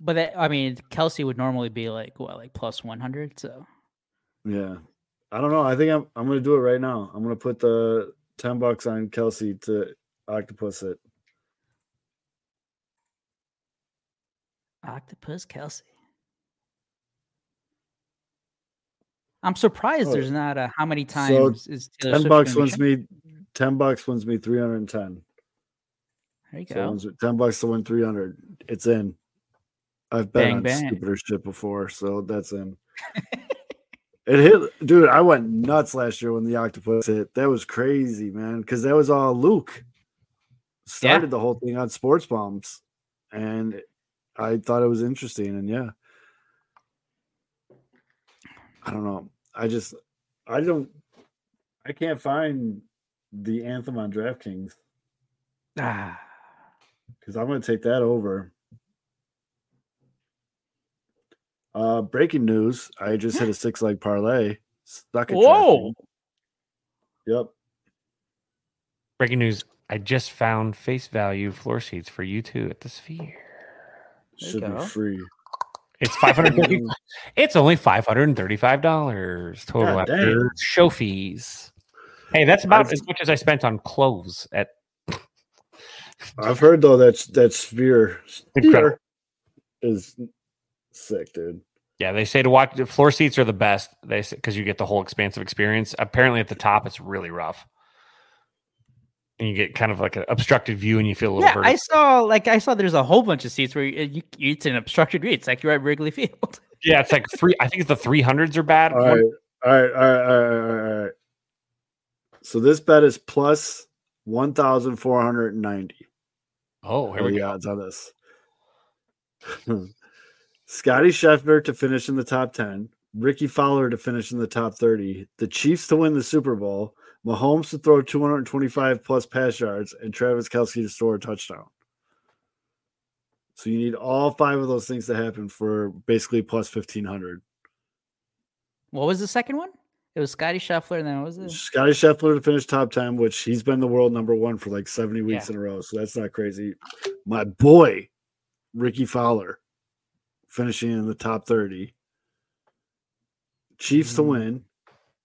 But that, I mean, Kelce would normally be like what, like plus one hundred. So Yeah. I don't know. I think I'm I'm gonna do it right now. I'm gonna put the 10 bucks on Kelce to octopus it. Octopus Kelce. I'm surprised Oh. there's not a how many So times is Taylor 10 Swift bucks wins me 10 bucks wins me 310. There you So go. wins- 10 bucks to win 300. It's in. I've bet Bang, on bang. stupider shit before, so that's in. it hit, dude. I went nuts last year when the octopus hit. That was crazy, man, because that was all Luke started the whole thing on sports bombs, and I thought it was interesting. And yeah, I don't know. I just, I don't, I can't find the anthem on DraftKings Ah, because I'm going to take that over. Uh, breaking news: I just hit a six leg parlay. Stuck at Whoa. DraftKings. Yep. Breaking news: I just found face value floor seats for U2 at the Sphere. Should be free. It's five hundred. it's only five hundred and thirty-five dollars total God after dang. show fees. Hey, that's about I've- as much as I spent on clothes at. I've heard though that that sphere, sphere is sick, dude. Yeah, they say to watch the floor seats are the best. They say because you get the whole expansive experience. Apparently, at the top, it's really rough, and you get kind of like an obstructed view, and you feel a little. yeah, I saw like I saw there's a whole bunch of seats where you, you it's an obstructed view. It's like you're at Wrigley Field. yeah, it's like three. I think the three hundreds are bad. All right, all right, all right, all right, all right, all right. So this bet is plus one thousand four hundred and ninety. Oh, here are we go. odds on this? Scotty Scheffler to finish in the top 10, Rickie Fowler to finish in the top 30, the Chiefs to win the Super Bowl, Mahomes to throw 225 plus pass yards, and Travis Kelce to score a touchdown. So you need all five of those things to happen for basically plus 1500. What was the second one? It was Scotty Scheffler, and then what was it? Scotty Scheffler to finish top 10, which he's been the world number one for like 70 weeks Yeah. in a row. So that's not crazy. My boy, Rickie Fowler, finishing in the top 30. Chiefs to win.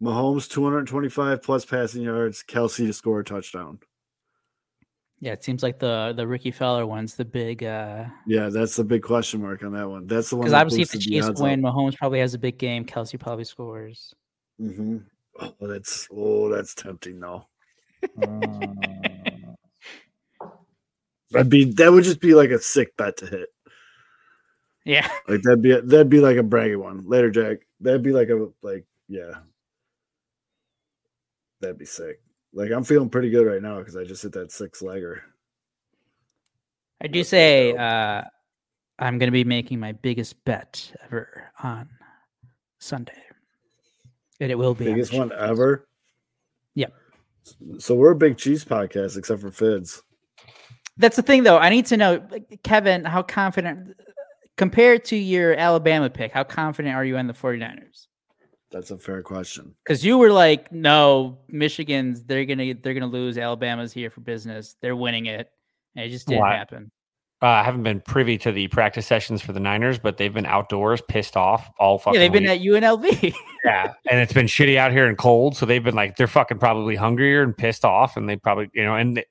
Mahomes 225 plus passing yards. Kelce to score a touchdown. Yeah, it seems like the the Rickie Fowler one's the big uh Yeah, that's the big question mark on that one. That's the one. because obviously if the Chiefs win, up. Mahomes probably has a big game. Kelce probably scores. Hmm Oh, that's oh, that's tempting though. That'd be that would just be like a sick bet to hit. Yeah. Like that'd be that'd be like a braggy one. Later, Jack. That'd be like a like yeah. That'd be sick. Like I'm feeling pretty good right now because I just hit that six legger. I do say uh I'm gonna be making my biggest bet ever on Sunday. And it will be Biggest one ever. Yep. So we're a big cheese podcast, except for Fids. That's the thing, though. I need to know, Kevin, how confident, compared to your Alabama pick, how confident are you in the 49ers? That's a fair question. Because you were like, no, Michigan's they're gonna they're gonna lose. Alabama's here for business. They're winning it. And it just didn't Why? happen. Uh, I haven't been privy to the practice sessions for the Niners, but they've been outdoors, pissed off all fucking. Yeah, they've been week. at UNLV. yeah, and it's been shitty out here and cold, so they've been like they're fucking probably hungrier and pissed off, and they probably you know, and you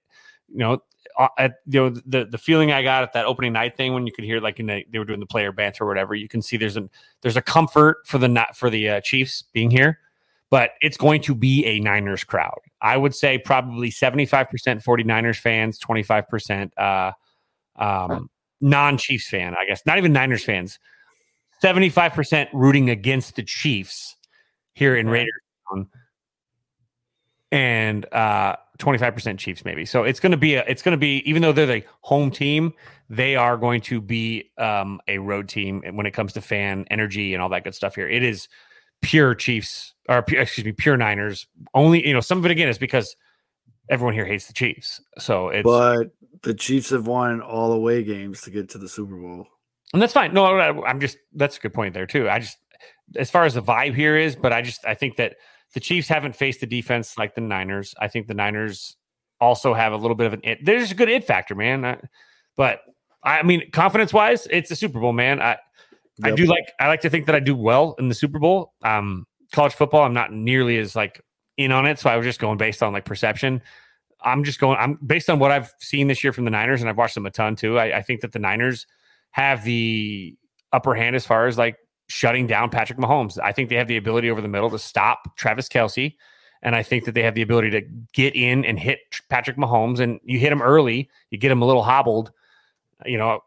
know, uh, at, you know the the feeling I got at that opening night thing when you could hear like in the, they were doing the player banter or whatever, you can see there's an there's a comfort for the not for the uh, Chiefs being here, but it's going to be a Niners crowd. I would say probably 75% 49ers fans, 25% uh, um, non Chiefs fan, I guess, not even Niners fans. 75% rooting against the Chiefs here in Raiders Town. and uh 25% Chiefs maybe. So it's going to be a it's going to be even though they're the home team, they are going to be um a road team when it comes to fan energy and all that good stuff here. It is pure Chiefs or excuse me, pure Niners. Only, you know, some of it again is because everyone here hates the Chiefs. So it's But the Chiefs have won all away games to get to the Super Bowl. and that's fine. No, I'm just that's a good point there too. I just as far as the vibe here is, but I just I think that the Chiefs haven't faced the defense like the Niners. I think the Niners also have a little bit of an it. There's a good it factor, man. I, but I mean, confidence wise, it's a Super Bowl, man. I I do like I like to think that I do well in the Super Bowl. Um, college football, I'm not nearly as like in on it, so I was just going based on like perception. I'm just going. I'm based on what I've seen this year from the Niners, and I've watched them a ton too. I, I think that the Niners have the upper hand as far as like shutting down Patrick Mahomes. I think they have the ability over the middle to stop Travis Kelce, and I think that they have the ability to get in and hit Patrick Mahomes. And you hit him early, you get him a little hobbled. You know,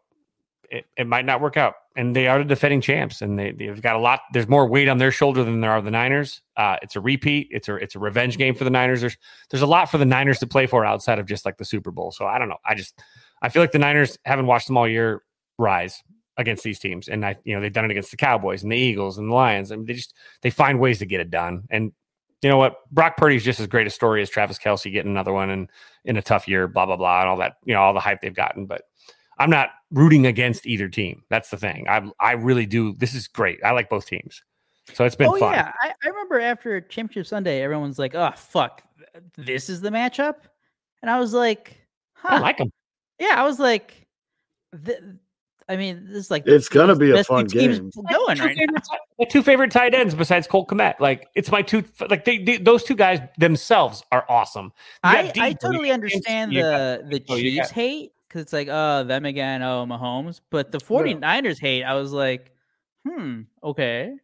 it, it might not work out. And they are the defending champs, and they, they've got a lot. There's more weight on their shoulder than there are the Niners. Uh, it's a repeat. It's a it's a revenge game for the Niners. There's there's a lot for the Niners to play for outside of just like the Super Bowl. So I don't know. I just I feel like the Niners haven't watched them all year rise against these teams, and I you know they've done it against the Cowboys and the Eagles and the Lions. I mean, they just they find ways to get it done. And you know what? Brock Purdy's just as great a story as Travis Kelce getting another one and in a tough year, blah blah blah, and all that. You know all the hype they've gotten, but. I'm not rooting against either team. That's the thing. I I really do. This is great. I like both teams. So it's been oh fun. yeah, I, I remember after Championship Sunday, everyone's like, "Oh fuck, this is the matchup," and I was like, "Huh." I like them. Yeah, I was like, I mean, this is like It's gonna be a best two fun teams game. going two right now. favorite, my two favorite tight ends besides Cole Kmet. Like it's my two. Like they, they those two guys themselves are awesome. You I, I totally understand James, you got- the the oh, you Chiefs hate because it's like, oh, them again, oh, Mahomes. But the 49ers hate, I was like, hmm, okay.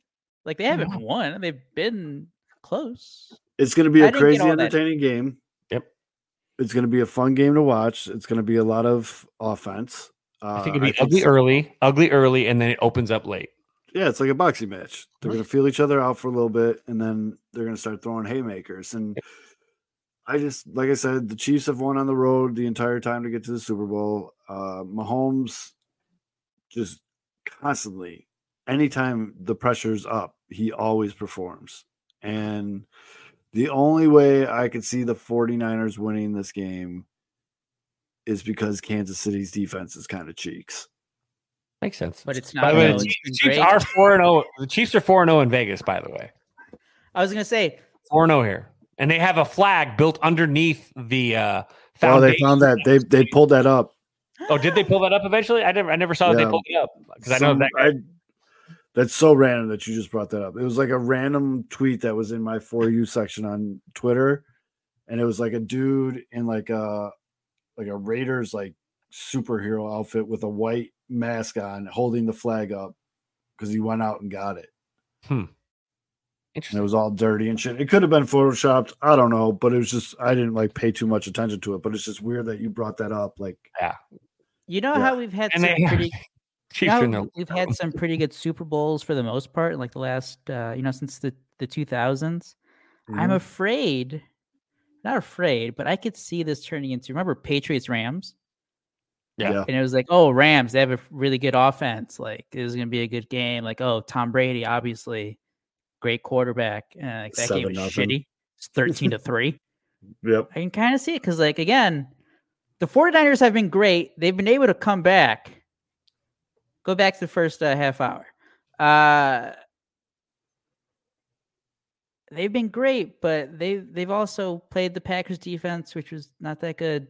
Like they haven't won, they've been close. It's going to be I a crazy, all that. entertaining game. Yep. It's going to be a fun game to watch. It's going to be a lot of offense. Uh, I think it'd be think ugly so- early, ugly early, and then it opens up late. Yeah, it's like a boxing match. They're going to feel each other out for a little bit, and then they're going to start throwing haymakers. And I just, like I said, the Chiefs have won on the road the entire time to get to the Super Bowl. Uh, Mahomes just constantly, anytime the pressure's up, he always performs. And the only way I could see the 49ers winning this game is because Kansas City's defense is kind of cheeks. Makes sense. But it's By not. the way, though. the Chiefs, Chiefs are four and zero. The Chiefs are four and zero in Vegas. By the way, I was gonna say four and zero here, and they have a flag built underneath the uh, Oh, they found that they they pulled that up. Oh, did they pull that up eventually? I never, I never saw that they pulled it up because I know that. Guy, I- that's so random that you just brought that up. It was like a random tweet that was in my for you section on Twitter, and it was like a dude in like a like a Raiders like superhero outfit with a white mask on, holding the flag up because he went out and got it. Hmm. And it was all dirty and shit. It could have been photoshopped. I don't know, but it was just I didn't like pay too much attention to it. But it's just weird that you brought that up. Like, yeah, You know Yeah. how we've had And some they- pretty Chiefs you are no. we've had some pretty good Super Bowls for the most part, like the last uh, you know, since the, the two thousands. I'm Mhm. afraid not afraid, but I could see this turning into remember Patriots Rams? Yeah. Yeah. And it was like, oh, Rams, they have a really good offense. Like, this is gonna be a good game. Like, oh, Tom Brady, obviously, great quarterback. Uh, like that game Seven was nothing. shitty. It's 13 to 3. yep. I can kind of see it because, like, again, the 49ers have been great. They've been able to come back. Go back to the first uh, half hour. Uh, they've been great, but they they've also played the Packers defense, which was not that good.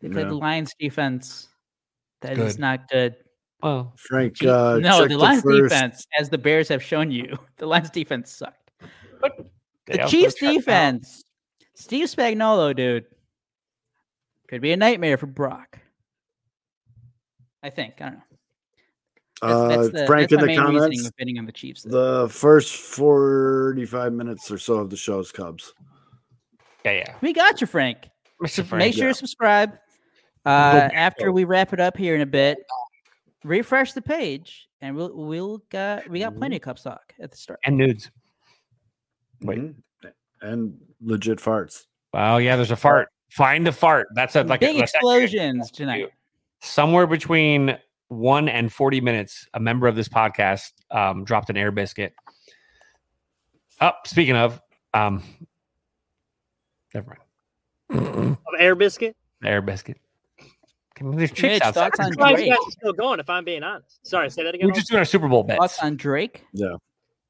They played Yeah. the Lions defense, that is Good. not good. Well, Frank, Chief- uh, no, the Lions first- defense, as the Bears have shown you, the Lions defense sucked. but they The Chiefs defense, Steve Spagnuolo, dude, could be a nightmare for Brock. I think. I don't know. That's, Uh, that's the, Frank that's in the comments. of betting on the Chiefs. there. The first 45 minutes or so of the show's Cubs. Yeah, yeah. we got you, Frank. Mr. Make Frank. sure yeah. to subscribe. Uh, after we wrap it up here in a bit, refresh the page, and we'll we'll got we got plenty of Cubs talk at the start. and nudes. Wait. Mhm. and legit farts. Oh yeah, there's a fart. Find a fart. That's a like Big a, that's explosions tonight. somewhere between one and 40 minutes, a member of this podcast um, dropped an air biscuit. Oh, speaking of, um, never mind. Of Air Biscuit. Air biscuit. Come on, There's chicks Mitch, outside. thoughts on Why you Drake? guys are still going? If I'm being honest. Sorry, say that again. We're just doing our Super Bowl bets. Thoughts on Drake? Yeah.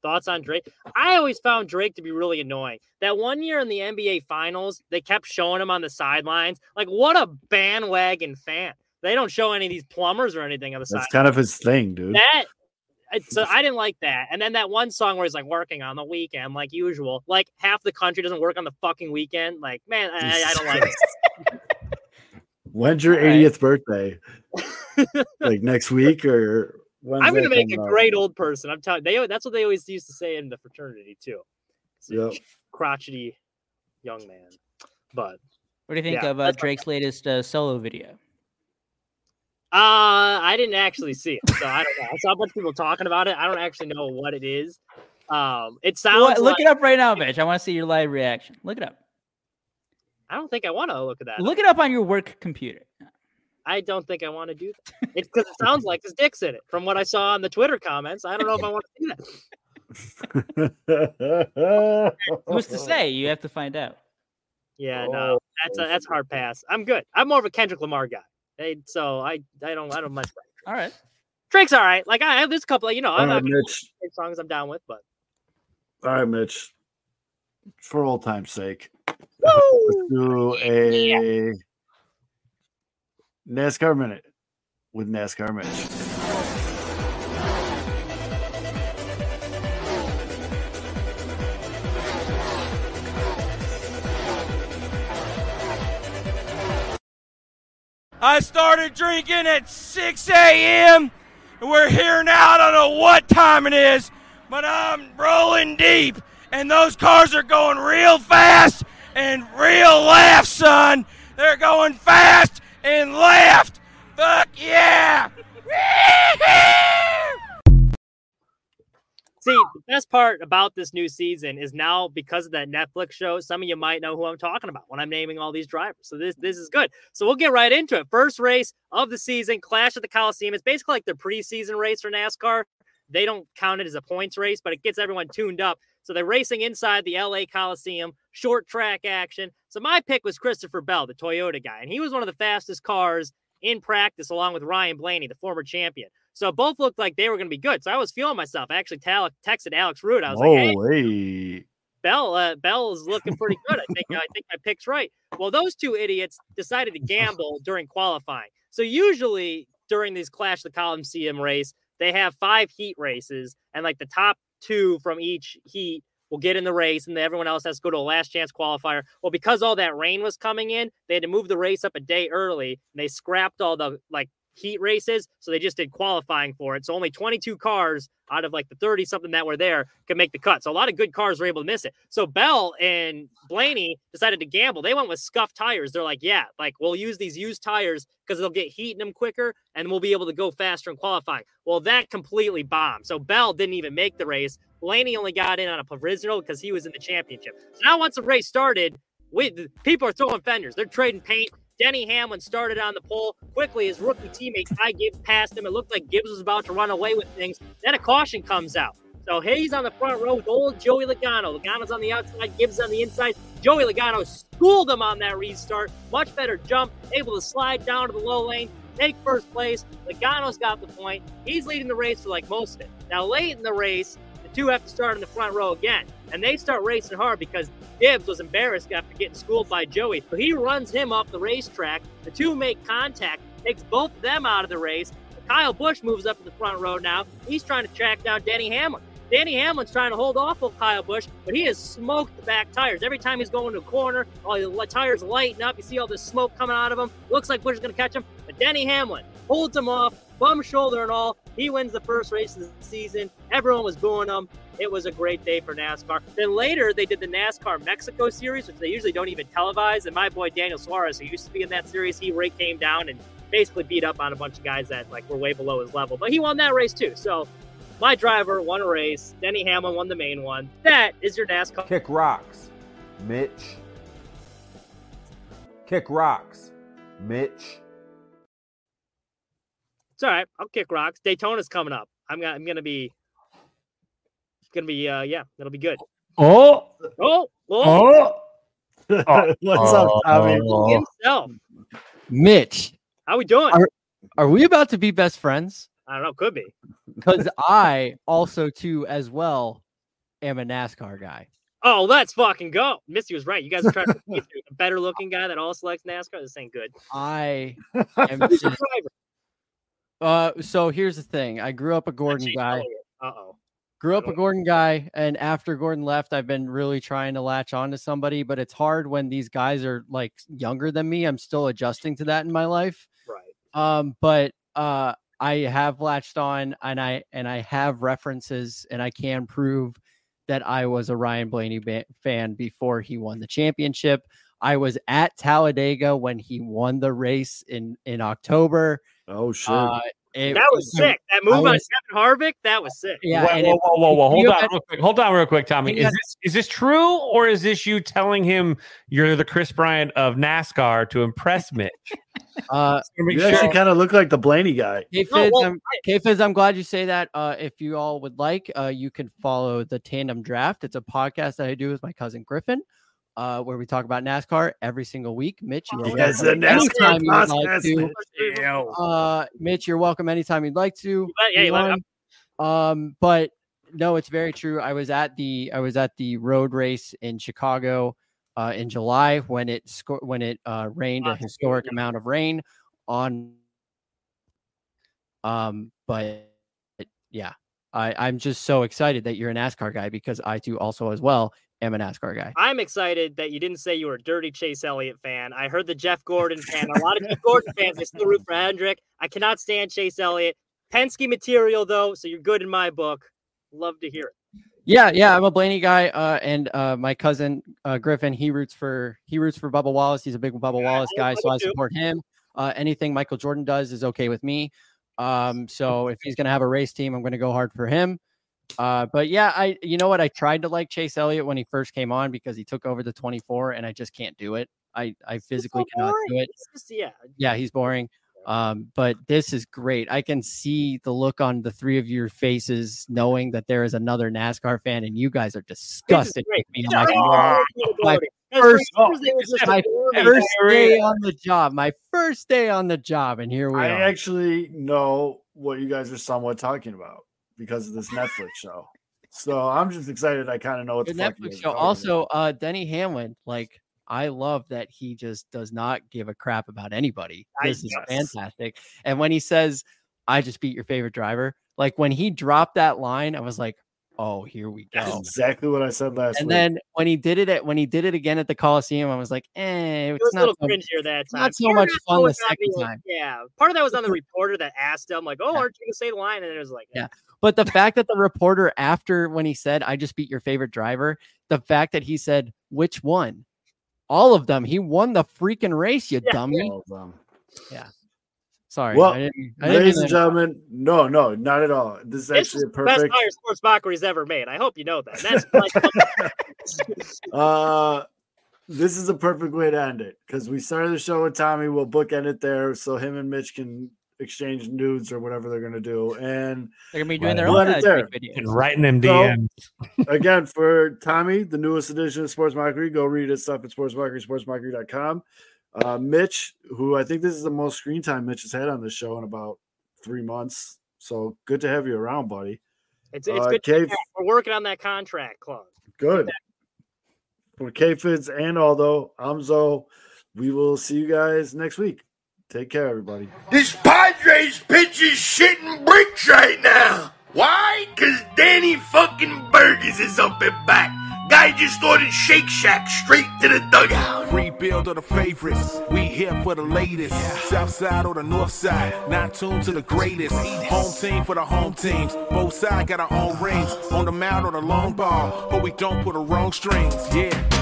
Thoughts on Drake? I always found Drake to be really annoying. That one year in the NBA Finals, they kept showing him on the sidelines. Like, what a bandwagon fan! They don't show any of these plumbers or anything on the side. That's kind of his thing, dude. That I- so I didn't like that. And then that one song where he's like working on the weekend, like usual. Like half the country doesn't work on the fucking weekend. Like, man, I, I don't like it. When's your All right. 80th birthday? like next week or when's I'm gonna make a up? great old person. I'm telling they that's what they always used to say in the fraternity too. Yep. Crotchety young man. But What do you think Yeah, of uh, Drake's latest uh, solo video? Uh, I didn't actually see it, so I don't know. I saw a bunch of people talking about it. I don't actually know what it is. Um, it sounds. What- look like, it up right now, bitch. I want to see your live reaction. Look it up. I don't think I want to look at that. Look it up on your work computer. I don't think I want to do that. It's because it sounds like his dick's in it. From what I saw on the Twitter comments, I don't know if I want to do that. Who's to say? You have to find out. Yeah, no, oh, that's a that's a hard pass. I'm good. I'm more of a Kendrick Lamar guy. Hey, so I I don't I don't much. All right. Drake's all right. Like I have this couple. You know, I'm All not right, gonna Mitch. songs I'm down with, but All right, Mitch. For old time's sake, let's do a NASCAR minute with NASCAR Mitch. I started drinking at 6 a.m. we're here now. I don't know what time it is, but I'm rolling deep, and those cars are going real fast and real left, son. They're going fast and left. Fuck yeah! See, the best part about this new season is now because of that Netflix show, some of you might know who I'm talking about when I'm naming all these drivers. So this this is good. So we'll get right into it. First race of the season, Clash at the Coliseum. It's basically like the preseason race for NASCAR. They don't count it as a points race, but it gets everyone tuned up. So they're racing inside the LA Coliseum, short track action. So my pick was Christopher Bell, the Toyota guy, and he was one of the fastest cars in practice along with Ryan Blaney, the former champion. So both looked like they were going to be good. So I was feeling myself. I actually tal- texted Alex Root. I was like, hey, Oh, hey. Bell, uh, Bell is looking pretty good. I think I think my pick's right. Well, those two idiots decided to gamble during qualifying. So usually during these Clash the Coliseum race, they have five heat races, and like the top two from each heat will get in the race, and then everyone else has to go to a last chance qualifier. Well, because all that rain was coming in, they had to move the race up a day early, and they scrapped all the like heat races, so they just did qualifying for it. So only 22 cars out of like the 30 something that were there could make the cut. So a lot of good cars were able to miss it. So Bell and Blaney decided to gamble. They went with scuffed tires. They're like, yeah, like we'll use these used tires because they'll get heat in them quicker and we'll be able to go faster in qualifying. Well, that completely bombed. So Bell didn't even make the race. Blaney only got in on a provisional because he was in the championship. So now once the race started, we, people are throwing fenders. They're trading paint. Denny Hamlin started on the pole. Quickly, his rookie teammate Ty Gibbs passed him. It looked like Gibbs was about to run away with things. Then a caution comes out. So Hayes on the front row with old Joey Logano. Logano's on the outside, Gibbs on the inside. Joey Logano schooled him on that restart. Much better jump, able to slide down to the low lane, take first place. Logano's got the point. He's leading the race for like most of it. Now, late in the race, two have to start in the front row again. And they start racing hard because Gibbs was embarrassed after getting schooled by Joey. So he runs him off the racetrack. The two make contact, takes both of them out of the race. Kyle Busch moves up to the front row now. He's trying to track down Denny Hamlin. Danny Hamlin's trying to hold off of Kyle Busch, but he has smoked the back tires. Every time he's going to a corner, all the tires lighten up. You see all this smoke coming out of him. Looks like Busch is going to catch him. But Denny Hamlin holds him off, bum shoulder and all. He wins the first race of the season. Everyone was booing him. It was a great day for NASCAR. Then later, they did the NASCAR Mexico series, which they usually don't even televise. And my boy Daniel Suarez, who used to be in that series, he came down and basically beat up on a bunch of guys that like were way below his level. But he won that race too. So my driver won a race. Denny Hamlin won the main one. That is your NASCAR. Kick rocks. Mitch. Kick rocks. Mitch. It's all right. I'll kick rocks. Daytona's coming up. I'm gonna I'm gonna be gonna be uh yeah, that'll be good. Oh, Oh, oh. What's up, Tommy? Himself. Mitch, How we doing? are, are we about to be best friends? I don't know, could be. Because I also too as well am a NASCAR guy. Oh, let's fucking go. Missy was right. You guys are trying to be a better looking guy that all selects NASCAR. This ain't good. I am Who's your just- driver? Uh so here's the thing. I grew up a Gordon guy. Uh oh. Grew up a Gordon guy, and after Gordon left, I've been really trying to latch on to somebody, but it's hard when these guys are like younger than me. I'm still adjusting to that in my life. Right. Um, but uh I have latched on and I and I have references and I can prove that I was a Ryan Blaney ba- fan before he won the championship. I was at Talladega when he won the race in in October. Oh shit! Uh, it- That was sick. That move I on Kevin Harvick, that was sick. Yeah, whoa, whoa, whoa, whoa, whoa! Hold on, had- real quick. Hold on, real quick, Tommy. Is had- this is this true, or is this you telling him you're the Kris Bryant of NASCAR to impress Mitch? Uh, You sure- actually kind of look like the Blaney guy. K No, Fizz, well, I'm, K-Fizz, I'm glad you say that. Uh, if you all would like, uh, you can follow the Tandem Draft. It's a podcast that I do with my cousin Griffin, uh, where we talk about NASCAR every single week. Mitch, you are You guys welcome NASCAR anytime you would like podcast. to. Uh, Mitch, you're welcome anytime you'd like to. Yeah, you let me- Um, but no, it's very true. I was at the I was at the road race in Chicago uh, in July when it sco- when it uh, rained a historic amount of rain on. Um, but yeah, I I'm just so excited that you're a NASCAR guy because I too also as well am a NASCAR guy. I'm excited that you didn't say you were a dirty Chase Elliott fan. I heard the Jeff Gordon fan. A lot of Jeff Gordon fans, they still root for Hendrick. I cannot stand Chase Elliott. Penske material, though, so you're good in my book. Love to hear it. Yeah, yeah, I'm a Blaney guy, uh, and uh, my cousin uh, Griffin he roots for he roots for Bubba Wallace. He's a big Bubba Wallace guy, so I would too. support him. Uh, anything Michael Jordan does is okay with me. Um, so if he's gonna have a race team, I'm gonna go hard for him. Uh, but yeah, I you know what? I tried to like Chase Elliott when he first came on because he took over the 24, and I just can't do it. I I physically so cannot do it. Just- yeah. Yeah, he's boring. Um, but this is great. I can see the look on the three of your faces, knowing that there is another NASCAR fan, and you guys are disgusted with me. Yeah, I'm like, I "Ah." love my first, great. Thursday was just my first day on the job. My first day on the job, and here we I are. I actually know what you guys are somewhat talking about because of this Netflix show. So I'm just excited. I kind of know what the the, Netflix guys are show. Also, uh, Denny Hamlin, like I love that he just does not give a crap about anybody. I- This is yes. fantastic. And when he says, "I just beat your favorite driver," like when he dropped that line, I was like, "Oh, here we go." That's exactly what I said last and week. then when he did it at when he did it again at the Coliseum, I was like, "Eh, It it's was a not little so, cringier that time. not so Part much fun though, the second being- time." Yeah. Part of that was on the reporter that asked him, like, oh, Yeah. aren't you going to say the line? And it was like, Yeah. But the fact that the reporter, after when he said, I just beat your favorite driver, the fact that he said, which one? All of them. He won the freaking race, you Yeah. dummy. All of them. Yeah. Sorry. Well, I didn't, I didn't ladies and gentlemen, no, no, not at all. This is This actually is a the best perfect. Fire Sports Mockery's ever made. I hope you know that. That's like, Uh, this is a perfect way to end it because we started the show with Tommy. We'll bookend it there so him and Mitch can exchange nudes or whatever they're gonna do. And They're gonna be doing their own end there. Drake videos. and writing them So- again, for Tommy, the newest edition of Sports Mockery, go read his stuff at Sports Mockery, sportsmockery.com. Uh, Mitch, who I think this is the most screen time Mitch has had on this show in about three months. So good to have you around, buddy. it's, it's Uh, good. to Cave- have. We're working on that contract clause. Good. For K-Fizz and Aldo, I'm Zo. We will see you guys next week. Take care, everybody. This Padres pitch is shitting bricks right now. Why? Cause Danny fucking Burgess is up and back. Guy just ordered Shake Shack straight to the dugout. Rebuild of the favorites. We here for the latest. South side or the north side. Not tuned to the greatest. Home team for the home teams. Both sides got our own rings. On the mound or the long ball. But we don't put the wrong strings. Yeah.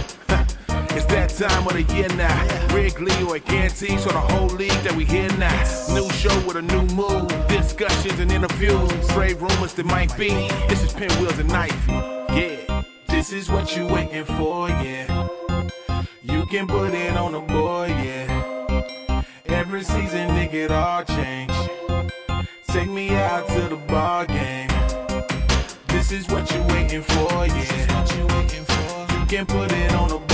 It's that time of the year now. Wrigley or guarantee, so the whole league that we hear now. New show with a new mood. Discussions and interviews. Trade rumors that might be. This is Pinwheels and Ivy. Yeah. This is what you waiting for, yeah. You can put it on the board, yeah. Every season, nigga, it all change. Take me out to the ball game. This is what you waiting for, yeah. This is what you can put it on the